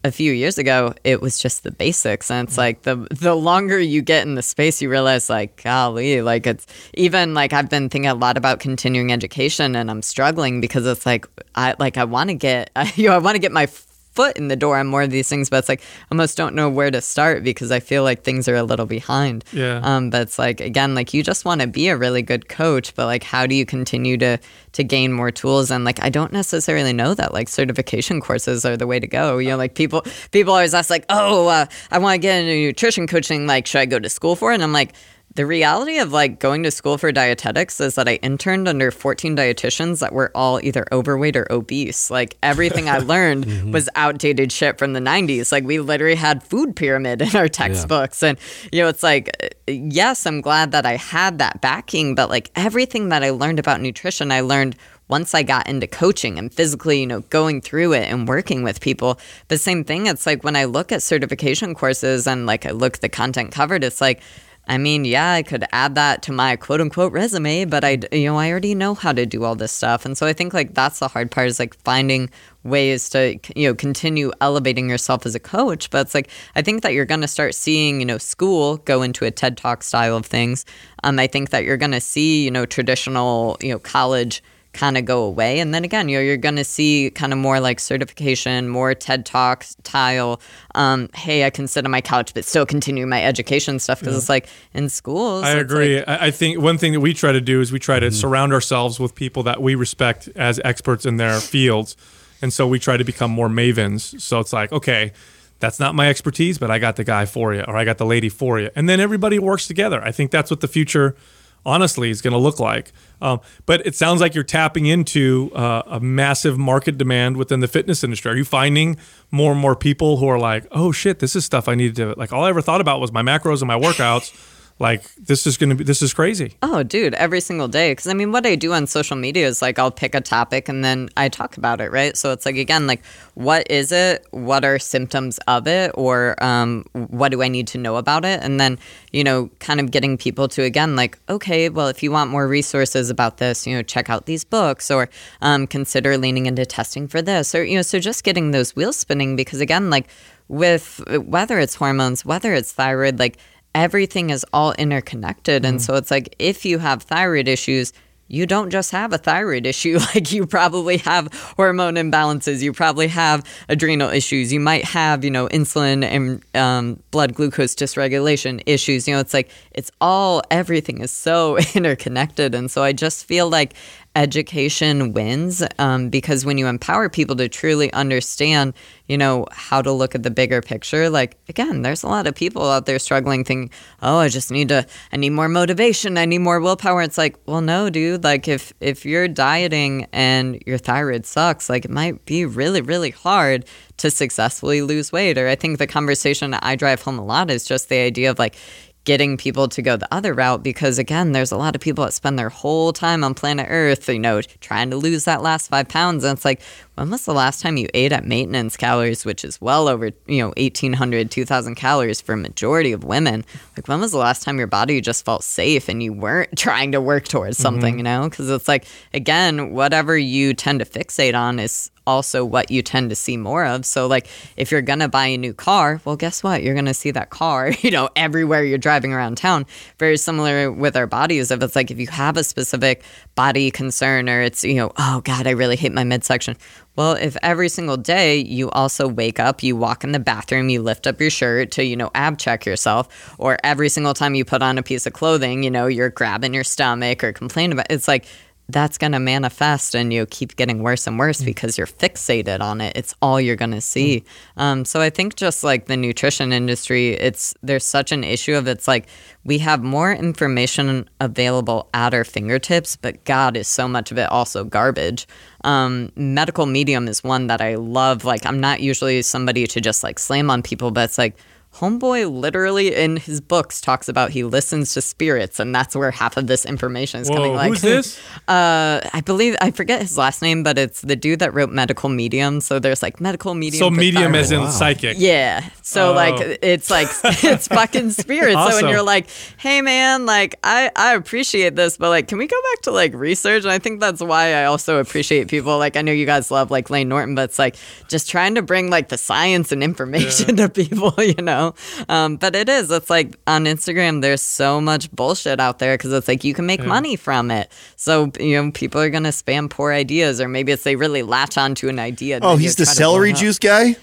a few years ago, it was just the basics, and it's like the the longer you get in the space, you realize like, golly, like it's even like I've been thinking a lot about continuing education, and I'm struggling because it's like I like I want to get you know I want to get my foot in the door on more of these things, but it's like I almost don't know where to start because I feel like things are a little behind. Yeah. Um, but it's like again, like you just want to be a really good coach, but like how do you continue to to gain more tools? And like I don't necessarily know that like certification courses are the way to go. You know, like people people always ask like, oh, uh, I want to get into nutrition coaching. Like, should I go to school for it? And I'm like the reality of like going to school for dietetics is that I interned under 14 dietitians that were all either overweight or obese. Like everything I learned mm-hmm. was outdated shit from the 90s. Like we literally had food pyramid in our textbooks. Yeah. And, you know, it's like, yes, I'm glad that I had that backing, but like everything that I learned about nutrition, I learned once I got into coaching and physically, you know, going through it and working with people. The same thing, it's like when I look at certification courses and like I look at the content covered, it's like, I mean, yeah, I could add that to my quote unquote resume, but I, you know, I already know how to do all this stuff. And so I think like that's the hard part is like finding ways to, you know, continue elevating yourself as a coach. But it's like, I think that you're going to start seeing, you know, school go into a TED Talk style of things. Um, I think that you're going to see, you know, traditional, you know, college kind of go away. And then again, you know, you're going to see kind of more like certification, more TED Talks style. Um, hey, I can sit on my couch, but still continue my education stuff because yeah. it's like in schools. I agree. Like, I think one thing that we try to do is we try to mm-hmm. surround ourselves with people that we respect as experts in their fields. And so we try to become more mavens. So it's like, okay, that's not my expertise, but I got the guy for you, or I got the lady for you. And then everybody works together. I think that's what the future honestly is going to look like. Um, but it sounds like you're tapping into uh, a massive market demand within the fitness industry. Are you finding more and more people who are like, oh shit, this is stuff I need to, like, all I ever thought about was my macros and my workouts. Like this is gonna be this is crazy. Oh dude every single day. Because i mean what i do on social media is like i'll pick a topic and then i talk about it right? So it's like again like what is it? What are symptoms of it? Or um, what do i need to know about it? And then you know kind of getting people to again like okay well if you want more resources about this you know check out these books or um, consider leaning into testing for this or you know so just getting those wheels spinning because again like with whether it's hormones whether it's thyroid like everything is all interconnected. Mm. And so it's like if you have thyroid issues, you don't just have a thyroid issue. Like you probably have hormone imbalances. You probably have adrenal issues. You might have, you know, insulin and um, blood glucose dysregulation issues. You know, it's like it's all, everything is so interconnected. And so I just feel like education wins um, because when you empower people to truly understand, you know, how to look at the bigger picture, like again, there's a lot of people out there struggling, thinking, "Oh, I just need to, I need more motivation, I need more willpower." It's like, well, no, dude. Like if if you're dieting and your thyroid sucks, like it might be really, really hard to successfully lose weight. Or I think the conversation I drive home a lot is just the idea of like getting people to go the other route because again there's a lot of people that spend their whole time on planet earth you know trying to lose that last five pounds. And it's like when was the last time you ate at maintenance calories which is well over you know 1800 2000 calories for a majority of women like when was the last time your body just felt safe and you weren't trying to work towards mm-hmm. something you know because it's like again whatever you tend to fixate on is also what you tend to see more of. So, like, if you're gonna buy a new car, well, guess what? You're gonna see that car, you know, everywhere you're driving around town. Very similar with our bodies. If it's like if you have a specific body concern, or it's you know, oh God, I really hate my midsection. Well, if every single day you also wake up, you walk in the bathroom, you lift up your shirt to, you know, ab check yourself, or every single time you put on a piece of clothing, you know, you're grabbing your stomach or complaining about it's like that's going to manifest and you keep getting worse and worse because you're fixated on it. It's all you're going to see um, so i think just like the nutrition industry it's there's such an issue of it's like we have more information available at our fingertips but god is so much of it also garbage um, medical medium is one that i love. Like i'm not usually somebody to just like slam on people but it's like Homeboy literally in his books talks about he listens to spirits, and that's where half of this information is Whoa, coming. Like, who's this? Uh, I believe I forget his last name, but it's the dude that wrote Medical Medium. So there's like Medical Medium. So medium as in thyroid. psychic. Yeah. So Oh. like it's like it's fucking spirit. So Awesome. when you're like, hey man, like I I appreciate this, but like can we go back to like research? And I think that's why I also appreciate people. Like I know you guys love like Layne Norton, but it's like just trying to bring like the science and information to people, you know. Um, but it is. It's like on Instagram, there's so much bullshit out there because it's like you can make money from it. So you know people are gonna spam poor ideas, or maybe it's they really latch onto an idea. Oh, he's the try to blow celery it up. juice guy.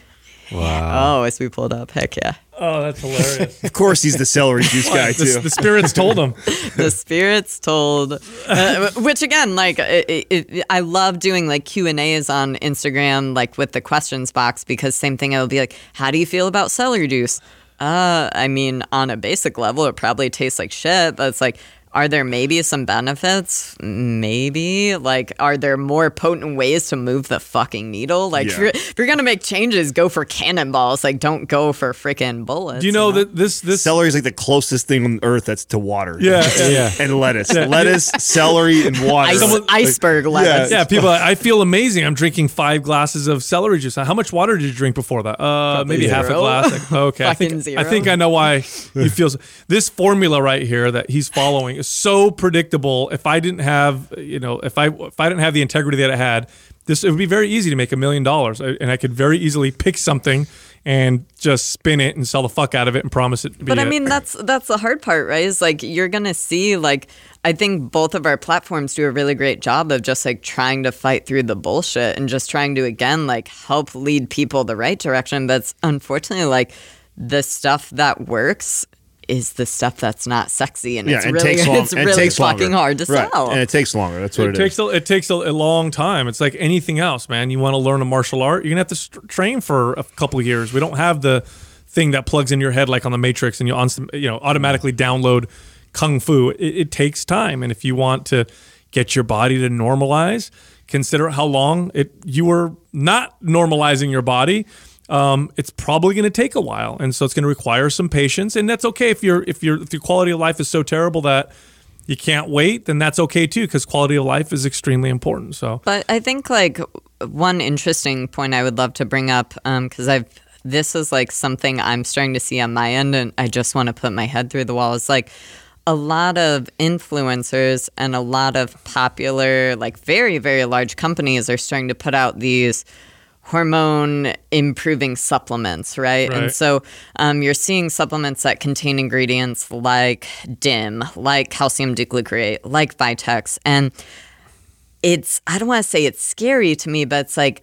Oh, as we pulled up, heck yeah. Oh, that's hilarious. Of course, he's the celery juice guy the, too. the spirits told him. the spirits told uh, which again like it, it, i love doing like q and a's on instagram like with the questions box because same thing it'll be like how do you feel about celery juice uh i mean on a basic level it probably tastes like shit but it's like are there maybe some benefits? Maybe. Like, are there more potent ways to move the fucking needle? Like, if, you're, if you're gonna make changes, go for cannonballs. Like, don't go for freaking bullets. Do you know that this this Celery is like the closest thing on earth that's to water. Yeah, yeah. Yeah. and lettuce, lettuce, celery, and water. Ice, iceberg lettuce? Yeah, people. I feel amazing. I'm drinking five glasses of celery juice. How much water did you drink before that? Uh, maybe half a glass. Like, okay, I think zero. I think I know why he feels this formula right here that he's following is so predictable. If I didn't have, you know, if I if I didn't have the integrity that it had, this it would be very easy to make a million dollars, and I could very easily pick something and just spin it and sell the fuck out of it and promise it to be. But I it. mean, that's that's the hard part, right? Is like you're gonna see like I think both of our platforms do a really great job of just like trying to fight through the bullshit and just trying to again like help lead people the right direction. That's unfortunately like the stuff that works is the stuff that's not sexy and yeah, it's and really takes long, it's and really takes fucking longer. hard to right. sell. and it takes longer. That's what it it takes is. a, it takes a, a long time. It's like anything else, man. You want to learn a martial art, you're gonna have to st- train for a couple of years. We don't have the thing that plugs in your head like on the Matrix, and you on you know automatically download kung fu. It, it takes time, and if you want to get your body to normalize, consider how long it you were not normalizing your body. Um, it's probably going to take a while, and so it's going to require some patience, and that's okay if your if your if your quality of life is so terrible that you can't wait, then that's okay too, because quality of life is extremely important. So But I think like one interesting point I would love to bring up because I've this is like something I'm starting to see on my end, and I just want to put my head through the wall. Is like a lot of influencers and a lot of popular, like very very large companies are starting to put out these hormone improving supplements, right? Right. And so um, you're seeing supplements that contain ingredients like DIM, like calcium D-glucarate, like Vitex, and it's I don't want to say it's scary to me, but it's like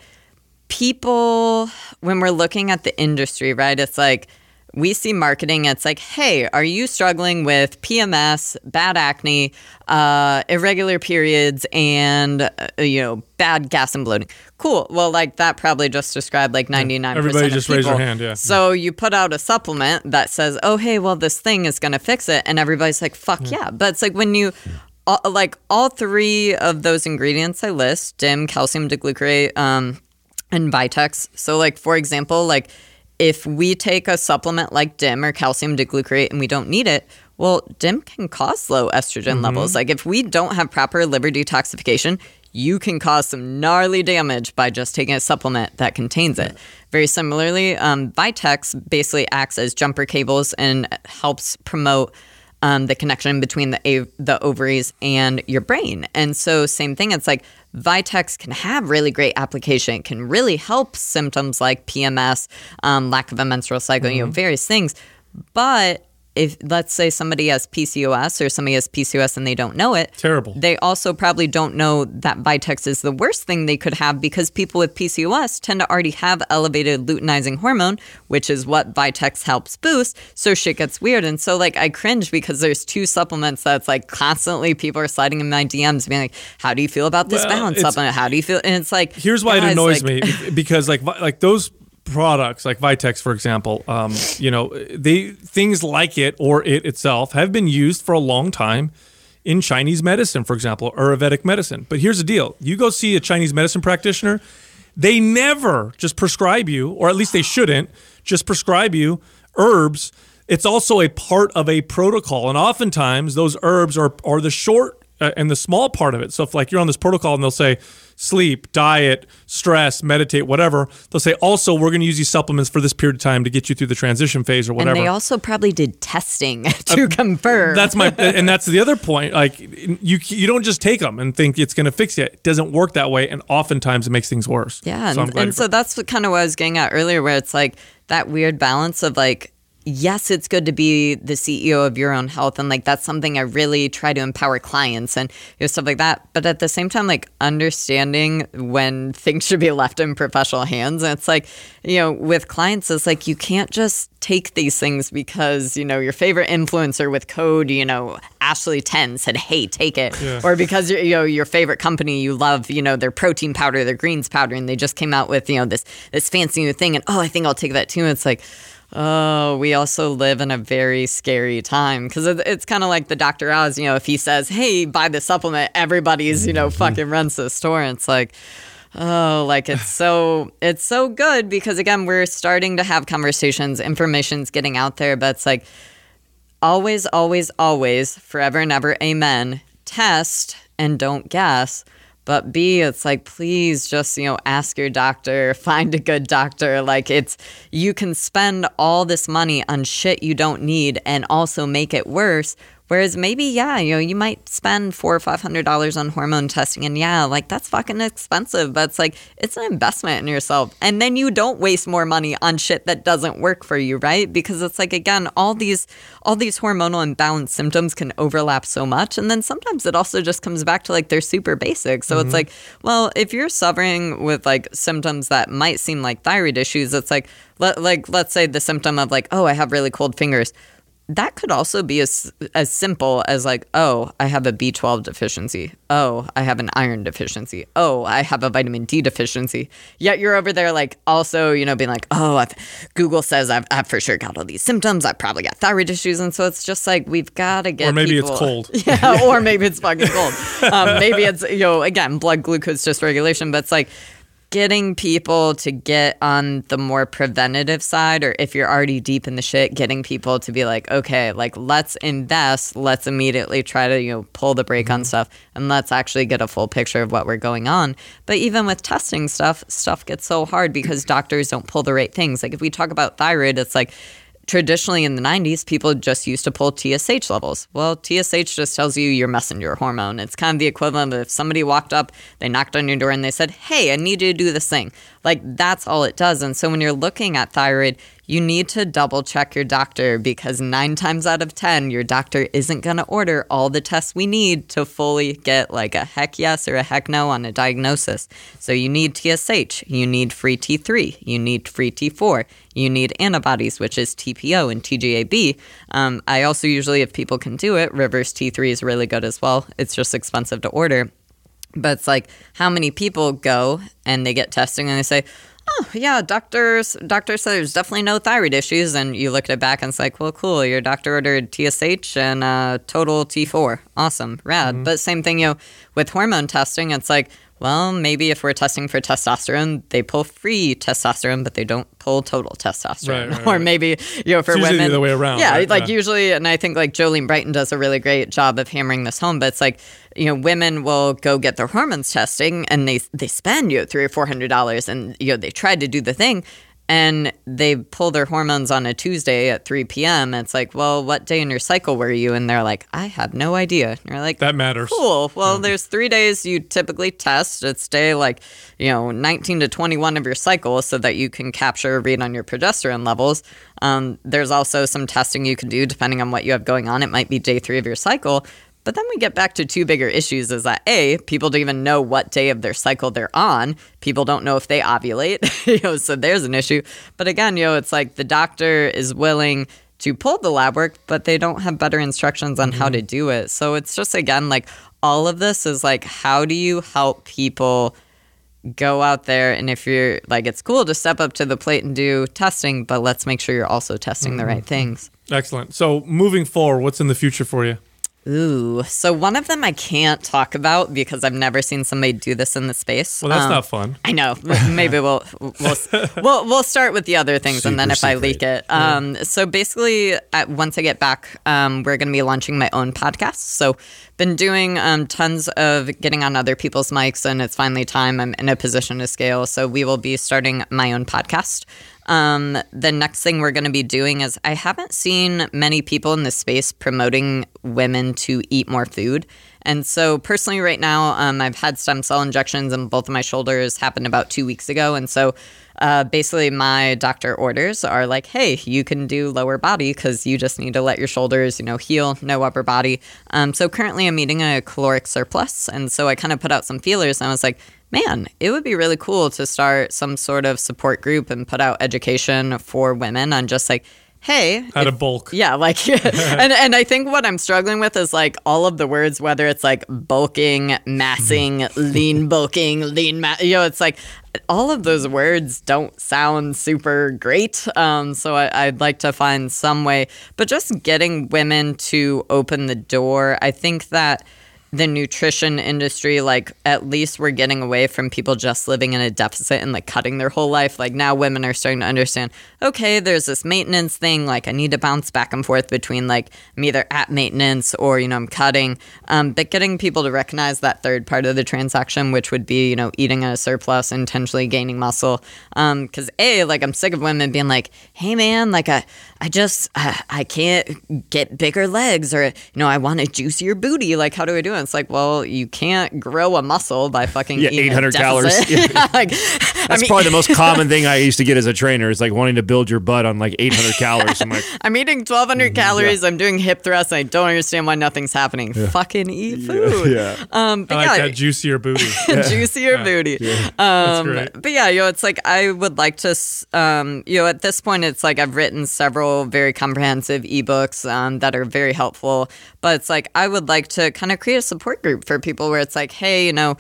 people when we're looking at the industry, right? It's like we see marketing. It's like, hey, are you struggling with PMS, bad acne, uh, irregular periods, and uh, you know bad gas and bloating? Cool. Well, like that probably just described like ninety nine. Everybody just raise their hand, yeah. So you put out a supplement that says, oh hey, well this thing is gonna fix it, and everybody's like, fuck yeah. But it's like when you all, like all three of those ingredients I list, DIM, calcium D-glucarate, um, and Vitex. So like for example, like if we take a supplement like DIM or calcium D-glucarate and we don't need it, Well, DIM can cause low estrogen levels. Like if we don't have proper liver detoxification, you can cause some gnarly damage by just taking a supplement that contains it. Very similarly, um, Vitex basically acts as jumper cables and helps promote um, the connection between the a- the ovaries and your brain. And so, same thing. It's like Vitex can have really great application. It can really help symptoms like PMS, um, lack of a menstrual cycle, you know, various things. But if let's say somebody has PCOS or somebody has PCOS and they don't know it, Terrible. They also probably don't know that Vitex is the worst thing they could have because people with PCOS tend to already have elevated luteinizing hormone, which is what Vitex helps boost. So shit gets weird. And so like I cringe because there's two supplements that's like constantly people are sliding in my DMs being like, How do you feel about this Well, balance supplement? How do you feel? And it's like Here's why it annoys like- me because like like those products like Vitex for example um, you know they things like it or it itself have been used for a long time in Chinese medicine for example or Ayurvedic medicine. But here's the deal. You go see a Chinese medicine practitioner they never just prescribe you or at least they shouldn't just prescribe you herbs. It's also a part of a protocol. And oftentimes those herbs are are the short uh, and the small part of it. So if like you're on this protocol and they'll say sleep, diet, stress, meditate, whatever. They'll say also we're going to use these supplements for this period of time to get you through the transition phase or and whatever. they also probably did testing to uh, confirm. that's my and that's the other point. Like you you don't just take them and think it's going to fix it. It doesn't work that way, and oftentimes it makes things worse. Yeah, So and, and so that's what kind of what I was getting at earlier, where it's like that weird balance of like, yes, it's good to be the CEO of your own health, and like that's something I really try to empower clients and you know, stuff like that. But at the same time, like understanding when things should be left in professional hands, and it's like, you know, with clients, it's like you can't just take these things because you know your favorite influencer with code, you know, Ashley Ten said, "Hey, take it," or because you know your favorite company you love, you know, their protein powder, their greens powder, and they just came out with you know this this fancy new thing, and oh, I think I'll take that too. And It's like. Oh, we also live in a very scary time because it's kind of like the Dr. Oz, you know, if he says, hey, buy the supplement, everybody's, you know, fucking runs to the store. And it's like, Oh, like it's so it's so good because again, we're starting to have conversations, information's getting out there, but it's like always, always, always, forever and ever, amen. Test and don't guess. But B, it's like, please just, you know, ask your doctor, find a good doctor. Like, it's, you can spend all this money on shit you don't need and also make it worse. Whereas maybe, yeah, you know, you might spend four or five hundred dollars on hormone testing, and yeah, like that's fucking expensive. But it's like it's an investment in yourself, and then you don't waste more money on shit that doesn't work for you, right? Because it's like again, all these all these hormonal imbalance symptoms can overlap so much, and then sometimes it also just comes back to like they're super basic. So it's mm-hmm. like, well, if you're suffering with like symptoms that might seem like thyroid issues, it's like, let, like let's say the symptom of like, oh, I have really cold fingers that could also be as as simple as like, oh, I have a B12 deficiency. Oh, I have an iron deficiency. Oh, I have a vitamin D deficiency. Yet you're over there like also, you know, being like, oh, I've, Google says I've, I've for sure got all these symptoms. I've probably got thyroid issues, and so it's just like we've got to get. Or maybe it's cold. Yeah, or maybe it's fucking cold. Um, maybe it's you know again blood glucose dysregulation, but it's like getting people to get on the more preventative side or if you're already deep in the shit getting people to be like okay like let's invest let's immediately try to you know pull the brake on mm-hmm. stuff and let's actually get a full picture of what we're going on. But even with testing stuff stuff gets so hard because doctors don't pull the right things. Like if we talk about thyroid it's like traditionally in the 90s, people just used to pull TSH levels. Well, TSH just tells you your messenger hormone. It's kind of the equivalent of if somebody walked up, they knocked on your door and they said, Hey, I need you to do this thing. Like that's all it does. And so when you're looking at thyroid, you need to double check your doctor because nine times out of 10, your doctor isn't going to order all the tests we need to fully get like a heck yes or a heck no on a diagnosis. So you need TSH, you need free T3, you need free T4, you need antibodies, which is TPO and TGAB. Um, I also usually, if people can do it, reverse T3 is really good as well. It's just expensive to order. But it's like how many people go and they get testing and they say, "Oh yeah, doctors doctor said there's definitely no thyroid issues," and you look at it back and it's like, "Well, cool, your doctor ordered TSH and uh, total T4, awesome, rad." But same thing, you know, with hormone testing, it's like. Well, maybe if we're testing for testosterone, they pull free testosterone, but they don't pull total testosterone. Right, right, or maybe, you know, for women. the other way around, Yeah, right? like Yeah. usually, and I think like Jolene Brighten does a really great job of hammering this home, but it's like, you know, women will go get their hormones testing and they, they spend, you know, three or four hundred dollars and, you know, they tried to do the thing and they pull their hormones on a Tuesday at 3 p.m. It's like, well, what day in your cycle were you? And they're like, I have no idea. And you're like, That matters. Cool. Well, there's three days you typically test. It's day like, you know, 19 to 21 of your cycle so that you can capture a read on your progesterone levels. Um, there's also some testing you can do depending on what you have going on. It might be day three of your cycle. But then we get back to two bigger issues is that A, people don't even know what day of their cycle they're on. People don't know if they ovulate. you know, so there's an issue. But again, you know, it's like the doctor is willing to pull the lab work, but they don't have better instructions on how to mm-hmm. do it. So it's just again like all of this is like how do you help people go out there and if you're like it's cool to step up to the plate and do testing, but let's make sure you're also testing the mm-hmm. right things. Excellent. So moving forward, what's in the future for you? Ooh, so one of them I can't talk about because I've never seen somebody do this in the space. Well, that's Um, not fun. I know. Maybe we'll we'll we'll, we'll start with the other things, and then if Super I leak it. Um, so basically, at, once I get back, um, we're going to be launching my own podcast. So been doing um, tons of getting on other people's mics, and it's finally time. I'm in a position to scale, so we will be starting my own podcast. Um, the next thing we're going to be doing is I haven't seen many people in this space promoting women to eat more food. And so, personally, right now, um, I've had stem cell injections in both of my shoulders, happened about two weeks ago. And so, uh, basically, my doctor orders are like, hey, you can do lower body because you just need to let your shoulders, you know, heal, no upper body. Um, so, currently, I'm eating a caloric surplus. And so, I kind of put out some feelers and I was like, man, it would be really cool to start some sort of support group and put out education for women on just like, hey, How to bulk. yeah, like, and and I think what I'm struggling with is like all of the words, whether it's like bulking, massing, lean bulking, lean, ma- you know, it's like all of those words don't sound super great. Um, so I, I'd like to find some way, but just getting women to open the door. I think that the nutrition industry, like at least we're getting away from people just living in a deficit and like cutting their whole life. Like now women are starting to understand, okay, there's this maintenance thing. Like I need to bounce back and forth between like I'm either at maintenance or, you know, I'm cutting. Um, but getting people to recognize that third part of the transaction, which would be, you know, eating at a surplus, intentionally gaining muscle. Um, cause A, like I'm sick of women being like, hey man, like I, I just, I, I can't get bigger legs or, you know, I want a juicier booty. Like, how do I do it? It's like, well, you can't grow a muscle by fucking Yeah, eating 800 calories. Yeah. like, That's I mean, probably the most common thing I used to get as a trainer is like wanting to build your butt on like 800 calories. I'm like, I'm eating 1,200 calories. I'm doing hip thrusts. And I don't understand why nothing's happening. Fucking eat food. yeah. Um, but I like yeah, that juicier booty. juicier booty. That's Um, great. but yeah, you know, it's like I would like to, s- um, you know, at this point, it's like I've written several very comprehensive ebooks um, that are very helpful. But it's like I would like to kind of create a support group for people where it's like, hey, you know,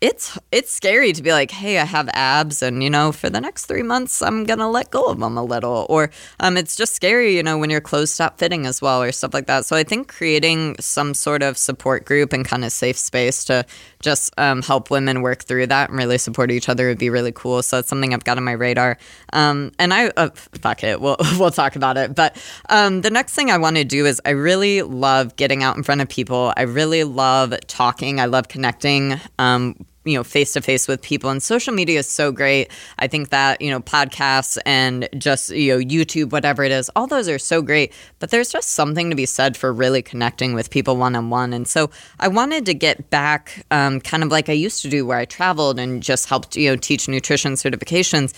it's it's scary to be like, hey, I have abs, and you know, for the next three months, I'm gonna let go of them a little, or um, it's just scary, you know, when your clothes stop fitting as well, or stuff like that. So I think creating some sort of support group and kind of safe space to just um, help women work through that and really support each other would be really cool. So it's something I've got on my radar. Um, and I uh, fuck it, we'll we'll talk about it. But um, the next thing I want to do is I really love getting out in front of people. I really love talking. I love connecting. Um, you know face to face with people and social media is so great. I think that you know podcasts and just you know youtube whatever it is all those are so great but there's just something to be said for really connecting with people one-on-one and so i wanted to get back um, kind of like i used to do where i traveled and just helped you know teach nutrition certifications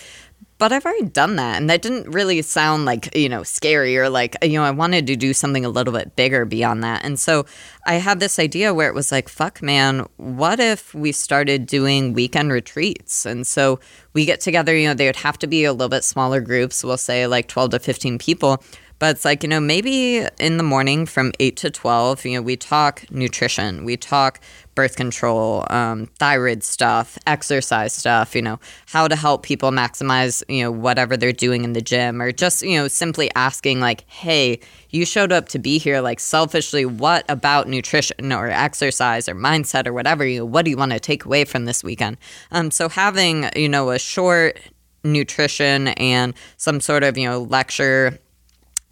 but I've already done that, and that didn't really sound like you know scary or like you know I wanted to do something a little bit bigger beyond that. And so I had this idea where it was like, fuck, man, what if we started doing weekend retreats? And so we get together. You know, they would have to be a little bit smaller groups. We'll say like twelve to fifteen people. But it's like, you know, maybe in the morning from 8 to 12, you know, we talk nutrition, we talk birth control, um, thyroid stuff, exercise stuff, you know, how to help people maximize, you know, whatever they're doing in the gym, or just, you know, simply asking, like, hey, you showed up to be here, like, selfishly, what about nutrition or exercise or mindset or whatever, you know, what do you want to take away from this weekend? Um, so having, you know, a short, nutrition and some sort of you know lecture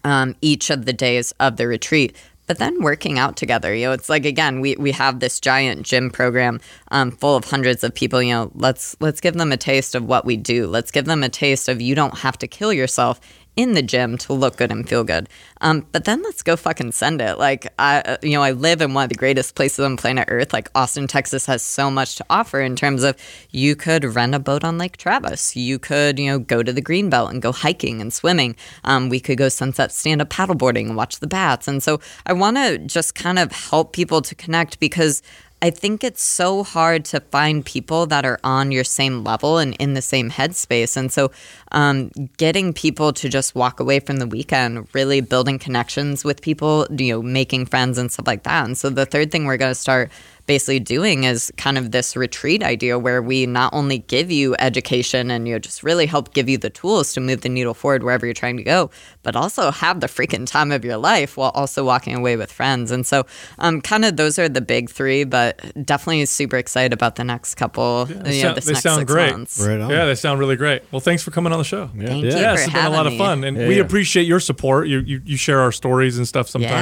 um, each of the days of the retreat but then working out together you know it's like again we, we have this giant gym program um, full of hundreds of people you know let's let's give them a taste of what we do. Let's give them a taste of you don't have to kill yourself in the gym to look good and feel good. Um, but then let's go fucking send it. Like I, uh, you know, I live in one of the greatest places on planet Earth. Like Austin, Texas has so much to offer in terms of you could rent a boat on Lake Travis. You could, you know, go to the Greenbelt and go hiking and swimming. Um, we could go sunset stand up paddleboarding and watch the bats. And so I want to just kind of help people to connect because I think it's so hard to find people that are on your same level and in the same headspace. And so, um, getting people to just walk away from the weekend, really building connections with people, you know, making friends and stuff like that. And so, the third thing we're going to start basically doing is kind of this retreat idea where we not only give you education and you know just really help give you the tools to move the needle forward wherever you're trying to go, but also have the freaking time of your life while also walking away with friends. And so, um, kind of those are the big three, but definitely super excited about the next couple. Yeah, you they know, sound- this they next sound six great. months. Right on. Yeah, they sound really great. Well, thanks for coming on the show. Thank Yeah. you Yeah, for it's been a having lot of fun, and Yeah, we yeah. appreciate your support. You, you you share our stories and stuff sometimes,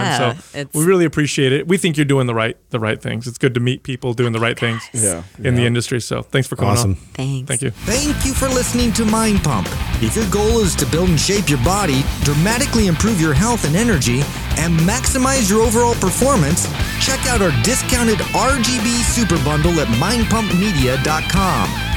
Yeah, so we really appreciate it. We think you're doing the right the right things. It's good to meet people doing the right things Yeah. in the industry. So thanks for coming Awesome. on. Thanks. Thank you. Thank you for listening to Mind Pump. If your goal is to build and shape your body, dramatically improve your health and energy, and maximize your overall performance, check out our discounted RGB Super Bundle at mindpumpmedia.com.